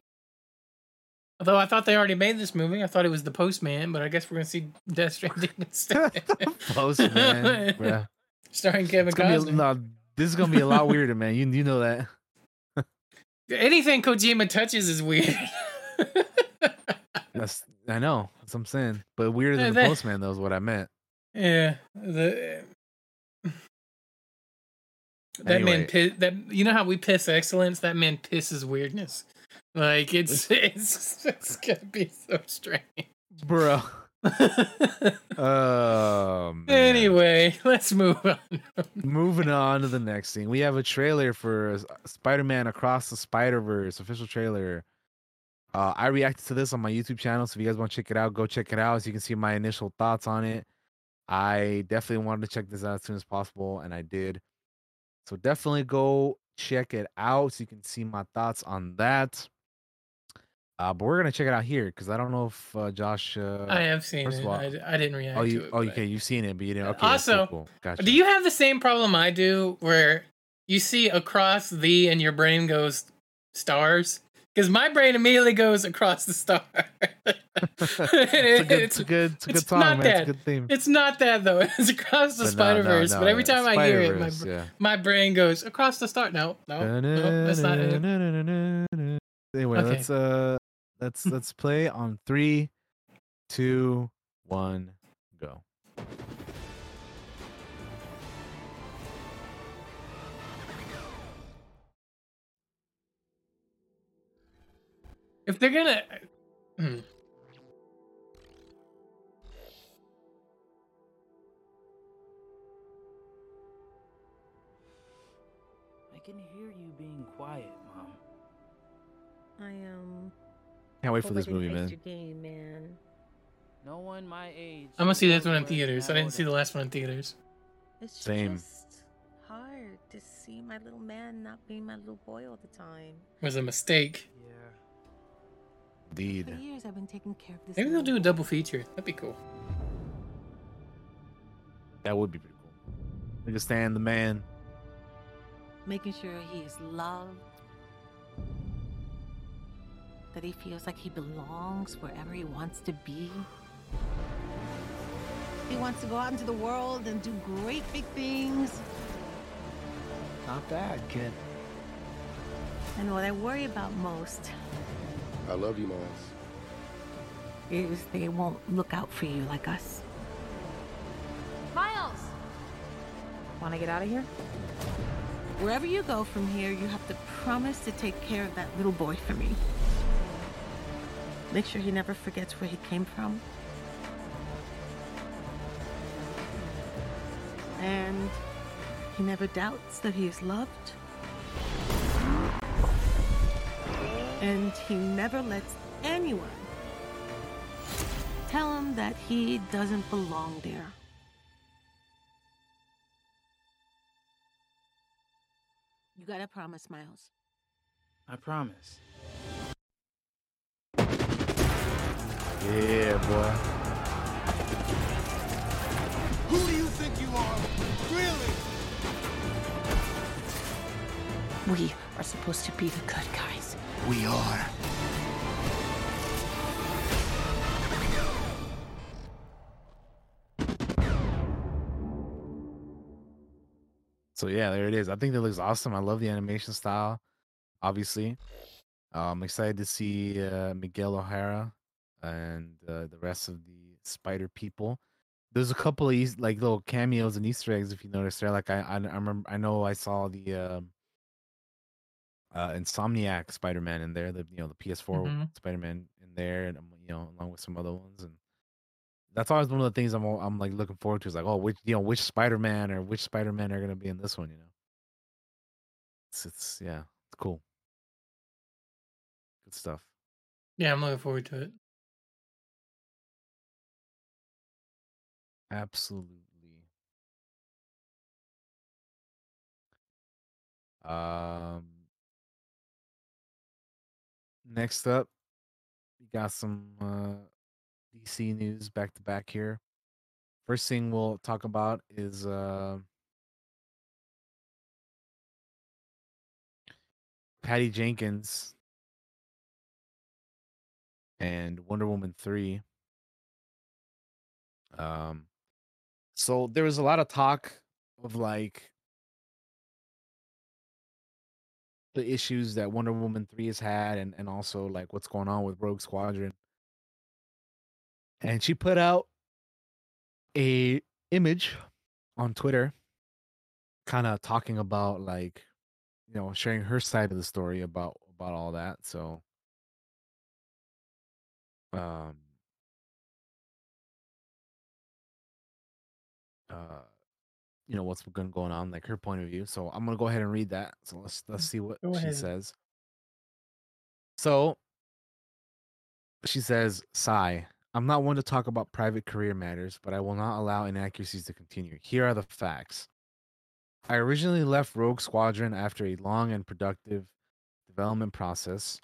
Although I thought they already made this movie, I thought it was The Postman, but I guess we're gonna see Death Stranding instead. Postman, bruh. starring Kevin gonna be, Costner. a- no, this is gonna be a lot weirder, man. You you know that. Anything Kojima touches is weird. That's I know. That's what I'm saying. But weirder Yeah, than the that- Postman, though, is what I meant. yeah, the that Anyway. man piss, that you know how we piss excellence. That man pisses weirdness. Like it's it's, it's gonna be so strange. Bro. Oh man. Anyway, let's move on. Moving on to the next thing. We have a trailer for Spider-Man Across the Spider-Verse, official trailer. Uh, I reacted to this on my YouTube channel, so if you guys want to check it out, go check it out so you can see my initial thoughts on it. I definitely wanted to check this out as soon as possible, and I did. So definitely go check it out so you can see my thoughts on that. Uh, but we're gonna check it out here because I don't know if uh, Josh. Uh, I have seen it. all- I, I didn't react oh, you, to it. oh, but- okay, you've seen it, but you didn't. Okay, also, cool. Gotcha. do you have the same problem I do where you see across the and your brain goes stars? Because my brain immediately goes across the star. it's a good, it's a good, it's a good it's song, not man. It's that. a good theme. It's not that though. It's across the no, Spider no, Verse. no, but every time I hear it, my, yeah. my brain goes across the star. No, no, no, that's not it. Anyway, Okay. let's uh, let's let's play on three, two, one, go. If they're gonna, hmm. I can hear you being quiet, Mom. I am. Can't wait for this movie, man. Game, man. No one my age. I'm gonna see this one in theaters. I didn't see the last one in theaters. It's Same. just hard to see my little man not being my little boy all the time. It was a mistake. Yeah. Indeed. For years, I've been taking care of this. Maybe they'll do a double feature. That'd be cool. That would be pretty cool. Nigga Stan the man. making sure he is loved, that he feels like he belongs wherever he wants to be. He wants to go out into the world and do great big things. Not bad, kid. And what I worry about most I love you, Miles. is they won't look out for you like us. Miles! Want to get out of here? Wherever you go from here, you have to promise to take care of that little boy for me. Make sure he never forgets where he came from. And he never doubts that he is loved. And he never lets anyone tell him that he doesn't belong there. You gotta promise, Miles. I promise. Yeah, boy. Who do you think you are? Really? We are supposed to be the good guys. We are. So yeah, there it is. I think that looks awesome. I love the animation style. Obviously, I'm excited to see uh, Miguel O'Hara and uh, the rest of the Spider people. There's a couple of like little cameos and Easter eggs if you notice there. Like I, I, I remember, I know I saw the uh, uh, Insomniac Spider-Man in there. The you know the PS4 Mhm. Spider-Man in there, and um, you know along with some other ones and that's always one of the things I'm I'm like looking forward to is like, oh, which you know which Spider Man or which Spider Man are gonna be in this one, you know. It's it's yeah, it's cool. Good stuff. Yeah, I'm looking forward to it. Absolutely. Um next up, we got some uh DC news back to back here. First thing we'll talk about is uh Patty Jenkins and Wonder Woman 3. Um so there was a lot of talk of like the issues that Wonder Woman 3 has had and, and also like what's going on with Rogue Squadron. And she put out a image on Twitter kind of talking about like you know sharing her side of the story about about all that. So um uh you know what's going going on like her point of view so i'm gonna go ahead and read that so let's let's see what Go she ahead. says. So she says sigh. I'm not one to talk about private career matters but i will not allow inaccuracies to continue. Here are the facts. I originally left rogue squadron after a long and productive development process.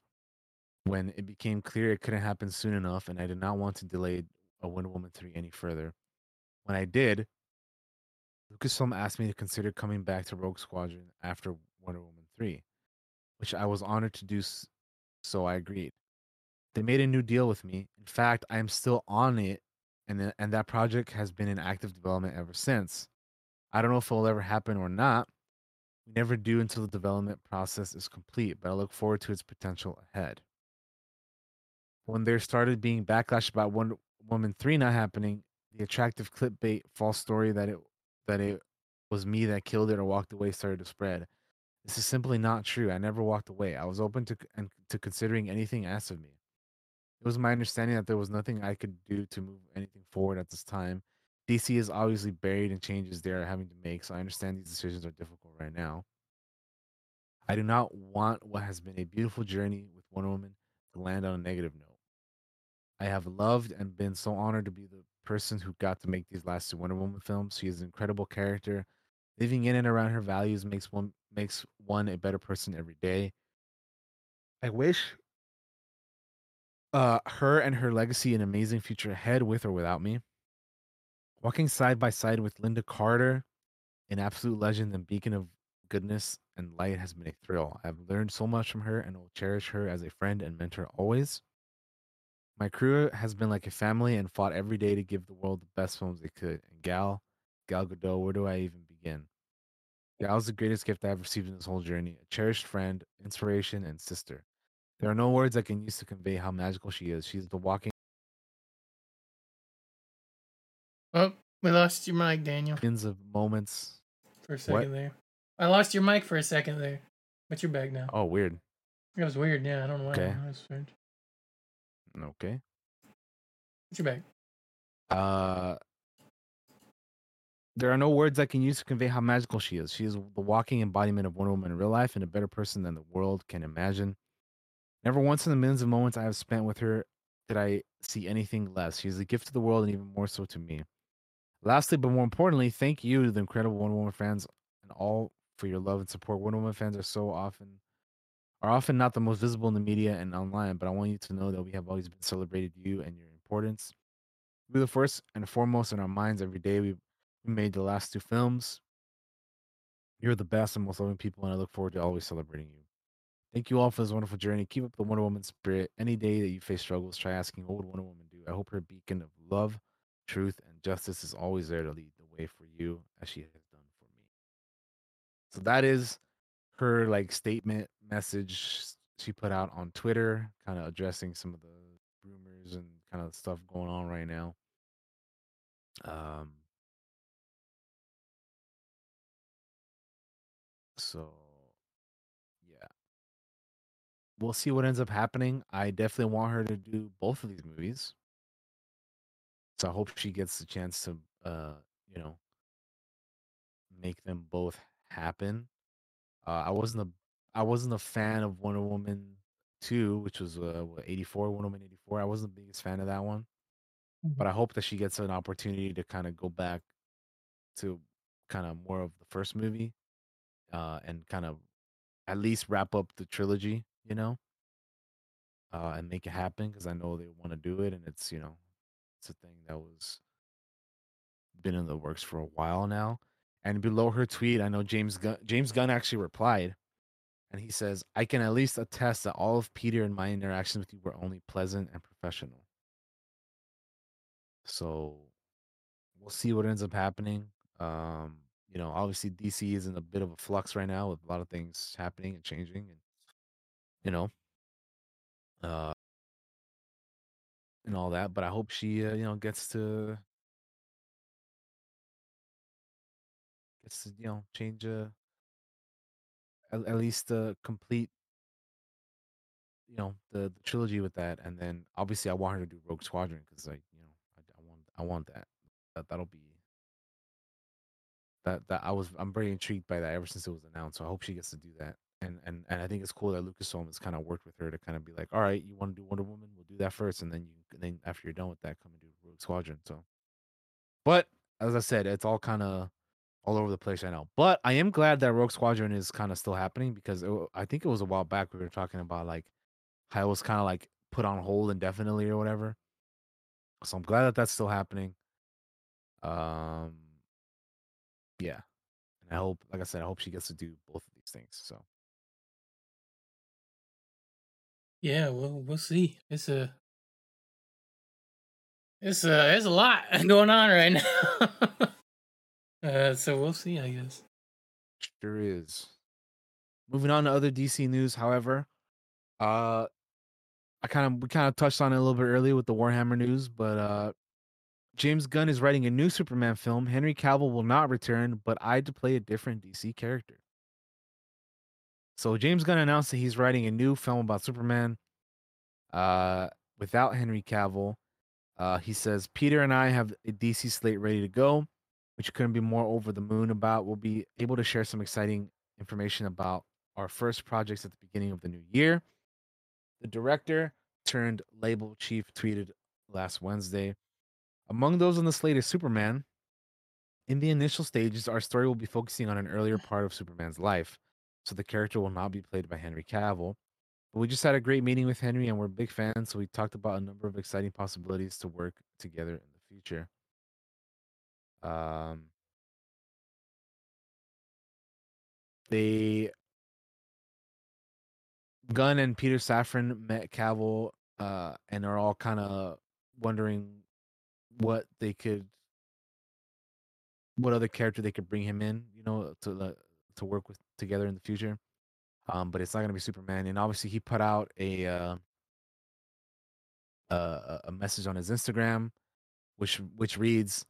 When it became clear it couldn't happen soon enough and i did not want to delay a wonder woman 3 any further. When i did Lucasfilm asked me to consider coming back to Rogue Squadron after Wonder Woman 3, which I was honored to do, so I agreed. They made a new deal with me. In fact, I am still on it, and, and that project has been in active development ever since. I don't know if it'll ever happen or not. We never do until the development process is complete, but I look forward to its potential ahead. When there started being backlash about Wonder Woman 3 not happening, the attractive clickbait false story that it that it was me that killed it or walked away started to spread. This is simply not true. I never walked away. I was open to and to considering anything asked of me. It was my understanding that there was nothing I could do to move anything forward at this time. DC is obviously buried in changes they are having to make, so I understand these decisions are difficult right now. I do not want what has been a beautiful journey with Wonder Woman to land on a negative note. I have loved and been so honored to be the person who got to make these last two Wonder Woman films. She is an incredible character. Living in and around her values makes one makes one a better person every day. I wish uh her and her legacy an amazing future ahead with or without me. Walking side by side with Lynda Carter, an absolute legend and beacon of goodness and light has been a thrill. I've learned so much from her and will cherish her as a friend and mentor always. My crew has been like a family and fought every day to give the world the best films they could. And Gal, Gal Gadot, where do I even begin? Gal Gal's the greatest gift I've received in this whole journey a cherished friend, inspiration, and sister. There are no words I can use to convey how magical she is. She's the walking Oh, we lost your mic, Daniel, millions of moments. for a second there. I lost your mic for a second there, but you're back now. Oh, weird. That was weird. Yeah, I don't know why. Okay. That was strange. Okay. But you're back. Uh, there are no words I can use to convey how magical she is. She is the walking embodiment of Wonder Woman in real life and a better person than the world can imagine. Never once in the millions of moments I have spent with her did I see anything less. She is a gift to the world and even more so to me. Lastly, but more importantly, thank you, to the incredible Wonder Woman fans, and all for your love and support. Wonder Woman fans are so often are often not the most visible in the media and online, but I want you to know that we have always been celebrated you and your importance. You're the first and foremost in our minds every day. We made the last two films. You're the best and most loving people, and I look forward to always celebrating you. Thank you all for this wonderful journey. Keep up the Wonder Woman spirit. Any day that you face struggles, try asking, What would Wonder Woman do? I hope her beacon of love, truth, and justice is always there to lead the way for you as she has done for me. So that is her like statement message she put out on Twitter, kind of addressing some of the rumors and kind of stuff going on right now. Um so yeah. We'll see what ends up happening. I definitely want her to do both of these movies. So I hope she gets the chance to uh, you know, make them both happen. Uh, I wasn't a I wasn't a fan of Wonder Woman 2, which was uh, what, 84, Wonder Woman 84. I wasn't the biggest fan of that one. But I hope that she gets an opportunity to kind of go back to kind of more of the first movie uh, and kind of at least wrap up the trilogy, you know, uh, and make it happen because I know they want to do it. And it's, you know, it's a thing that was been in the works for a while now. And below her tweet, I know James Gunn, James Gunn actually replied, and he says, "I can at least attest that all of Peter and my interactions with you were only pleasant and professional." So we'll see what ends up happening. Um, you know, obviously DC is in a bit of a flux right now with a lot of things happening and changing, and you know, uh, and all that. But I hope she, uh, you know, gets to to you know change a at, at least uh complete you know the, the trilogy with that and then obviously i want her to do rogue squadron because like you know I, I want i want that. That that'll be that that i was i'm very intrigued by that ever since it was announced so i hope she gets to do that and and and i think it's cool that lucasfilm has kind of worked with her to kind of be like all right you want to do wonder woman? We'll do that first and then you and then after you're done with that come and do rogue squadron so but as i said it's all kind of all over the place right now. But I am glad that Rogue Squadron is kind of still happening because it, I think it was a while back we were talking about like how it was kind of like put on hold indefinitely or whatever. So I'm glad that that's still happening. Um, yeah, and I hope, like I said, I hope she gets to do both of these things. So Yeah, well, we'll see. It's a, it's a, it's a lot going on right now. uh, so we'll see, I guess. sure is. Moving on to other DC news, however, uh, I kind of we kind of touched on it a little bit earlier with the Warhammer news, but uh, James Gunn is writing a new Superman film. Henry Cavill will not return, but I to play a different DC character. So James Gunn announced that he's writing a new film about Superman, uh, without Henry Cavill. Uh, he says Peter and I have a DC slate ready to go, which couldn't be more over the moon about. We'll be able to share some exciting information about our first projects at the beginning of the new year. The director turned label chief tweeted last Wednesday. Among those on the slate is Superman. In the initial stages, our story will be focusing on an earlier part of Superman's life, so the character will not be played by Henry Cavill. But we just had a great meeting with Henry, and we're big fans, so we talked about a number of exciting possibilities to work together in the future. Um, they Gunn and Peter Safran met Cavill uh, and are all kind of wondering what they could, what other character they could bring him in, you know, to the to work with together in the future. Um, but it's not gonna be Superman, and obviously he put out a uh, a, a message on his Instagram, which which reads,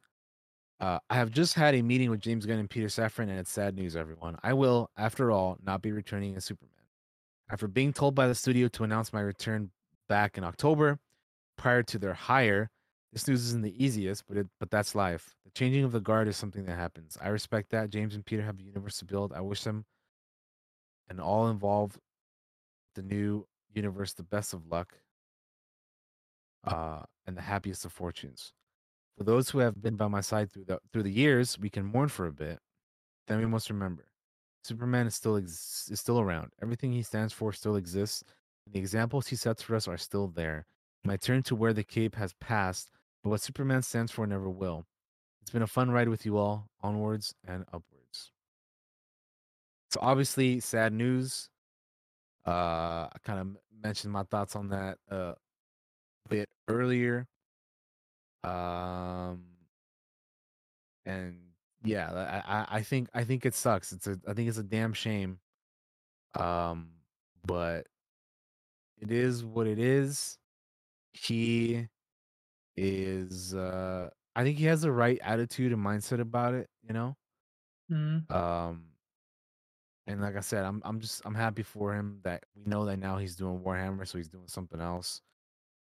uh, "I have just had a meeting with James Gunn and Peter Safran, and it's sad news, everyone. I will, after all, not be returning as Superman. After being told by the studio to announce my return back in October, prior to their hire, this news isn't the easiest, but it but that's life. The changing of the guard is something that happens. I respect that. James and Peter have a universe to build. I wish them and all involved the new universe the best of luck uh, and the happiest of fortunes. For those who have been by my side through the through the years, we can mourn for a bit. Then we must remember, Superman is still ex- is still around. Everything he stands for still exists, and the examples he sets for us are still there. My turn to wear the cape has passed, but what Superman stands for never will. It's been a fun ride with you all, onwards and upwards. So obviously, sad news. Uh, I kind of mentioned my thoughts on that uh, a bit earlier. Um, and yeah, I, I think I think it sucks. It's a I think it's a damn shame. Um, but it is what it is. He is uh I think he has the right attitude and mindset about it, you know? Mhm. Um and like I said, I'm I'm just I'm happy for him that we know that now he's doing Warhammer, so he's doing something else.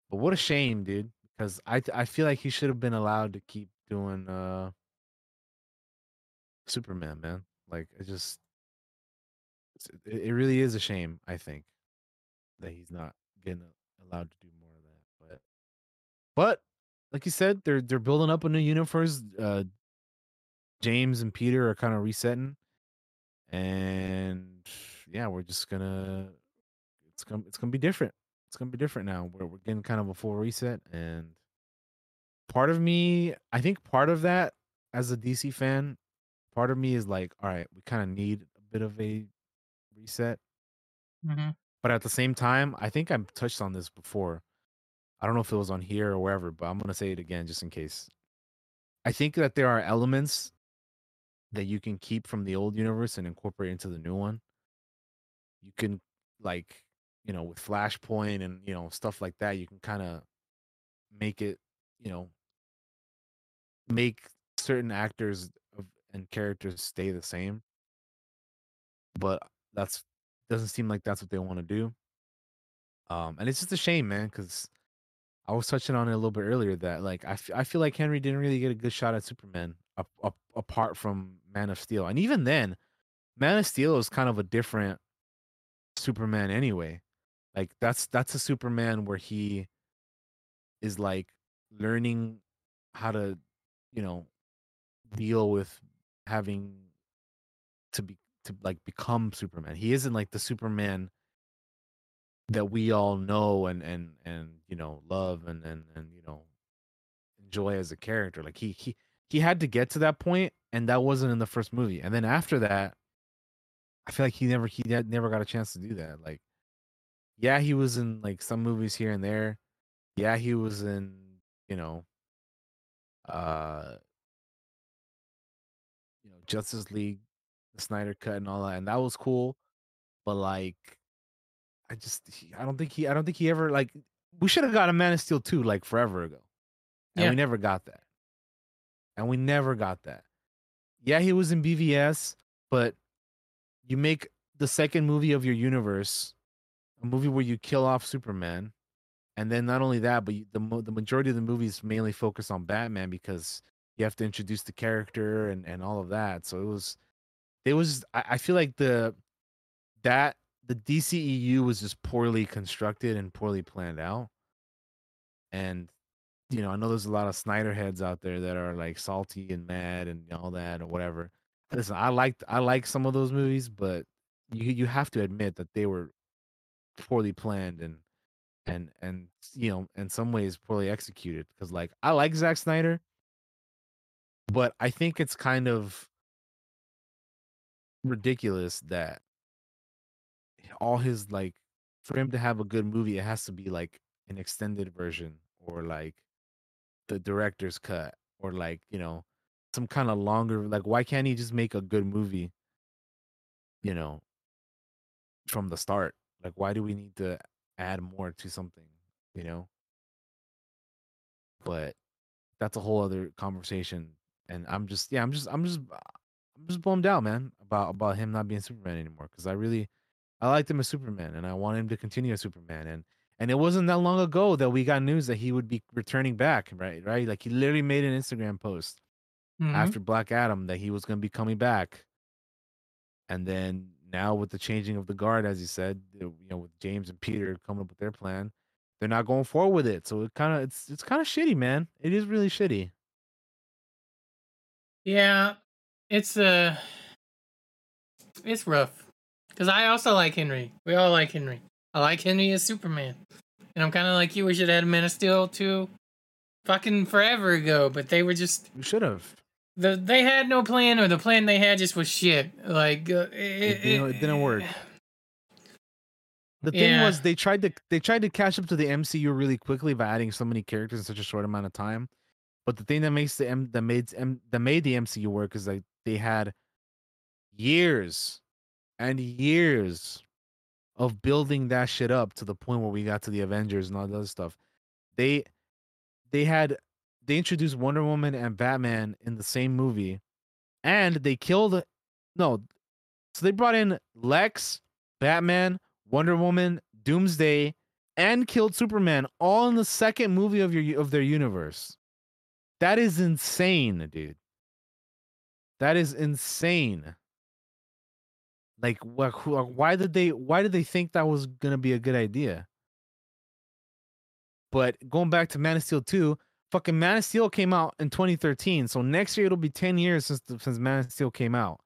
But what a shame, dude, because I I feel like he should have been allowed to keep doing uh Superman, man. Like it just it, it really is a shame, I think, that he's not getting allowed to do more of that. But but like you said, they're they're building up a new universe. Uh James and Peter are kind of resetting. And yeah, we're just gonna it's gonna it's gonna be different. It's gonna be different now. We're we're getting kind of a full reset and part of me, I think part of that as a DC fan, part of me is like, all right, we kind of need a bit of a reset. Mhm. But at the same time, I think I've touched on this before. I don't know if it was on here or wherever, but I'm gonna say it again just in case. I think that there are elements that you can keep from the old universe and incorporate into the new one. You can like, you know, with Flashpoint and you know stuff like that, you can kind of make it, you know, make certain actors and characters stay the same. But that's doesn't seem like that's what they want to do. Um, and it's just a shame, man, because I was touching on it a little bit earlier that like I, f- I feel like Henry didn't really get a good shot at Superman up, up, apart from Man of Steel, and even then, Man of Steel is kind of a different Superman anyway. Like that's that's a Superman where he is like learning how to, you know, deal with having to be to like become Superman. He isn't like the Superman that we all know and and and you know love and and and you know enjoy as a character. Like he he he had to get to that point, and that wasn't in the first movie. And then after that, I feel like he never he never got a chance to do that. Like, yeah, he was in like some movies here and there. Yeah, he was in you know, uh, you know Justice League, the Snyder Cut, and all that, and that was cool. But like, I just he, I don't think he I don't think he ever like we should have got a Man of Steel 2 like forever ago. And Yeah. we never got that. And we never got that. Yeah, he was in BVS, but you make the second movie of your universe a movie where you kill off Superman. And then not only that, but you, the the majority of the movies mainly focus on Batman because you have to introduce the character and and all of that. So it was it was I, I feel like the that the DCEU was just poorly constructed and poorly planned out. And you know, I know there's a lot of Snyder heads out there that are like salty and mad and all that or whatever. Listen, I liked I like some of those movies, but you you have to admit that they were poorly planned and and and you know, in some ways poorly executed. Because like I like Zack Snyder, but I think it's kind of ridiculous that all his like for him to have a good movie, it has to be like an extended version or like the director's cut or like you know some kind of longer. Like, why can't he just make a good movie? You know, from the start. Like, why do we need to add more to something? You know. But that's a whole other conversation. And I'm just, yeah, I'm just, I'm just, I'm just bummed out, man, about about him not being Superman anymore. Because I really, I liked him as Superman, and I want him to continue as Superman. And and it wasn't that long ago that we got news that he would be returning back, right? Right? Like he literally made an Instagram post Mhm. after Black Adam that he was going to be coming back. And then now with the changing of the guard, as you said, you know, with James and Peter coming up with their plan, they're not going forward with it. So it kind of it's it's kind of shitty, man. It is really shitty. Yeah, it's uh it's rough. Cause I also like Henry. We all like Henry. I like Henry as Superman. And I'm kind of like you. We should have had Man of Steel 2, fucking forever ago. But they were just we should have. The they had no plan, or the plan they had just was shit. Like uh, it, It, didn't, it didn't work. The thing Yeah. was they tried to they tried to catch up to the MCU really quickly by adding so many characters in such a short amount of time. But the thing that makes the M that made M that made the MCU work is like they had years and years of building that shit up to the point where we got to the Avengers and all that other stuff. They they had they introduced Wonder Woman and Batman in the same movie, and they killed no, so they brought in Lex, Batman, Wonder Woman, Doomsday, and killed Superman all in the second movie of your of their universe. That is insane, dude. That is insane. Like, wh- who- why did they? Why did they think that was gonna be a good idea? But going back to Man of Steel 2, fucking Man of Steel came out in 2013. So next year it'll be 10 years since since Man of Steel came out.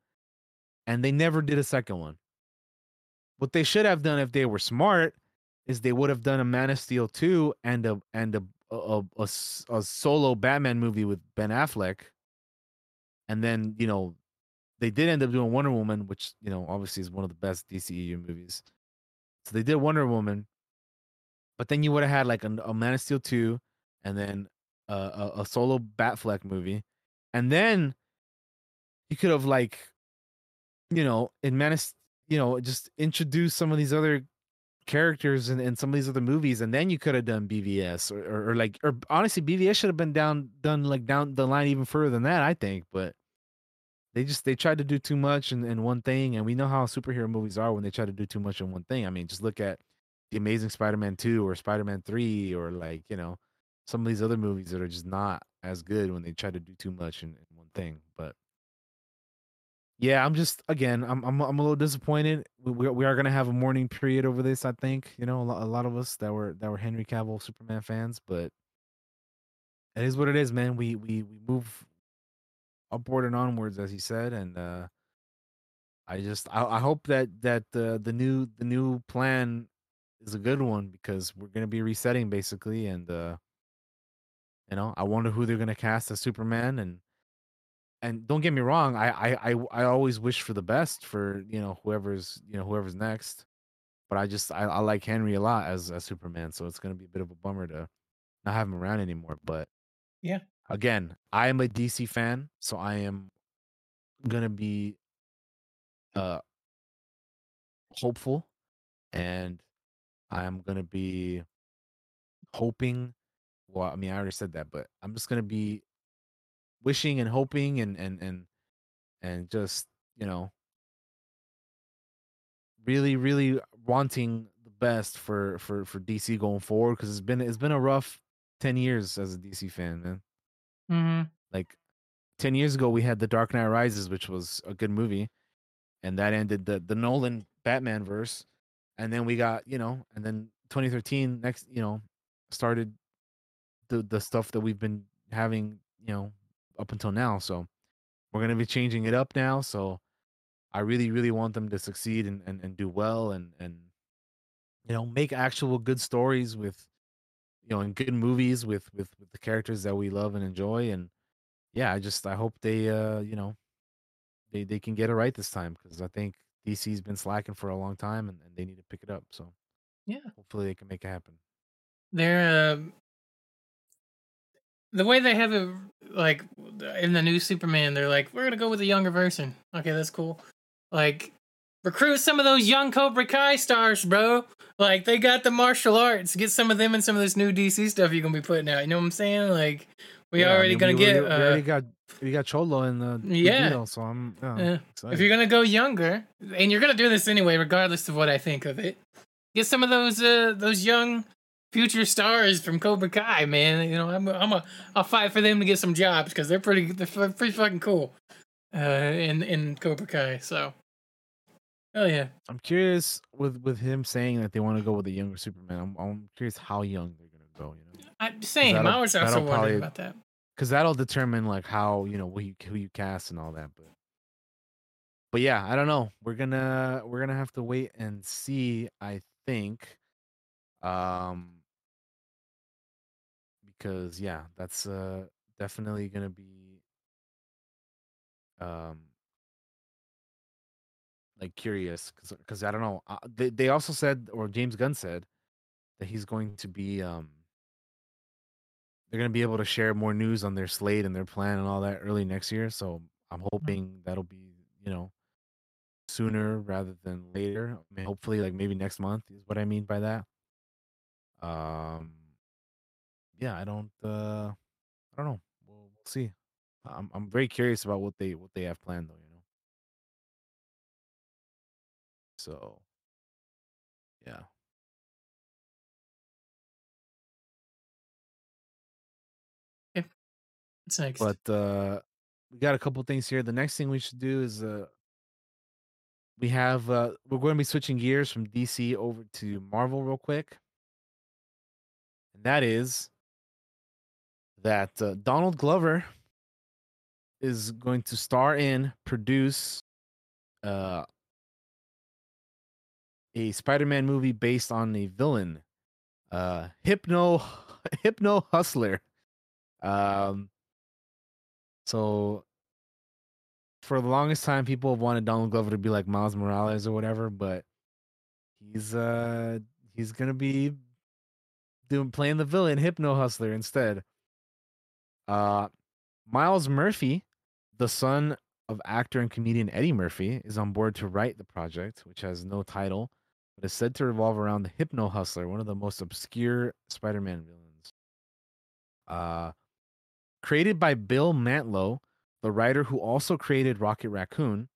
And they never did a second one. What they should have done if they were smart is they would have done a Man of Steel 2 and a and a a, a a solo Batman movie with Ben Affleck. And then, you know, they did end up doing Wonder Woman, which, you know, obviously is one of the best DCEU movies. So they did Wonder Woman, but then you would have had like a, a Man of Steel 2 and then a, a, solo Batfleck movie. And then you could have like, you know, in Man you know, just introduce some of these other characters in, in some of these other movies, and then you could have done BVS or, or, or like, or honestly, BVS should have been down, done like down the line even further than that, I think. But they just they tried to do too much in, in one thing, and we know how superhero movies are when they try to do too much in one thing. I mean, just look at the Amazing Spider-Man two or Spider-Man three, or like you know some of these other movies that are just not as good when they try to do too much in, in one thing. But yeah, I'm just again, I'm I'm I'm a little disappointed. We we, are gonna have a mourning period over this. I think you know a lot, a lot of us that were that were Henry Cavill Superman fans, but it is what it is, man. We we we move upward and onwards, as he said, and uh I just I, I hope that that the the new the new plan is a good one because we're gonna be resetting basically, and uh you know I wonder who they're gonna cast as Superman and and don't get me wrong, I I I, I always wish for the best for you know whoever's you know whoever's next, but I just I, I like Henry a lot as as Superman, so it's gonna be a bit of a bummer to not have him around anymore. But Yeah. again, I am a DC fan, so I am gonna be uh hopeful and I'm gonna be hoping well, I mean I already said that, but I'm just gonna be wishing and hoping and and and and just, you know, really, really wanting the best for for for DC going forward because it's been it's been a rough ten years as a DC fan, man. Mm-hmm. Like ten years ago, we had The Dark Knight Rises, which was a good movie, and that ended the the Nolan Batman verse, and then we got you know, and then 2013 next you know started the the stuff that we've been having you know up until now. So we're gonna be changing it up now. So I really really want them to succeed and and, and do well and and you know make actual good stories with you know and good movies with with with the characters that we love and enjoy and yeah i just i hope they uh you know they they can get it right this time because I think DC's been slacking for a long time and, and they need to pick it up. So Yeah. hopefully they can make it happen. They're uh, the way they have it, like in the new Superman. They're like, we're gonna go with a younger version. Okay, that's cool. Like, recruit some of those young Cobra Kai stars, bro. Like, they got the martial arts. Get some of them in some of this new DC stuff you're gonna be putting out. You know what I'm saying? Like, we Yeah, I already mean, gonna we get. already, we already uh, got we got Xolo in the Yeah. deal, so I'm yeah, Yeah. If you're gonna go younger, and you're gonna do this anyway, regardless of what I think of it, get some of those uh those young future stars from Cobra Kai, man. You know, I'm I'm a I'll fight for them to get some jobs because they're pretty they're pretty fucking cool. Uh, in in Cobra Kai, so hell yeah. I'm curious with with him saying that they want to go with a younger Superman. I'm, I'm curious how young they're gonna go. You know, I'm same. I was also wondering about that. because that'll determine like how you know who you, who you cast and all that. But but yeah, I don't know. We're gonna we're gonna have to wait and see. I think, um, because yeah, that's uh definitely gonna be um like curious because I don't know. Uh, they they also said or James Gunn said that he's going to be um they're going to be able to share more news on their slate and their plan and all that early next year. So I'm hoping that'll be you know sooner rather than later. I mean, hopefully like maybe next month is what I mean by that. Um, yeah, I don't uh I don't know. We'll, we'll see. I'm I'm very curious about what they what they have planned though. You know. So, yeah. What's next? But uh we got a couple things here. The next thing we should do is uh we have uh we're going to be switching gears from DC over to Marvel real quick. And that is that uh, Donald Glover is going to star in, produce uh a Spider-Man movie based on a villain, uh Hypno Hypno Hustler. Um so for the longest time people have wanted Donald Glover to be like Miles Morales or whatever, but he's uh he's gonna be doing playing the villain Hypno Hustler instead. Uh Miles Murphy, the son of actor and comedian Eddie Murphy, is on board to write the project, which has no title, but is said to revolve around the Hypno Hustler, one of the most obscure Spider-Man villains. Uh created by Bill Mantlo, the writer who also created Rocket Raccoon,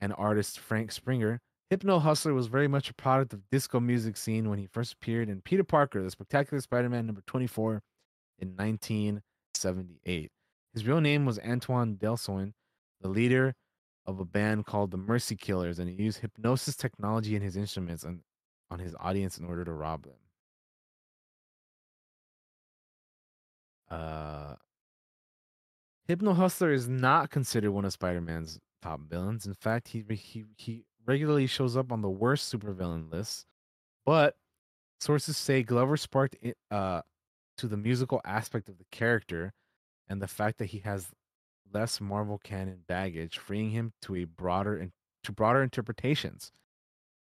and artist Frank Springer. Hypno Hustler was very much a product of disco music scene when he first appeared in Peter Parker, the Spectacular Spider-Man number 24 in 1978. His real name was Antoine Delsoin, the leader of a band called the Mercy Killers, and he used hypnosis technology in his instruments and on his audience in order to rob them. Uh, Hypno Hustler is not considered one of Spider-Man's top villains. In fact, he he he regularly shows up on the worst supervillain lists. But sources say Glover sparked uh to the musical aspect of the character and the fact that he has less Marvel canon baggage, freeing him to a broader and to broader interpretations.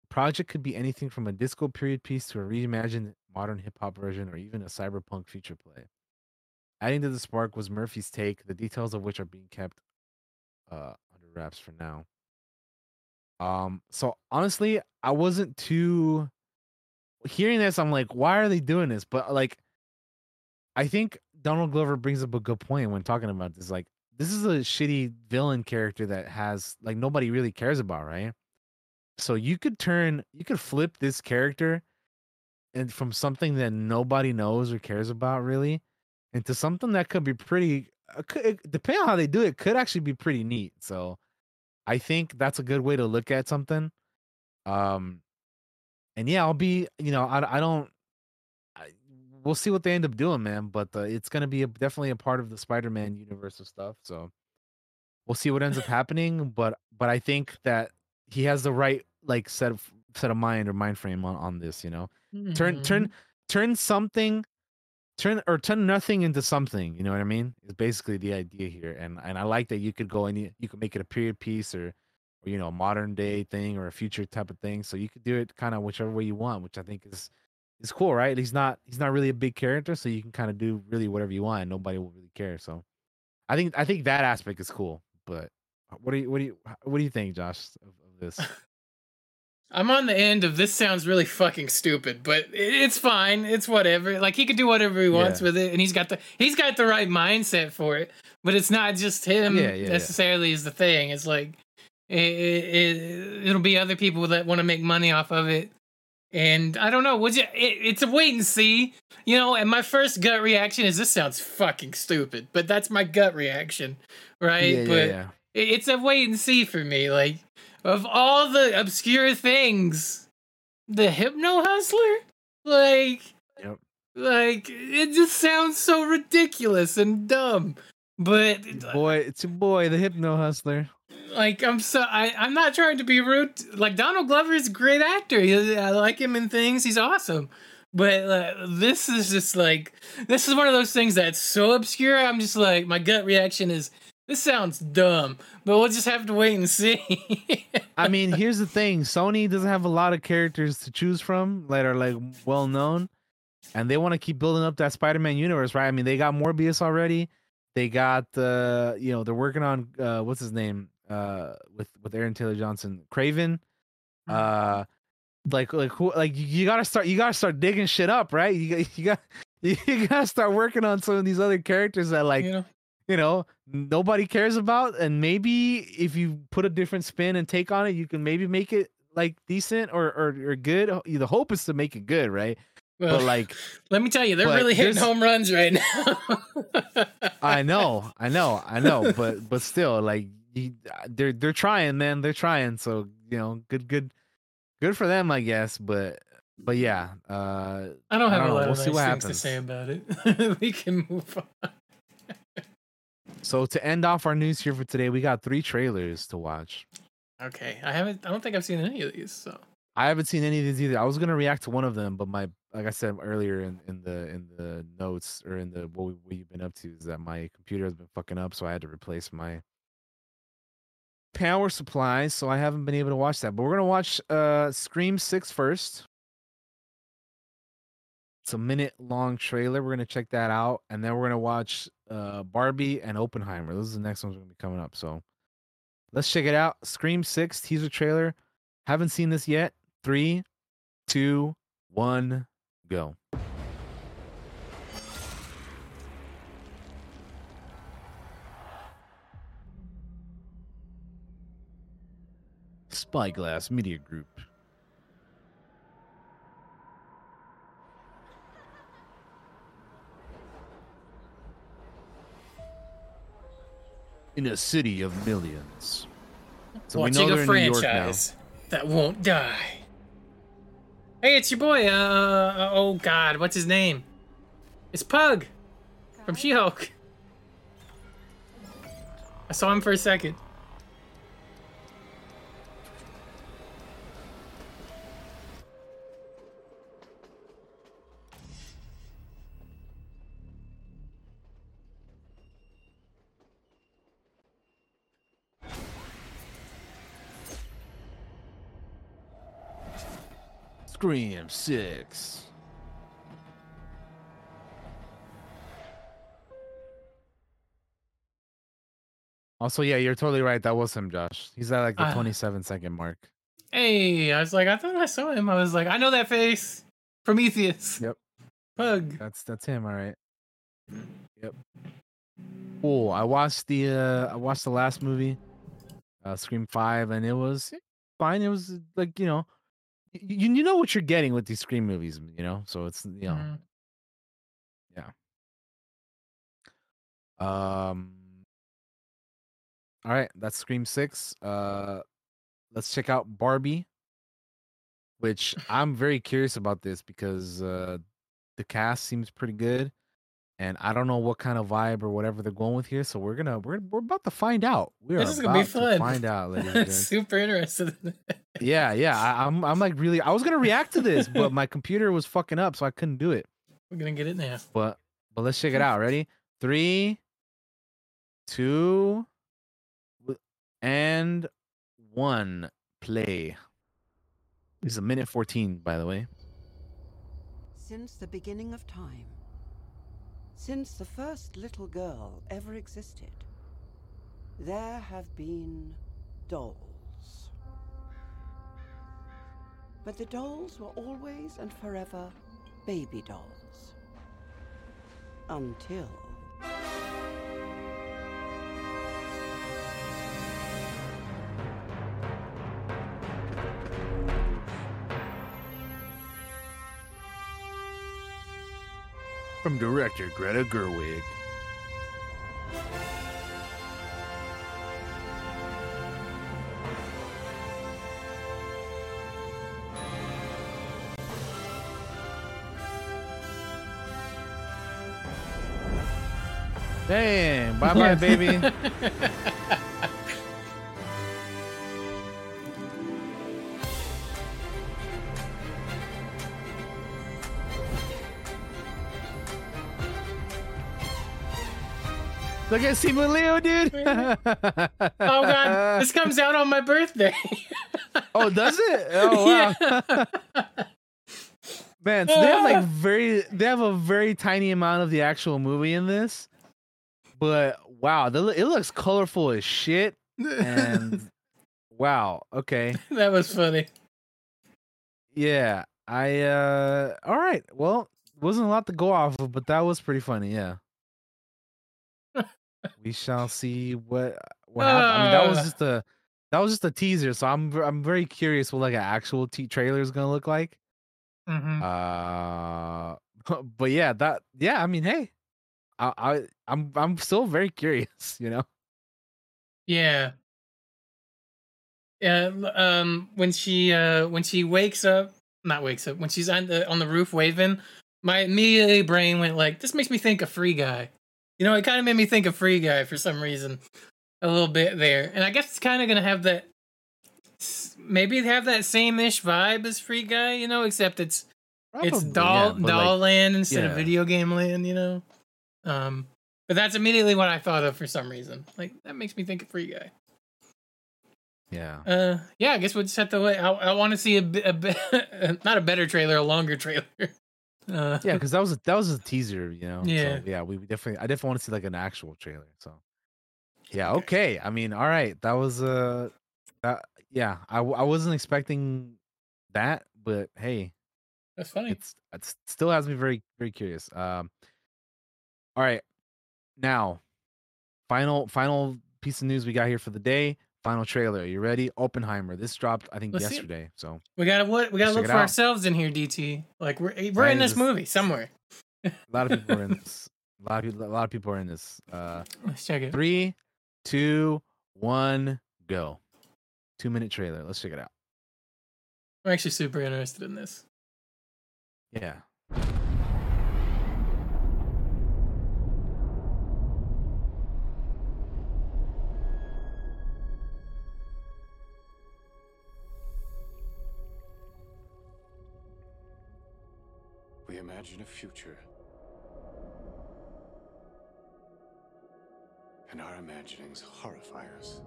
The project could be anything from a disco period piece to a reimagined modern hip hop version or even a cyberpunk feature play. Adding to the spark was Murphy's take, the details of which are being kept uh, under wraps for now. Um, so honestly, I wasn't too hearing this. I'm like, why are they doing this? But like, I think Donald Glover brings up a good point when talking about this. Like, this is a shitty villain character that has like nobody really cares about, right? So you could turn, you could flip this character and from something that nobody knows or cares about really into something that could be pretty uh, depending on how they do it could actually be pretty neat so i think that's a good way to look at something um and yeah i'll be you know i, I don't we'll see what they end up doing man but uh, it's going to be a, definitely a part of the spider-man universe of stuff so we'll see what ends up happening but but i think that he has the right like set of set of mind or mind frame on, on this you know turn turn turn something turn or turn nothing into something. You know what I mean? Is basically the idea here, and and I like that you could go and you, you could make it a period piece or, or you know, a modern day thing or a future type of thing. So you could do it kind of whichever way you want, which I think is is cool, right? He's not he's not really a big character, so you can kind of do really whatever you want, and nobody will really care. So, I think I think that aspect is cool. But what do you what do you what do you think, Josh, of, of this? I'm on the end of this sounds really fucking stupid, but it- it's fine. It's whatever. Like he could do whatever he wants Yeah. with it, and he's got the he's got the right mindset for it. But it's not just him yeah, yeah. necessarily is the thing. It's like it, it, it, it'll be other people that want to make money off of it. And I don't know. Would you? It, it's a wait and see, you know. And my first gut reaction is this sounds fucking stupid, but that's my gut reaction, right? Yeah, yeah, but yeah. it- it's a wait and see for me. Like of all the obscure things, the hypno hustler, like, Yep. like it just sounds so ridiculous and dumb. But boy, it's a boy, the Hypno Hustler. Like I'm so I I'm not trying to be rude. Like Donald Glover is a great actor. He- I like him in things. He's awesome. But uh, this is just like this is one of those things that's so obscure. I'm just like my gut reaction is this sounds dumb. But we'll just have to wait and see. I mean, here's the thing: Sony doesn't have a lot of characters to choose from that are like well known, and they want to keep building up that Spider-Man universe, right? I mean, they got Morbius already. They got uh, you know, they're working on uh, what's his name uh, with with Aaron Taylor Johnson, Kraven. Uh, like like who like you- gotta start you gotta start digging shit up, right? You got you got you gotta start working on some of these other characters that like you know, you know nobody cares about and maybe if you put a different spin and take on it you can maybe make it like decent or or, or good the hope is to make it good right Well, but like let me tell you, they're really hitting home runs right now. i know i know i know but but still like you, they're they're trying man they're trying so you know good good good for them i guess but but yeah uh I don't have a know. lot we'll of see nice things to say about it. we can move on. so to end off our news here for today we got three trailers to watch Okay, I haven't. I don't think I've seen any of these. So I haven't seen any of these either. I was gonna react to one of them, but my like I said earlier in, in the in the notes or in the what, we, what you've been up to is that my computer has been fucking up, so I had to replace my power supply. So I haven't been able to watch that. But we're gonna watch uh Scream Six first. It's a minute long trailer. We're gonna check that out, and then we're gonna watch uh Barbie and Oppenheimer. Those are the next ones gonna be coming up. So let's check it out. Scream Six teaser trailer. Haven't seen this yet. Three, two, one, go. Spyglass Media Group. In a city of millions. So watching a in New York now. franchise that won't die. Hey, it's your boy. Uh, uh, oh God, what's his name? It's Pug from She-Hulk. I saw him for a second. Scream 6. Also, yeah, you're totally right. That was him, Josh. He's at like the Ah. 27 second mark. Hey, I was like, I thought I saw him. I was like, I know that face. Prometheus. Yep. Pug. That's that's him, all right. Yep. Cool. I watched the uh I watched the last movie, uh Scream 5, and it was fine. It was like, you know, you, you know what you're getting with these Scream movies, you know? So it's you know, Mhm. yeah. Um all right, that's Scream 6. Uh let's check out Barbie, which I'm very curious about this because uh the cast seems pretty good. And I don't know what kind of vibe or whatever they're going with here, so we're gonna we're we're about to find out. We are This is about gonna be to fun. find out, ladies and gents. Super interested. Yeah, yeah. I, I'm I'm like really I was gonna react to this, but my computer was fucking up, so I couldn't do it. We're gonna get it now. But but let's check it out. Ready? Three, two, and one. Play. This is a minute 14, by the way. Since the beginning of time, since the first little girl ever existed, there have been dolls. But the dolls were always and forever baby dolls. Until. From director Greta Gerwig. Damn, bye bye, baby. Look at Simu Liu, dude. oh god, this comes out on my birthday. oh, does it? Oh wow. Man, so they have like very they have a very tiny amount of the actual movie in this. But wow, the, it looks colorful as shit. And wow, okay. that was funny. Yeah. I uh all right. Well, wasn't a lot to go off of, but that was pretty funny, yeah. We shall see what what happened. I mean, that was Uh. just a that was just a teaser, so I'm I'm very curious what like an actual t- trailer is gonna look like. Mhm. Uh, but yeah, that yeah. I mean, hey, I, I I'm I'm still very curious. You know. Yeah. Yeah. Um. When she uh when she wakes up, not wakes up. When she's on the on the roof waving, my immediately brain went like, "This makes me think of Free Guy." You know, it kind of made me think of Free Guy for some reason, a little bit there. And I guess it's kind of gonna have that, maybe have that same ish vibe as Free Guy. You know, except it's it's doll yeah, doll like, land instead of video game land. You know. Um. But that's immediately what I thought of for some reason. Like that makes me think of Free Guy. Yeah. Uh, yeah, I guess we'll just have to wait. I, I want to see a, bi- a, bi- not a better trailer, a longer trailer. Uh, Yeah, because that was a, that was a teaser. You know. Yeah. So, yeah. We definitely I definitely want to see like an actual trailer. So. Yeah. Okay. I mean, all right. That was uh, that yeah. I I wasn't expecting that, but hey, that's funny. it's it still has me very very curious. Um. All right, now, final final piece of news we got here for the day. Final trailer. you ready? Oppenheimer. This dropped I think Let's yesterday. So we gotta what we gotta look for out. ourselves in here, DT. Like we're we're Right, in this this- movie somewhere. a lot of people are in this. A lot of people. A lot of people are in this. Uh, Let's check it. Three, two, one, go. Two minute trailer. Let's check it out. I'm actually super interested in this. Yeah. A future. And our imaginings horrify us.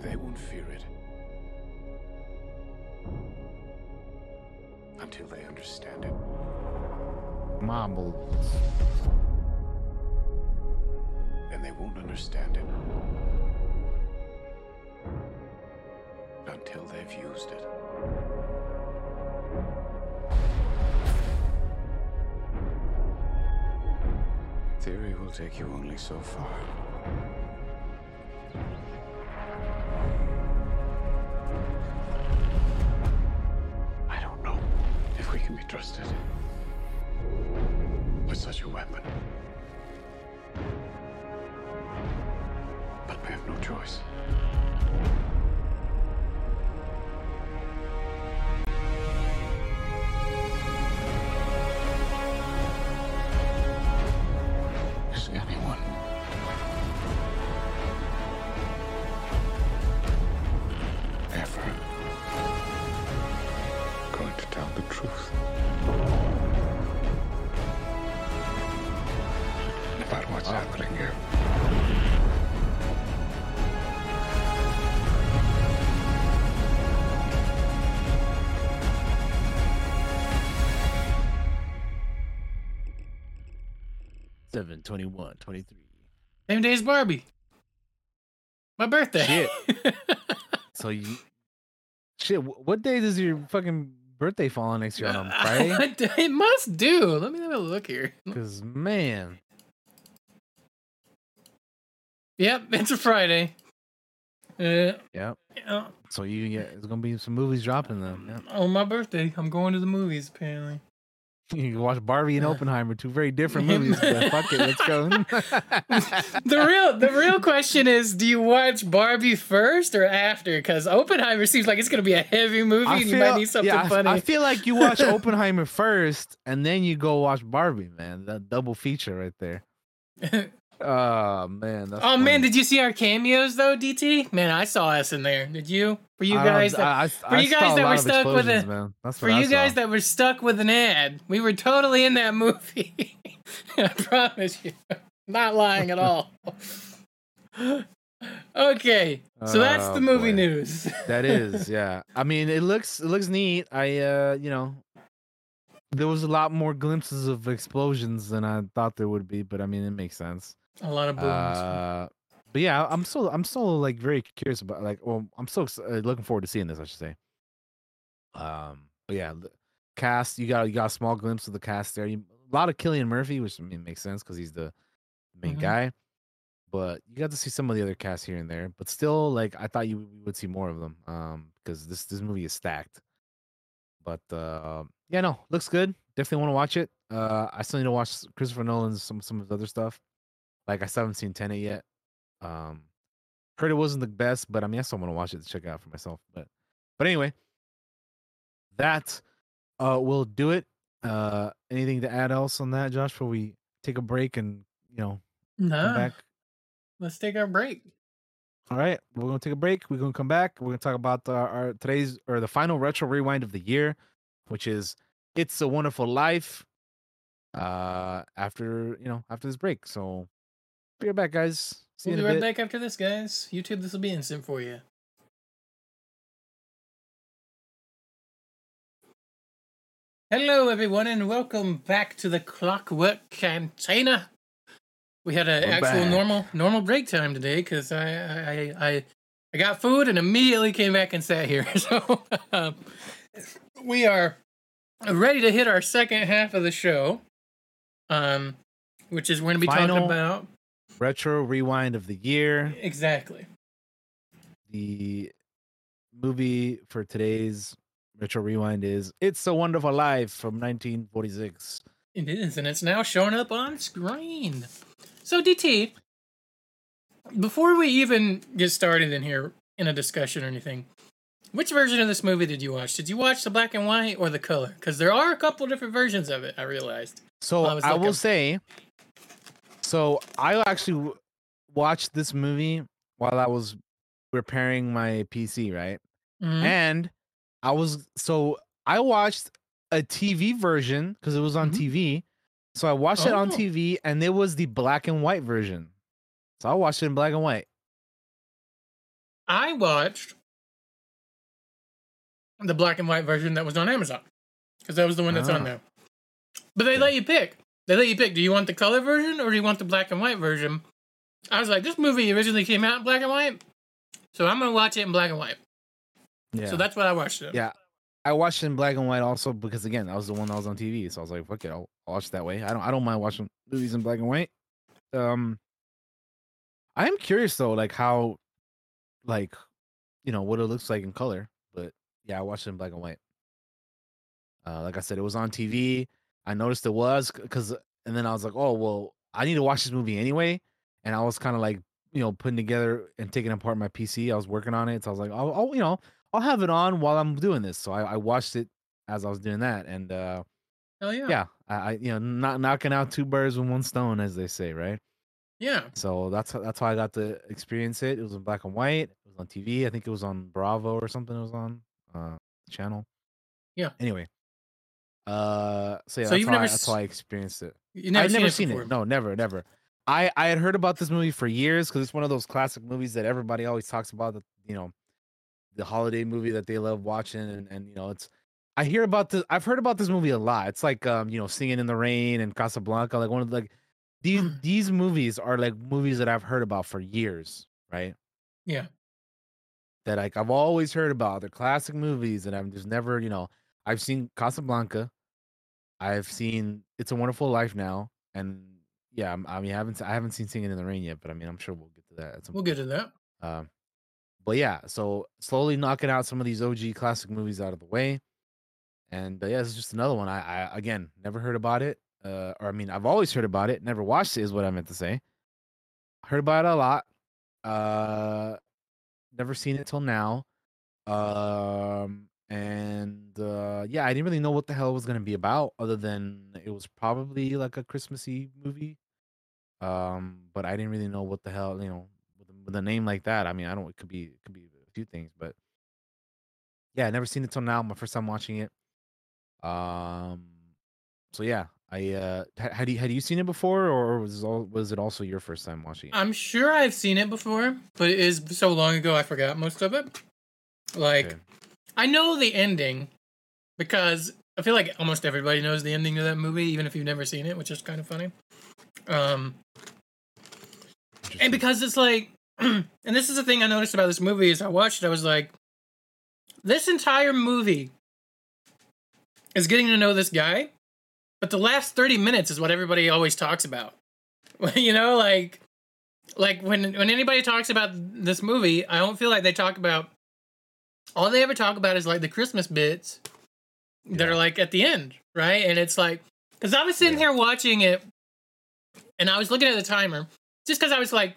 They won't fear it. Until they understand it. Marbles. And they won't understand it. Until they've used it. Theory will take you only so far. I don't know if we can be trusted with such a weapon. 21, 23. Same day as Barbie. My birthday. Shit. so you. Shit, what day does your fucking birthday fall on next year? On Friday? it must do. Let me have a look here. Because, man. Yep, it's a Friday. Uh, yep. Yeah. So you get it's gonna be some movies dropping them. On my birthday, I'm going to the movies apparently. You can watch Barbie and Oppenheimer, two very different movies. but fuck it, let's go. the real the real question is: Do you watch Barbie first or after? Because Oppenheimer seems like it's going to be a heavy movie, and you might need something yeah, I- funny. I feel like you watch Oppenheimer first, and then you go watch Barbie. Man, that double feature right there. Oh man, that's oh man, did you see our cameos though, DT? Man, I saw us in there. Did you? For you I guys, that, I- I- for you saw guys that were stuck with explosions, a, man. That's for I you guys that were stuck with an ad, we were totally in that movie. I promise you, not lying at all. okay, so that's Oh, the movie boy. news. that is, yeah. I mean, it looks it looks neat. I uh, you know, there was a lot more glimpses of explosions than I thought there would be, but I mean, it makes sense. A lot of booms. Uh, but yeah, I'm still I'm still like very curious about like well, I'm so uh, looking forward to seeing this. I should say. Um, but yeah, the cast you got you got a small glimpse of the cast there. You, a lot of Cillian Murphy, which I mean makes sense because he's the main Mhm. guy. But you got to see some of the other cast here and there. But still, like I thought you we would see more of them. Um, because this this movie is stacked. But uh, yeah, no, looks good. Definitely want to watch it. Uh, I still need to watch Christopher Nolan's some some of his other stuff. Like I still haven't seen Tenet yet. Um, heard it wasn't the best, but I mean I still want to watch it to check it out for myself. But but anyway, that uh will do it. Uh, anything to add else on that, Josh? Before we take a break and you know come back. Let's take our break. All right, we're gonna take a break. We're gonna come back. We're gonna talk about uh, our today's or the final retro rewind of the year, which is "It's a Wonderful Life." Uh, after you know after this break, so be right back, guys. See We'll you be right bit. back after this, guys. YouTube, this will be instant for you. Hello, everyone, and welcome back to the Clockwork Cantina. We had an actual back. normal normal break time today because I, I I I got food and immediately came back and sat here. So um, we are ready to hit our second half of the show, um, which is we're going to be talking about retro rewind of the year. exactly. The movie for today's retro rewind is "It's a Wonderful Life" from 1946. It is, and it's now showing up on screen. So, DT, before we even get started in here in a discussion or anything, which version of this movie did you watch? Did you watch the black and white or the color? Because there are a couple different versions of it. I realized. So I, was will say, so I actually watched this movie while I was repairing my PC, right? Mhm. And I was so I watched a TV version because it was on TV. So I watched it on Oh. TV, and it was the black and white version. So I watched it in black and white. I watched the black and white version that was on Amazon because that was the one that's on Ah. there. But they let you pick. They let you pick. Do you want the color version or do you want the black and white version? I was like, this movie originally came out in black and white, so I'm gonna watch it in black and white. Yeah. So that's what I watched it. Yeah. I watched it in black and white also because again, that was the one that was on TV. So I was like, fuck it, I'll, I'll watch it that way. I don't I don't mind watching movies in black and white. Um I am curious though, like how like you know what it looks like in color. But yeah, I watched it in black and white. Uh like I said, it was on TV. I noticed it was because and then I was like, oh well, I need to watch this movie anyway. And I was kind of like, you know, putting together and taking apart my PC. I was working on it. So I was like, I'll, I'll you know, I'll have it on while I'm doing this. So I, I watched it as I was doing that, and uh, Hell yeah. yeah, I, I you know, not knocking out two birds with one stone, as they say, right? Yeah. So that's how- that's how I got to experience it. It was in black and white. It was on TV. I think it was on Bravo or something. It was on uh channel. Yeah. Anyway, uh, so yeah, So that's, you've how, never I, that's how I experienced it. You've never I've seen never it seen before? it. No, never, never. I I had heard about this movie for years because it's one of those classic movies that everybody always talks about. That you know, the holiday movie that they love watching, and and you know, it's. I hear about this. I've heard about this movie a lot. It's like um, you know, Singing in the Rain and Casablanca. Like one of the, like these these movies are like movies that I've heard about for years, right? Yeah. That like I've always heard about. They're classic movies, and I've just never, you know, I've seen Casablanca. I've seen It's a Wonderful Life now, and yeah, I'm- I mean, I haven't I haven't seen Singing in the Rain yet, but I mean, I'm sure we'll get to that. We'll get to that. um, but yeah, so slowly knocking out some of these OG classic movies out of the way, and uh, yeah, it's just another one. I, I again never heard about it, uh, or I mean, I've always heard about it, never watched it, is what I meant to say. Heard about it a lot, uh, never seen it till now, um, and uh, yeah, I didn't really know what the hell it was gonna be about, other than it was probably like a Christmassy movie, um, but I didn't really know what the hell, you know, with, a- with a name like that. I mean, I don't. It could be. It could be a few things, but yeah, I never seen it till now. My first time watching it. Um. So yeah, I uh, had you had you seen it before, or was it all was it also your first time watching it? I'm sure I've seen it before, but it is so long ago I forgot most of it. Like, Okay. I know the ending because I feel like almost everybody knows the ending of that movie, even if you've never seen it, which is kind of funny. Um, and because it's like, and this is the thing I noticed about this movie is I watched it, I was like, this entire movie is getting to know this guy, but the last 30 minutes is what everybody always talks about. you know, like like when when anybody talks about this movie, I don't feel like they talk about all they ever talk about is like the Christmas bits that are like at the end, right? And it's like because I was sitting here watching it, and I was looking at the timer just because I was like,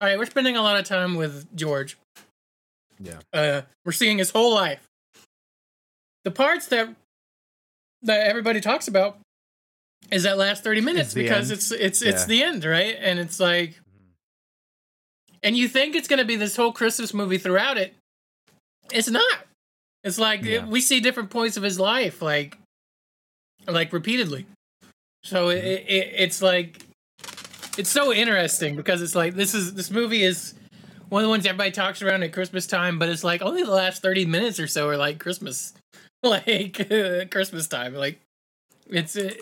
all right, we're spending a lot of time with George. Yeah. Uh, we're seeing his whole life. The parts that that everybody talks about is that last 30 minutes the because end. it's it's it's Yeah. the end, right? And it's like and you think it's going to be this whole Christmas movie throughout it. It's not. It's like Yeah. we see different points of his life like like repeatedly. So it, it, it's like it's so interesting because it's like this is this movie is one of the ones everybody talks around at Christmas time, but it's like only the last thirty minutes or so are like Christmas, like Christmas time. Like it's uh,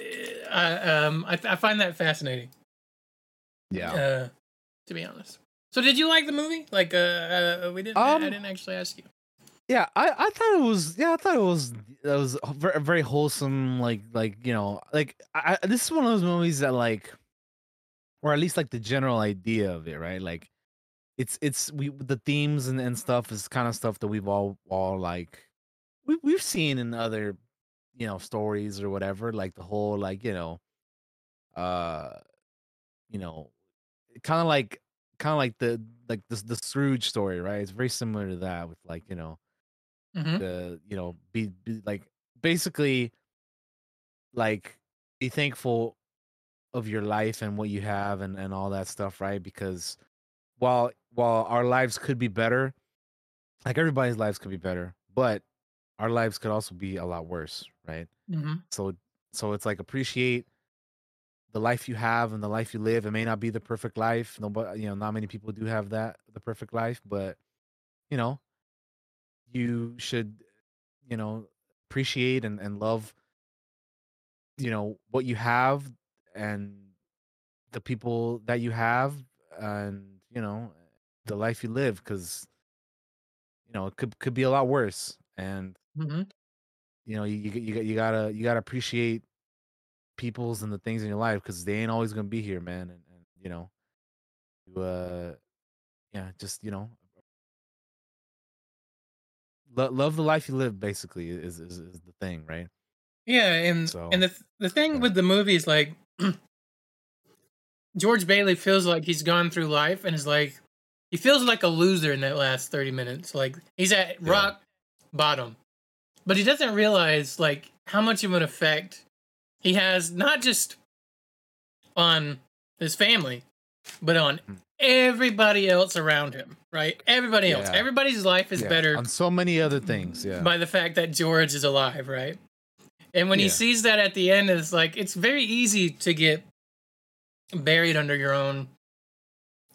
uh, um I, I find that fascinating. Yeah. Uh, to be honest. So did you like the movie? Like uh, uh we didn't I Um, didn't actually ask you. Yeah, I, I thought it was yeah I thought it was it was very very wholesome like like you know like I- this is one of those movies that like or at least like the general idea of it right? Like it's it's we the themes and, and stuff is kind of stuff that we've all all like we we've seen in other you know stories or whatever like the whole like you know uh you know kind of like kind of like the like the the Scrooge story right? It's very similar to that with like you know Mhm. the you know be, be like basically like be thankful of your life and what you have and and all that stuff right because while while our lives could be better like everybody's lives could be better but our lives could also be a lot worse right Mm-hmm. so so it's like appreciate the life you have and the life you live it may not be the perfect life nobody you know not many people do have that the perfect life but you know you should you know appreciate and, and love you know what you have and the people that you have and you know the life you live because you know it could could be a lot worse and Mm-hmm. you know you you, you, you gotta you gotta appreciate people's and the things in your life because they ain't always gonna be here man and, and you know you uh yeah just you know lo- love the life you live basically is, is is the thing right Yeah, and So, and the th- the thing with the movie is like George Bailey feels like he's gone through life and is like he feels like a loser in that last 30 minutes. Like he's at rock bottom. But he doesn't realize like how much of an effect he has not just on his family, but on Hmm. everybody else around him, right? Everybody else. Yeah. Everybody's life is Yeah, better on so many other things yeah by the fact that George is alive, right? And when he sees that at the end, it's like it's very easy to get buried under your own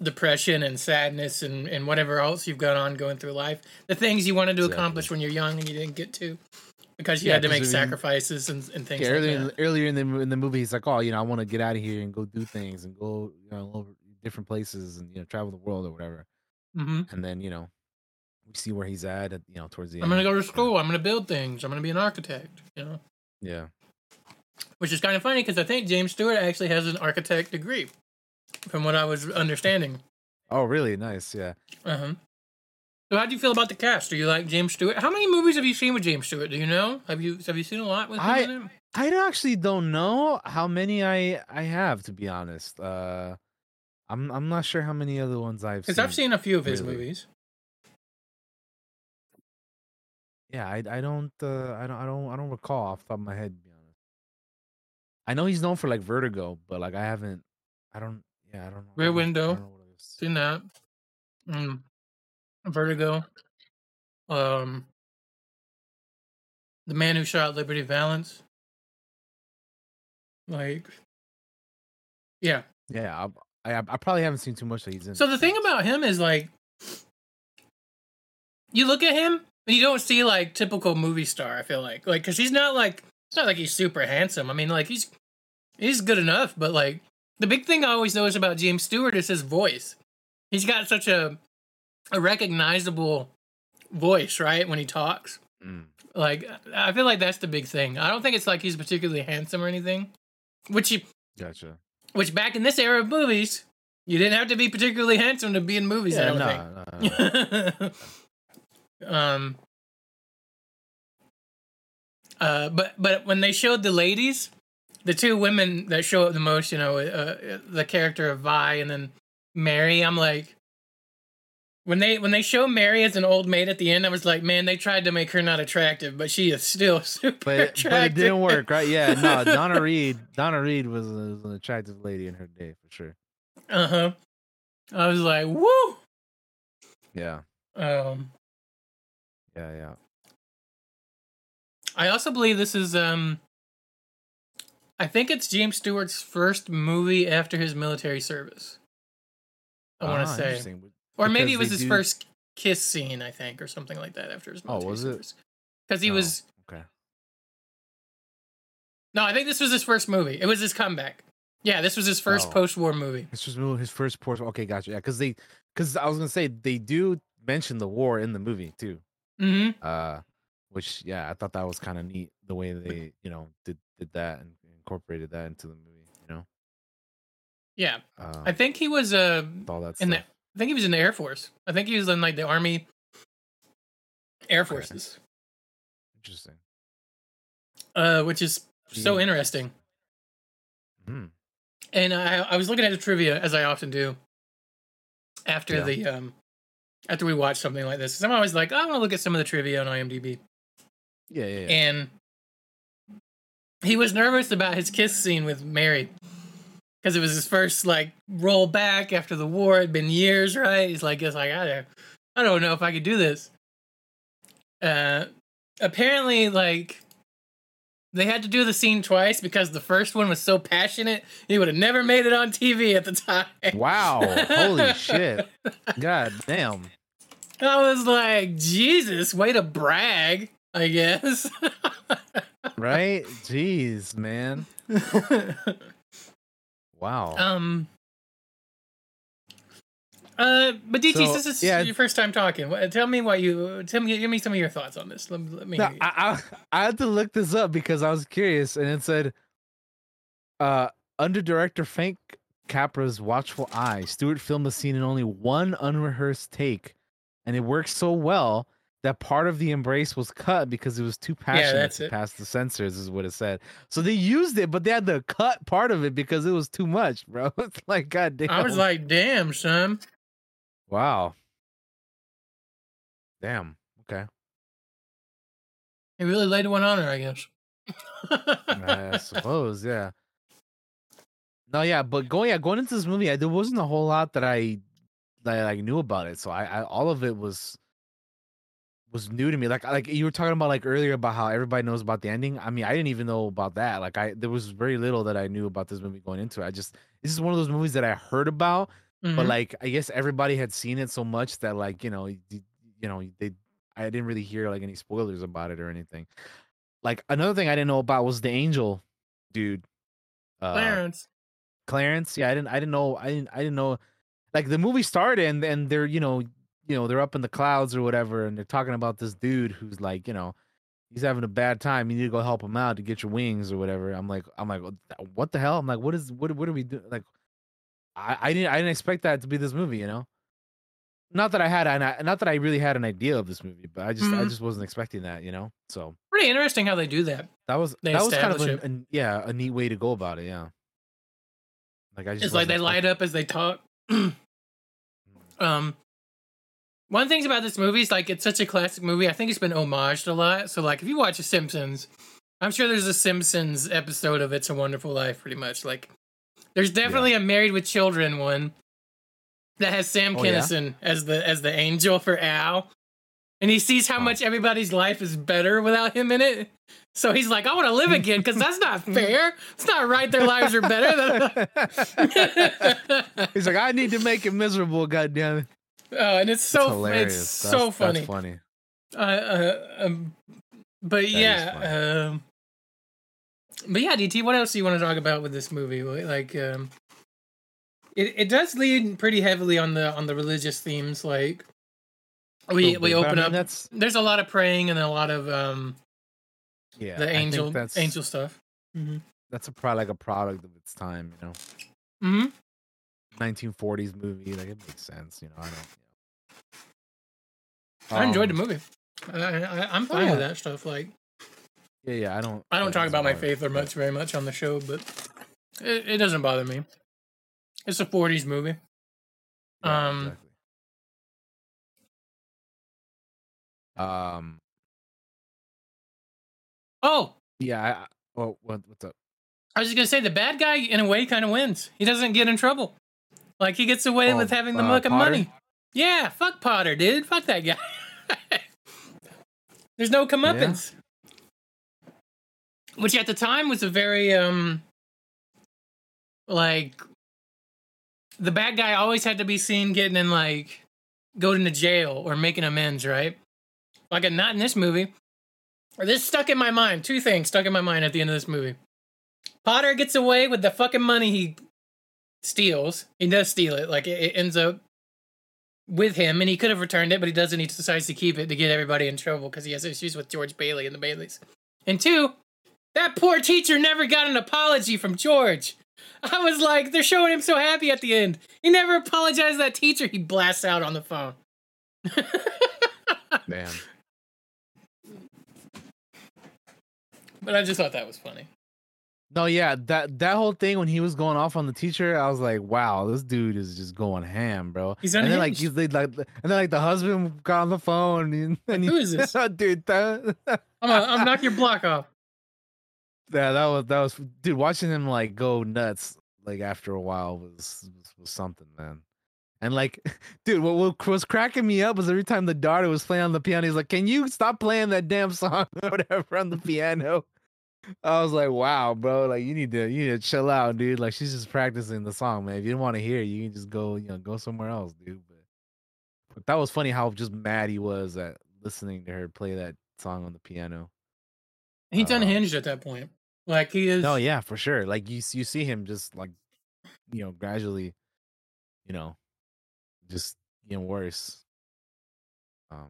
depression and sadness and, and whatever else you've got on going through life. The things you wanted to accomplish when you're young and you didn't get to because you Yeah, had to make sacrifices and, and things Yeah, like earlier, in, that. the- earlier in the in the movie, he's like, "Oh, you know, I want to get out of here and go do things and go, you know, over different places and you know, travel the world or whatever." Hmm And then you know, we see where he's at, at you know, towards the end. I'm going to go to school. I'm going to build things. I'm going to be an architect, you know? Yeah, Which is kind of funny because I think James Stewart actually has an architect degree from what I was understanding. Oh, really? Nice. Yeah. Uh-huh. So how do you feel about the cast? Do you like James Stewart? How many movies have you seen with James Stewart? Do you know? Have you have you seen a lot with him in I? I actually don't know how many I I have to be honest. Uh, I'm I'm not sure how many other ones I've Because seen. I've seen a few of his really. movies. Yeah, I I don't uh I don't I don't I don't recall off the top of my head. To be honest, I know he's known for like Vertigo, but like I haven't. I don't. Yeah, I don't know. Rear don't know- I Window. know what it is. Seen that. Mm. Vertigo. Um. The Man Who Shot Liberty Valance. Like. Yeah. Yeah, I, I I probably haven't seen too much that he's in. So the thing about him is like, you look at him and you don't see like typical movie star. I feel like, like, cause he's not like it's not like he's super handsome. I mean, like he's he's good enough, but like the big thing I always notice about James Stewart is his voice. He's got such a a recognizable voice, right? When he talks, Mm. like I feel like that's the big thing. I don't think it's like he's particularly handsome or anything, which he Gotcha. Which back in this era of movies, you didn't have to be particularly handsome to be in movies. I Yeah, don't no, think. um. Uh, but but when they showed the ladies, the two women that show up the most, you know, uh, the character of Vi and then Mary, I'm like, when they when they show Mary as an old maid at the end, I was like, man, they tried to make her not attractive, but she is still super But it, attractive. but it didn't work, right? Yeah, no. Donna Reed, Donna Reed was, was an attractive lady in her day for sure. Uh huh. I was like, woo. Yeah, Um. yeah, yeah. I also believe this is um I think it's James Stewart's first movie after his military service. I want to Ah, say. Or maybe it was his do- first kiss scene, I think, or something like that after his Oh, was it? Cuz he Oh, was okay. No, I think this was his first movie. It was his comeback. Yeah, this was his first Oh. post-war movie. This was his first port. Okay, gotcha. Yeah, because they, because I was gonna say they do mention the war in the movie too. Mhm. Uh, which yeah, I thought that was kind of neat the way they you know did did that and incorporated that into the movie. You know, Yeah. uh, I think he was uh all that in the. I think he was in the Air Force. I think he was in like the Army Air Forces. Interesting. Uh which is so interesting. Hmm. And I, I was looking at the trivia as I often do after Yeah. the um after we watch something like this. I'm always like, I want to look at some of the trivia on IMDb. Yeah, yeah, yeah. And he was nervous about his kiss scene with Mary because it was his first like role back after the war. It'd been years, right? He's like, it's like I, I don't know if I could do this. Uh, apparently, like they had to do the scene twice because the first one was so passionate he would have never made it on TV at the time. Wow! Holy shit! God damn! I was like, Jesus, way to brag, I guess. Right? Jeez, man. Wow. Um. Uh, but DT, So, this is yeah. your first time talking. Tell me what you tell me. Give me some of your thoughts on this. Let, me- let me. No. I, I I had to look this up because I was curious, and it said, uh, under director Frank Capra's watchful eye, Stewart filmed the scene in only one unrehearsed take, and it worked so well that part of the embrace was cut because it was too passionate that's to it. pass the censors, is what it said. So they used it, but they had to cut part of it because it was too much, bro. It's like, god damn. I was like, damn, son. wow. Damn. Okay. He really laid one on her, I guess. I suppose, yeah. No, yeah, but going yeah, going into this movie, I, there wasn't a whole lot that I that I like, knew about it. So I, I all of it was was new to me. Like like you were talking about like earlier about how everybody knows about the ending. I mean, I didn't even know about that. Like I there was very little that I knew about this movie going into it. I just this is one of those movies that I heard about, but Mhm. like I guess everybody had seen it so much that like you know y- you know they I didn't really hear like any spoilers about it or anything. Like another thing I didn't know about was the angel dude. Uh, Clarence. Clarence. Yeah, I didn't I didn't know I didn't I didn't know like the movie started and and they're you know you know they're up in the clouds or whatever and they're talking about this dude who's like you know he's having a bad time you need to go help him out to get your wings or whatever. I'm like i'm like what the hell? I'm like what is what what are we doing like i i didn't i didn't expect that to be this movie you know? Not that i had an not that i really had an idea of this movie but i just i Mhm. just wasn't expecting that you know? So Pretty interesting how they do that. that was They that was kind of establish a, a- yeah a neat way to go about it yeah. Like i just It's like they light up as they talk. um, one of the things about this movie is like it's such a classic movie. I think it's been homaged a lot. So like if you watch The Simpsons, I'm sure there's a Simpsons episode of It's a Wonderful Life. Pretty much like there's definitely a Married with Children one that has Sam Oh, yeah? Kinison as the as the angel for Al, and he sees how much everybody's life is better without him in it. So he's like, I want to live again because that's not fair. It's not right. Their lives are better. He's like i need to make it miserable god Oh, and it's so hilarious. it's so funny. that's funny Uh, uh, um, but is yeah, um, but yeah, DT. What else do you want to talk about with this movie? Like, um, it it does lead pretty heavily on the on the religious themes. Like, we Little we bit, but I open mean, up. that's- There's a lot of praying and a lot of um yeah the angel that's angel stuff. Mm-hmm. that's a pro like a product of its time you know Mm-hmm. 1940s movie like it makes sense you know i don't I enjoyed the Um, movie. I, I, I'm Oh, fine with that stuff. Like, yeah yeah i don't I don't talk about my faith or much very much on the show, but it, it doesn't bother me. It's a '40s movie. Yeah, um, exactly. um oh, yeah I, I oh what, what's up I was just gonna say the bad guy in a way kind of wins. He doesn't get in trouble. Like he gets away Oh, with having the uh, fucking Potter? money. Yeah, fuck Potter, dude. Fuck that guy. There's no comeuppance. Which at the time was a very um like the bad guy always had to be seen getting in like going to jail or making amends, right? Like not in this movie. Or this stuck in my mind. Two things stuck in my mind at the end of this movie. Potter gets away with the fucking money he steals. He does steal it. Like it, it ends up with him, and he could have returned it, but he doesn't. He decides to keep it to get everybody in trouble because he has issues with George Bailey and the Baileys. And two, that poor teacher never got an apology from George. I was like, they're showing him so happy at the end. He never apologized to that teacher. He blasts out on the phone. man But I just thought that was funny. No yeah that that whole thing when he was going off on the teacher i was like wow this dude is just going ham bro He's and then like unhinged. he's like and then like the husband got on the phone and, and Who he- is this? Oh, dude that I'm gonna I'm knock your block off. Yeah, that was that was dude. Watching him like go nuts like after a while was was, was something, man. And like, dude, what, what was cracking me up was every time the daughter was playing on the piano, he's like, "Can you stop playing that damn song or whatever on the piano?" I was like, "Wow, bro! Like, you need to you need to chill out, dude. Like, she's just practicing the song, man. If you didn't want to hear, it, you can just go, you know, go somewhere else, dude." But, but that was funny how just mad he was at listening to her play that song on the piano. He's unhinged at that point. Like he is. No, yeah, for sure. Like you, you see him just like, you know, gradually, you know, just getting worse. Um,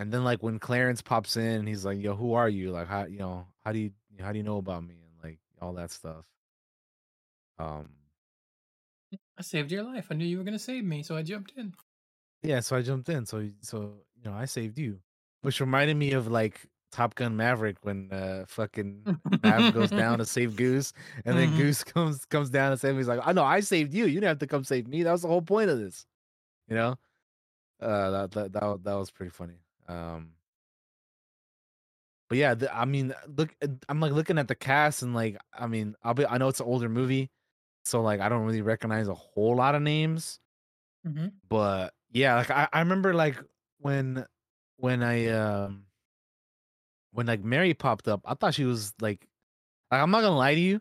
and then like when Clarence pops in, he's like, "Yo, who are you? Like, how you know, how do you, how do you know about me?" And like all that stuff. Um, I saved your life. I knew you were gonna save me, so I jumped in. yeah, so I jumped in. So, so you know, I saved you, which reminded me of like Top Gun Maverick when uh fucking Mav goes down to save Goose, and then Mhm. Goose comes comes down and saves him. He's like, "I know, I saved you. You didn't have to come save me. That was the whole point of this." You know, uh, that that that, that was pretty funny. Um, but yeah, the, I mean, look, uh, I'm like looking at the cast and like, I mean, I'll be, I know it's an older movie, so like, I don't really recognize a whole lot of names Mm-hmm. but yeah like I, I remember like when when I um when like Mary popped up, I thought she was like like I'm not gonna lie to you.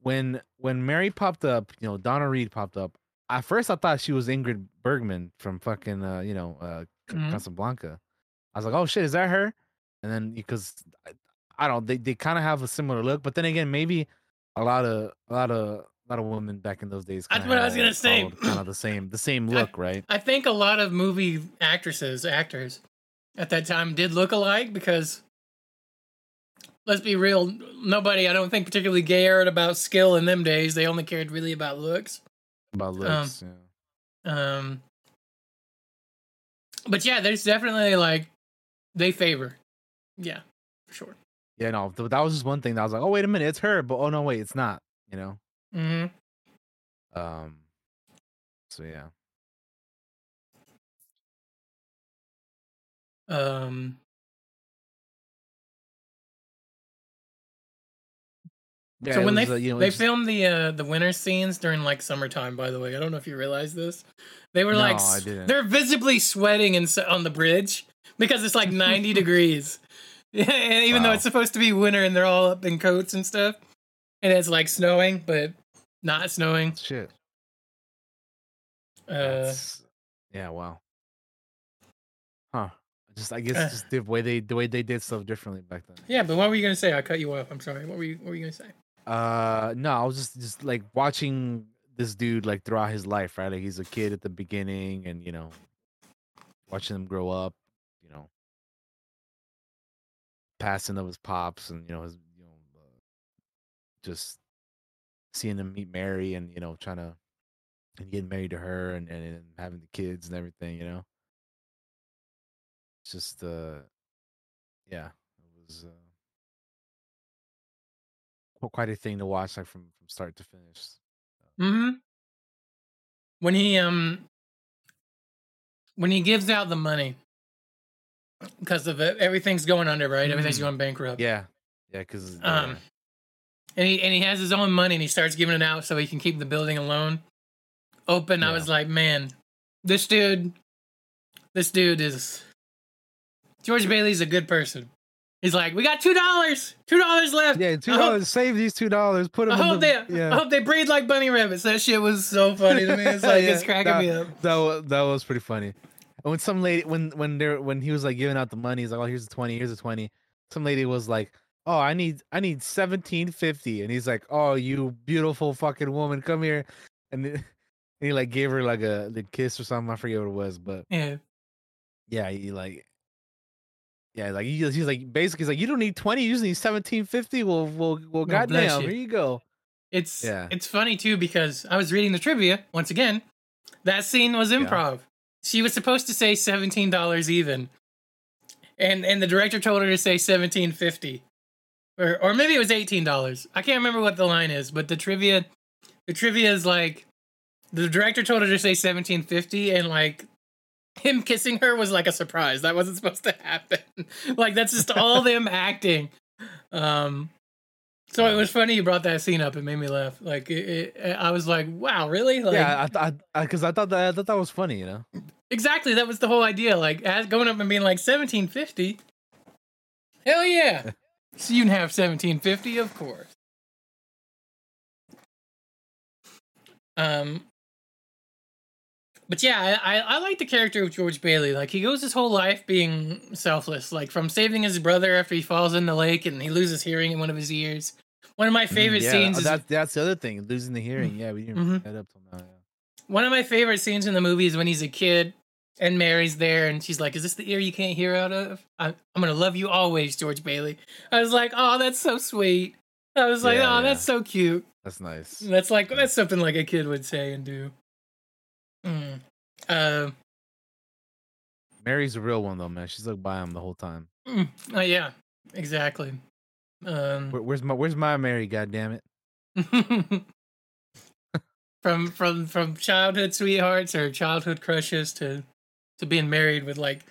When when Mary popped up, you know, Donna Reed popped up. At first I thought she was Ingrid Bergman from fucking uh, you know, uh Mhm. Casablanca. I was like, oh shit, is that her? And then because I, I don't they, they kind of have a similar look, but then again, maybe a lot of a lot of a lot of women back in those days. That's what I was gonna say. Kind of the same the same look, right? I think a lot of movie actresses, actors at that time did look alike because let's be real, nobody I don't think particularly cared about skill in them days. They only cared really about looks. About looks, yeah. Um But yeah, there's definitely like they favor. Yeah, for sure. Yeah, no, th- that was just one thing that I was like, oh wait a minute, it's her, but oh no, wait, it's not. You know. Mm-hmm. Um. So yeah. Um Yeah, so when was, they uh, you know, they it's- filmed the uh, the winter scenes during like summertime, by the way, I don't know if you realize this. They were No, like I s- didn't. they're visibly sweating in, on the bridge because it's like ninety degrees, and even though it's supposed to be winter and they're all up in coats and stuff, and it's like snowing, but not snowing. Shit. Uh, That's- yeah. Wow. Huh. Just I guess Uh. just the way they the way they did stuff differently back then. yeah, but what were you gonna say? I cut you off. I'm sorry. What were you What were you gonna say? Uh no, I was just just like watching this dude like throughout his life, right? Like he's a kid at the beginning and you know watching him grow up, you know, passing of his pops and you know his you know uh, just seeing him meet Mary and you know trying to and getting married to her and, and, and having the kids and everything, you know. It's just uh yeah, it was uh quite a thing to watch like from from start to finish. hmm When he um when he gives out the money because of it, everything's going under, right? Everything's Mm. going bankrupt. Yeah. Yeah, because Um, and he and he has his own money and he starts giving it out so he can keep the building alone open. I was like, man, this dude, this dude is George Bailey's a good person. He's like, we got two dollars, two dollars left. Yeah, two dollars. Save these two dollars. Put them. I in hope the, they, Yeah. I hope they breathe like bunny rabbits. That shit was so funny to me. It's like it's cracking that, me up. That was, that was pretty funny. And when some lady, when when there, when he was like giving out the money, he's like, "Oh, here's a twenty, here's a 20. Some lady was like, "Oh, I need, I need seventeen fifty, and he's like, "Oh, you beautiful fucking woman, come here," and, then- and he like gave her like a the kiss or something. I forget what it was, but Yeah. yeah, he like, yeah, like he, he's like basically he's like, "You don't need twenty, you just need seventeen fifty. Well, well, well, goddamn, here you go." It's Yeah. it's funny too because I was reading the trivia once again. That scene was improv. She was supposed to say seventeen dollars even, and and the director told her to say seventeen fifty, or or maybe it was eighteen dollars. I can't remember what the line is, but the trivia, the trivia is like, the director told her to say seventeen fifty, and like. Him kissing her was like a surprise. That wasn't supposed to happen. like that's just all them acting. Um, so it was funny you brought that scene up. It made me laugh. Like it, it, I was like, "Wow, really?" Like, yeah, I, I, I, because I thought that I thought that was funny, you know. exactly. That was the whole idea. Like as going up and being like seventeen fifty. Hell yeah! so you can have seventeen fifty, of course. Um, but yeah, I, I like the character of George Bailey. Like he goes his whole life being selfless. Like from saving his brother after he falls in the lake and he loses hearing in one of his ears. One of my favorite Mm, yeah, scenes is That, that's the other thing, losing the hearing. Yeah, we didn't Mhm. bring that up till now. Yeah. One of my favorite scenes in the movie is when he's a kid and Mary's there and she's like, Is this the ear you can't hear out of? I'm going to love you always, George Bailey. I was like, Oh, that's so sweet. I was like, Yeah, Oh, that's so cute. That's nice. That's like, that's something like a kid would say and do. Mm. Uh, Mary's a real one though, man. She's like by him the whole time. mm, oh, yeah, exactly. Um, Where, where's my Where's my Mary? God damn it! from from from childhood sweethearts or childhood crushes to to being married with like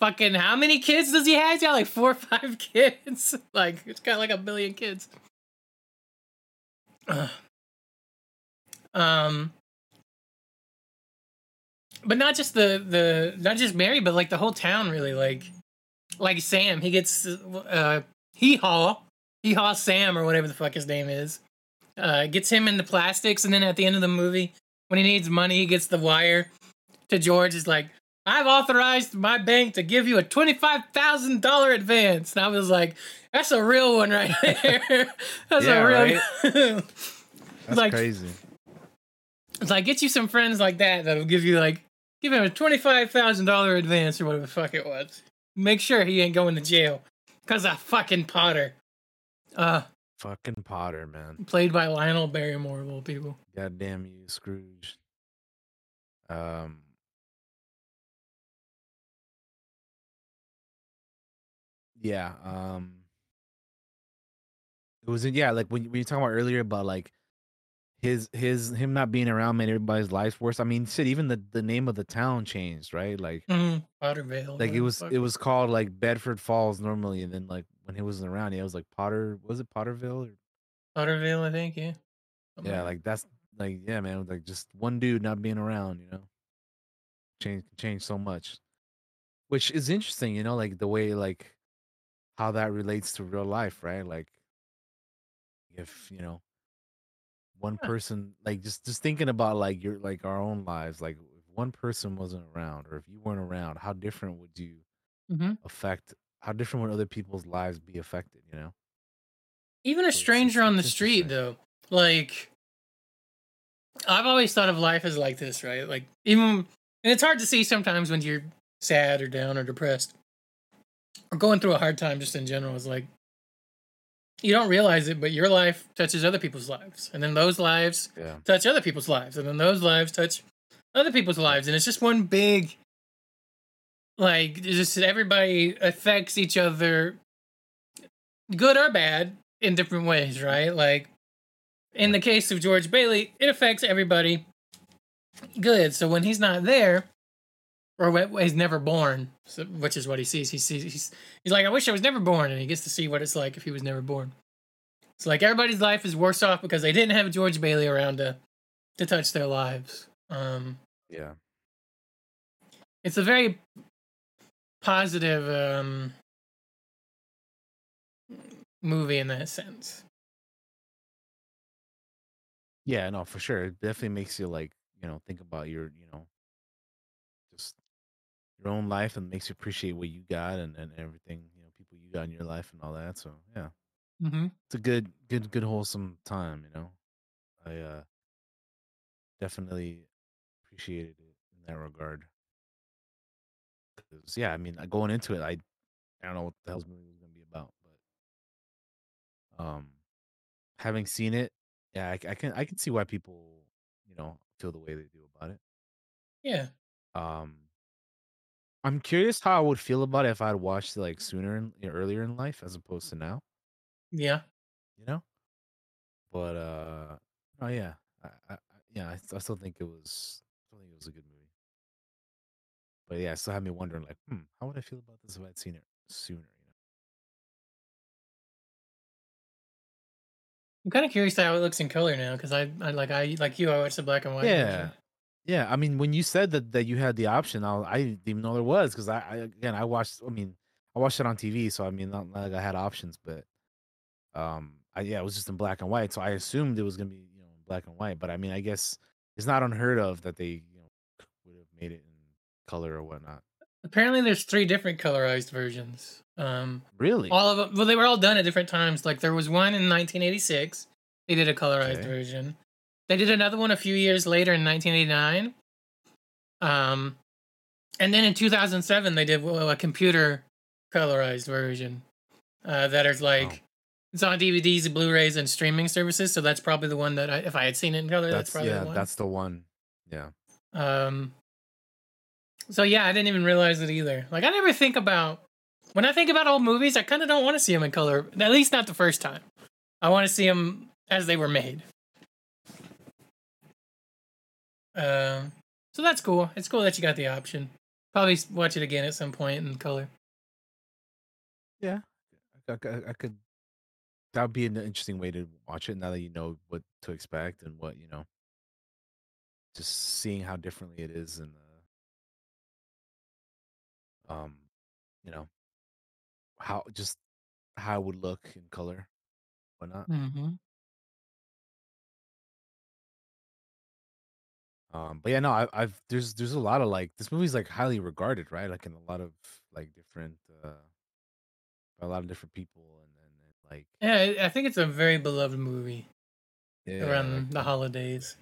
fucking how many kids does he have? He's got like four or five kids. like it's got like a billion kids. Ugh. Um but not just the the not just Mary, but like the whole town really like like Sam. He gets uh hee haw hee haw Sam or whatever the fuck his name is. Uh, gets him into plastics, and then at the end of the movie, when he needs money, he gets the wire to George. Is like, I've authorized my bank to give you a twenty-five thousand dollar advance. And I was like, that's a real one right there. that's Yeah, a real. right? That's like, crazy. it's like get you some friends like that that'll give you like give him a twenty-five thousand dollar advance or whatever the fuck it was. Make sure he ain't going to jail because of fucking Potter. Uh, Fucking Potter, man. played by Lionel Barrymore of all people. God damn you, Scrooge. Um. Yeah. Um. It was yeah, like when, when you were talking about earlier about like his his him not being around made everybody's lives worse. I mean, shit, even the the name of the town changed, right? Like Mm-hmm. Pottervale. like it was it was called like Bedford Falls normally, and then like when he wasn't around, it was like Potter. Was it Potterville? Or, Potterville, I think. Yeah. Something yeah, like like that's like yeah, man, like just one dude not being around, you know, change change so much, which is interesting, you know, like the way like how that relates to real life, right? Like if you know one person like just just thinking about like your like our own lives like if one person wasn't around or if you weren't around how different would you Mhm. affect how different would other people's lives be affected you know? Even a stranger on the street though like i've always thought of life as like this right? Like even and it's hard to see sometimes when you're sad or down or depressed or going through a hard time just in general is like you don't realize it but your life touches other people's lives. And then those lives yeah. touch other people's lives. And then those lives touch other people's lives. And it's just one big like just everybody affects each other good or bad in different ways right? Like in the case of george bailey it affects everybody good. So when he's not there or he's never born which is what he sees. He sees he's, he's like i wish i was never born and he gets to see what it's like if he was never born. It's like everybody's life is worse off because they didn't have george bailey around to to touch their lives. Um yeah. it's a very positive um movie in that sense. Yeah no for sure. It definitely makes you like you know think about your you know just your own life and makes you appreciate what you got and, and everything you know people you got in your life and all that so yeah. Mm-hmm. it's a good good good wholesome time you know? I uh definitely appreciated it in that regard. Because yeah i mean going into it i i don't know what the hell's movie was gonna be about but um having seen it yeah I, I can i can see why people you know feel the way they do about it. Yeah. Um i'm curious how i would feel about it if i'd watched it like sooner in, earlier in life as opposed to now. Yeah. You know? But uh oh yeah. I, I, yeah I, I still think it was I still think it was a good movie. But yeah it still had me wondering like hmm how would i feel about this if i'd seen it sooner you know? I'm kind of curious how it looks in color now because I, I like i like you i watched the black and white yeah. version. Yeah i mean when you said that that you had the option i, I didn't even know there was because I, I again i watched i mean i watched it on tv so i mean not like i had options but um I, yeah it was just in black and white so i assumed it was gonna be you know in black and white but i mean i guess it's not unheard of that they you know would have made it in color or whatnot apparently there's three different colorized versions um really all of them well they were all done at different times like there was one in 1986 they did a colorized Okay. version they did another one a few years later in 1989 um and then in 2007 they did well, a computer colorized version uh that is like it's on dvds and blu-rays and streaming services so that's probably the one that I, if i had seen it in color that's, that's, probably yeah the one. Yeah, that's the one. Yeah. Um so yeah i didn't even realize it either. Like i never think about when i think about old movies i kind of don't want to see them in color at least not the first time. I want to see them as they were made um so that's cool. It's cool that you got the option. Probably watch it again at some point in color. Yeah. I, I, I could that would be an interesting way to watch it now that you know what to expect and what you know. Just seeing how differently it is and the um, you know, how just how it would look in color, whatnot. Mm-hmm. Um, but yeah, no, I, I've there's there's a lot of like this movie's like highly regarded, right? Like in a lot of like different uh by a lot of different people and and like Yeah, I- I think it's a very beloved movie yeah, around like, the holidays.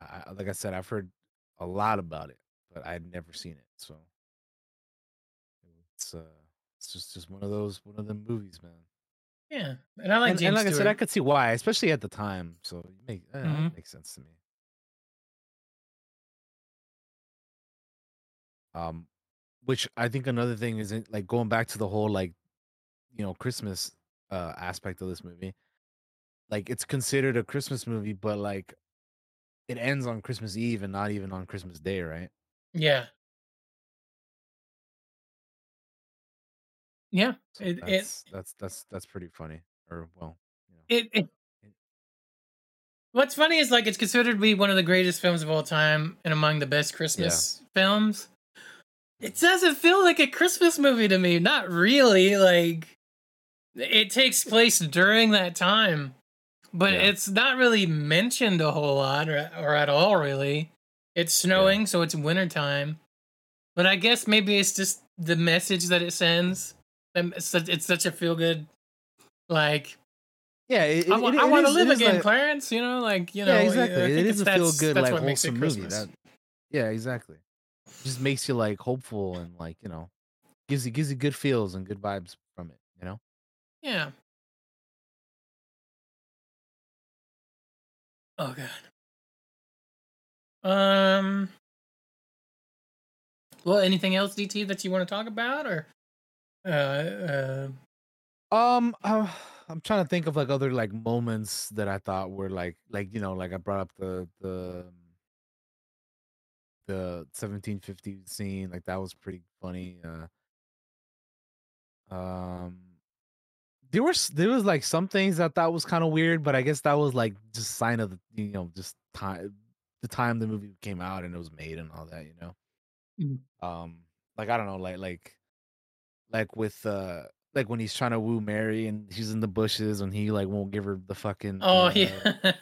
Yeah, I- like I said, I've heard a lot about it, but I'd never seen it, so it's uh it's just just one of those one of them movies, man. Yeah, and I like and, and like I said, I could see why, especially at the time. So it make it makes sense to me. Um, which I think another thing is like going back to the whole like, you know, Christmas uh aspect of this movie. Like it's considered a Christmas movie, but like it ends on Christmas Eve and not even on Christmas Day, right? Yeah. Yeah. So It, it that's that's that's that's pretty funny. Or well, it it What's funny is like it's considered to be one of the greatest films of all time and among the best Christmas films. It doesn't feel like a Christmas movie to me. Not really. Like it takes place during that time, but Yeah. it's not really mentioned a whole lot or, or at all. Really, it's snowing, so it's wintertime. But I guess maybe it's just the message that it sends. It's such, it's such a feel good, like yeah. It, I, it- I want to live again, like- Clarence. You know, like you know, yeah, exactly. It is a feel good, like what makes it wholesome movie. That yeah, exactly. Just makes you like hopeful and like you know, gives you gives you good feels and good vibes from it. You know. Yeah. Oh god. Um. Well, anything else, DT, that you want to talk about, or uh, uh Um, uh, I'm trying to think of like other like moments that I thought were like like you know like I brought up the the the 1750 scene like that was pretty funny. Uh, um, there was there was like some things I thought was kind of weird, but I guess that was like just sign of the you know just time the time the movie came out and it was made and all that you know. Mhm. Um, like I don't know like like like with uh like when he's trying to woo Mary and she's in the bushes and he like won't give her the fucking oh uh, yeah,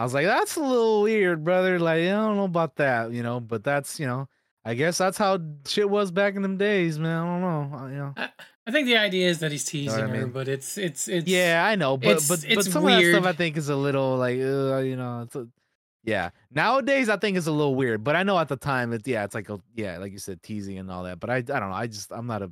I was like, that's a little weird, brother. Like, I don't know about that, you know, but that's, you know, I guess that's how shit was back in them days, man. I don't know. uh, You know. I, I think the idea is that he's teasing I her, but it's it's it's Yeah, I know, but it's- but but it's some of that weird. stuff I think is a little like, uh, you know, it's a, yeah. Nowadays, I think it's a little weird, but I know at the time, it's yeah, it's like a yeah, like you said, teasing and all that. But I I don't know. I just I'm not a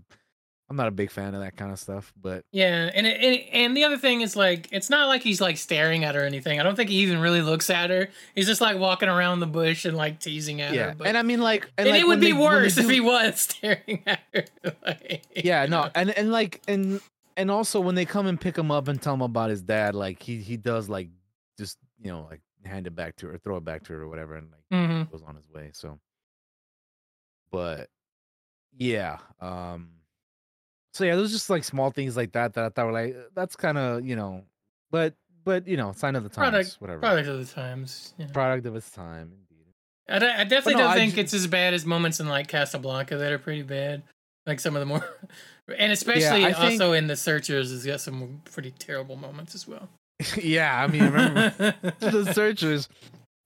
I'm not a big fan of that kind of stuff. But Yeah, and it, and and the other thing is like it's not like he's like staring at her or anything. I don't think he even really looks at her. He's just like walking around the bush and like teasing at yeah, her. But, and I mean like, and, like, it would be they- worse if he was staring at her. like, yeah no and and like and and also when they come and pick him up and tell him about his dad like he he does like just you know like hand it back to her throw it back to her or whatever and like Mhm. goes on his way so but yeah um so yeah there's just like small things like that that i thought were like uh, that's kind of you know but but you know sign of the times product, whatever product of the times. Yeah. product of its time I, de- I definitely no, don't I think it's as bad as moments in like Casablanca that are pretty bad. Like some of the more, and especially think- also in the Searchers has got some pretty terrible moments as well. yeah, I mean, remember the searchers?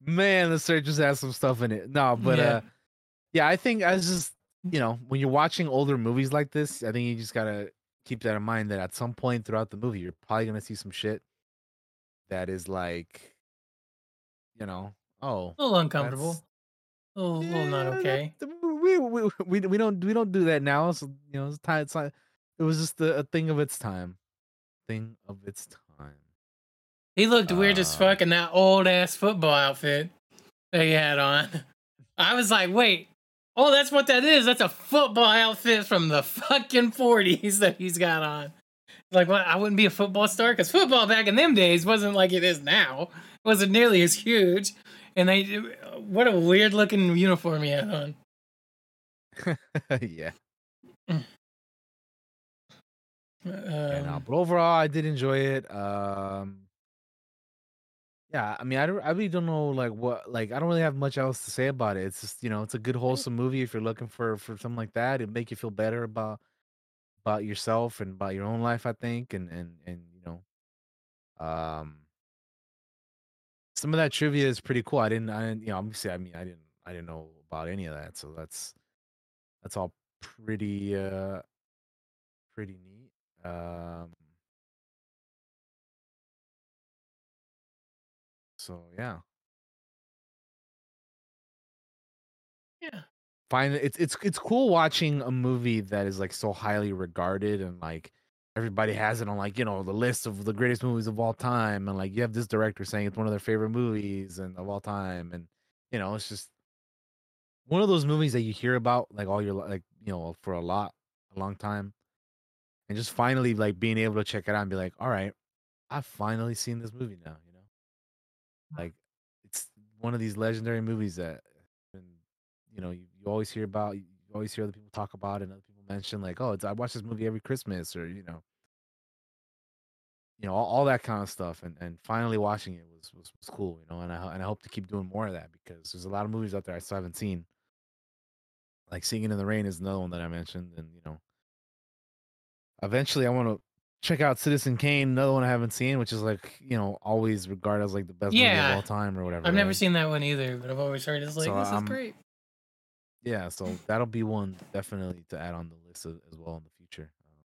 Man, the searchers have some stuff in it. No, but Yeah. uh, yeah, I think I was just you know when you're watching older movies like this, I think you just gotta keep that in mind that at some point throughout the movie, you're probably gonna see some shit that is like, you know, oh, A little uncomfortable. A little, little not okay. we, we we we don't we don't do that now. So you know, it's time. It's like, it was just a, a thing of its time. Thing of its time. He looked weird as Uh, fuck in that old ass football outfit that he had on. I was like, wait, oh, that's what that is. That's a football outfit from the fucking 40s that he's got on. Like, what? I wouldn't be a football star because football back in them days wasn't like it is now. It wasn't nearly as huge. And they, what a weird looking uniform he had on. yeah. Um, Yeah, no, but overall, I did enjoy it. Um, yeah, I mean, I, don't, I really don't know like what like I don't really have much else to say about it. It's just you know, it's a good wholesome movie if you're looking for for something like that. It make you feel better about about yourself and about your own life, I think, and and and you know, um, some of that trivia is pretty cool. I didn't, I didn't, you know, obviously, I mean, I didn't, I didn't know about any of that, so that's that's all pretty uh pretty neat. Um, so yeah. Yeah. Find it's it's it's cool watching a movie that is like so highly regarded and like everybody has it on like you know the list of the greatest movies of all time and like you have this director saying it's one of their favorite movies and of all time and you know it's just one of those movies that you hear about like all your like you know for a lot a long time and just finally like being able to check it out and be like all right i've finally seen this movie now you like it's one of these legendary movies that been, you know you, you always hear about you always hear other people talk about and other people mention like oh it's, i watch this movie every christmas or you know you know all, all that kind of stuff and and finally watching it was was, was cool you know and I, and I hope to keep doing more of that because there's a lot of movies out there i still haven't seen. Like singing in the rain is another one that i mentioned and you know eventually i want to check out citizen kane another one i haven't seen which is like you know always regarded as like the best movie of all time or whatever I've never seen that one either, but I've always heard it's like So, this is um, great. yeah so that'll be one definitely to add on the list as, as well in the future um,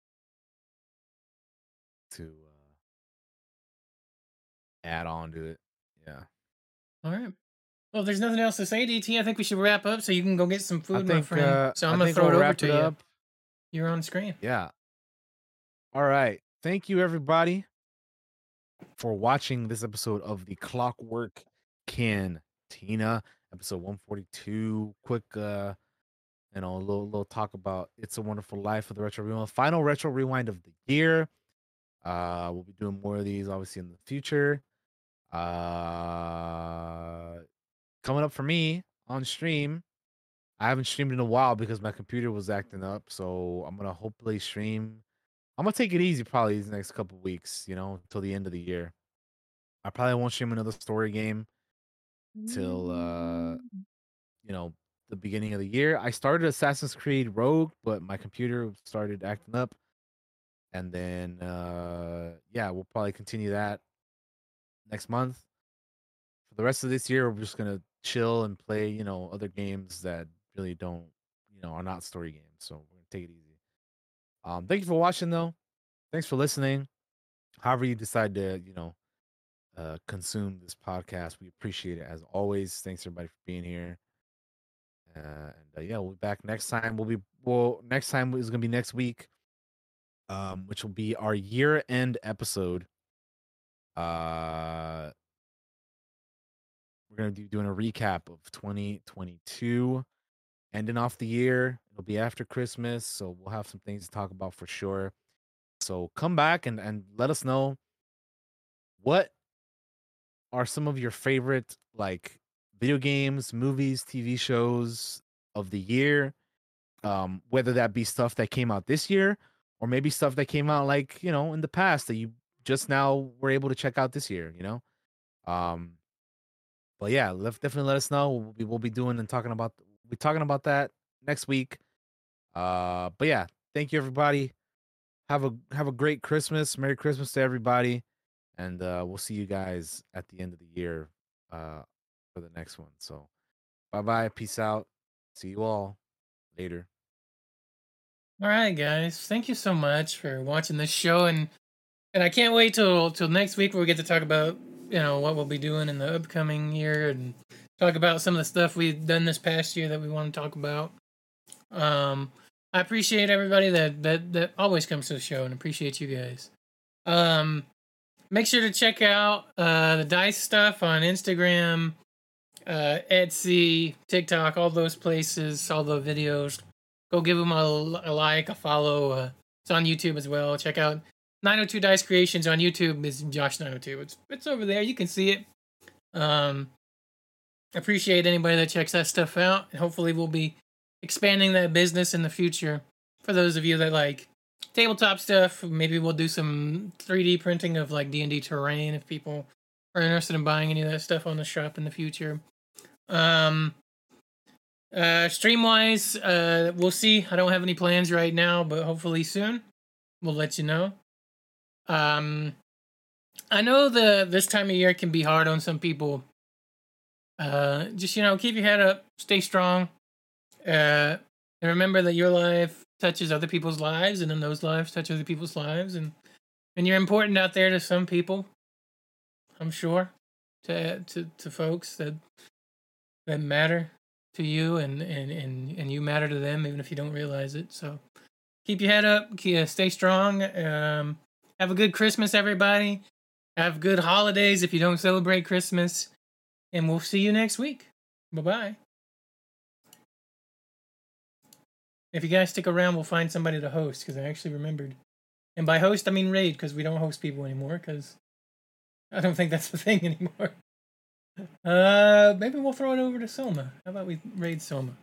to uh, add on to it yeah All right. Well, there's nothing else to say, DT, I think we should wrap up so you can go get some food, my friend. uh, so I I'm gonna throw we'll it over to it you. up. You're on screen. Yeah. All right. Thank you, everybody, for watching this episode of the Clockwork Cantina, episode 142. Quick, uh, you know, a little, little talk about It's a Wonderful Life of the Retro Rewind, final Retro Rewind of the year. Uh, we'll be doing more of these, obviously, in the future. Uh, coming up for me on stream. I haven't streamed in a while because my computer was acting up. So I'm gonna hopefully stream. I'm gonna take it easy probably these next couple weeks, you know, until the end of the year. I probably won't stream another story game till uh you know the beginning of the year. I started Assassin's Creed Rogue, but my computer started acting up. And then uh yeah, we'll probably continue that next month. For the rest of this year, we're just gonna chill and play, you know, other games that really don't, you know, are not story games. So we're gonna take it easy. Um, thank you for watching though. Thanks for listening. However you decide to, you know, uh consume this podcast, we appreciate it as always. Thanks everybody for being here. Uh, and uh, yeah, we'll be back next time. We'll be well. Next time is gonna be next week, um, which will be our year end episode. Uh, we're gonna be doing a recap of 2022, ending off the year. It'll be after Christmas, so we'll have some things to talk about for sure. So come back and and let us know what are some of your favorite like video games, movies, TV shows of the year. Um, whether that be stuff that came out this year or maybe stuff that came out like, you know, in the past that you just now were able to check out this year, you know? Um but yeah, let, definitely let us know. We'll be, we'll be doing and talking about we'll be talking about that next week. Uh but yeah, thank you everybody. Have a have a great Christmas. Merry Christmas to everybody. And uh we'll see you guys at the end of the year uh for the next one. So bye bye. Peace out. See you all later. All right, guys. Thank you so much for watching this show, and and I can't wait till till next week where we get to talk about you know what we'll be doing in the upcoming year and talk about some of the stuff we've done this past year that we want to talk about. Um, I appreciate everybody that that that always comes to the show, and appreciate you guys. Um, make sure to check out uh the dice stuff on Instagram, uh, Etsy, TikTok, all those places, all the videos go give them a, a like, a follow. Uh, it's on YouTube as well. Check out 902 Dice Creations on YouTube. Is Josh 902. It's it's over there. You can see it. Um, appreciate anybody that checks that stuff out, and hopefully we'll be expanding that business in the future. For those of you that like tabletop stuff, maybe we'll do some 3D printing of like D and D terrain if people are interested in buying any of that stuff on the shop in the future. Um, uh, stream wise, uh, we'll see. I don't have any plans right now, but hopefully soon we'll let you know. Um, I know the this time of year can be hard on some people. Uh, just you know, keep your head up, stay strong, uh, and remember that your life touches other people's lives, and then those lives touch other people's lives, and and you're important out there to some people. I'm sure to to to folks that that matter to you, and and and and you matter to them, even if you don't realize it. So keep your head up, ke- stay strong. Um, have a good Christmas, everybody. Have good holidays if you don't celebrate Christmas. And we'll see you next week. Bye bye. If you guys stick around, we'll find somebody to host because I actually remembered. And by host, I mean raid because we don't host people anymore because I don't think that's the thing anymore. Uh, maybe we'll throw it over to Soma. How about we raid Soma?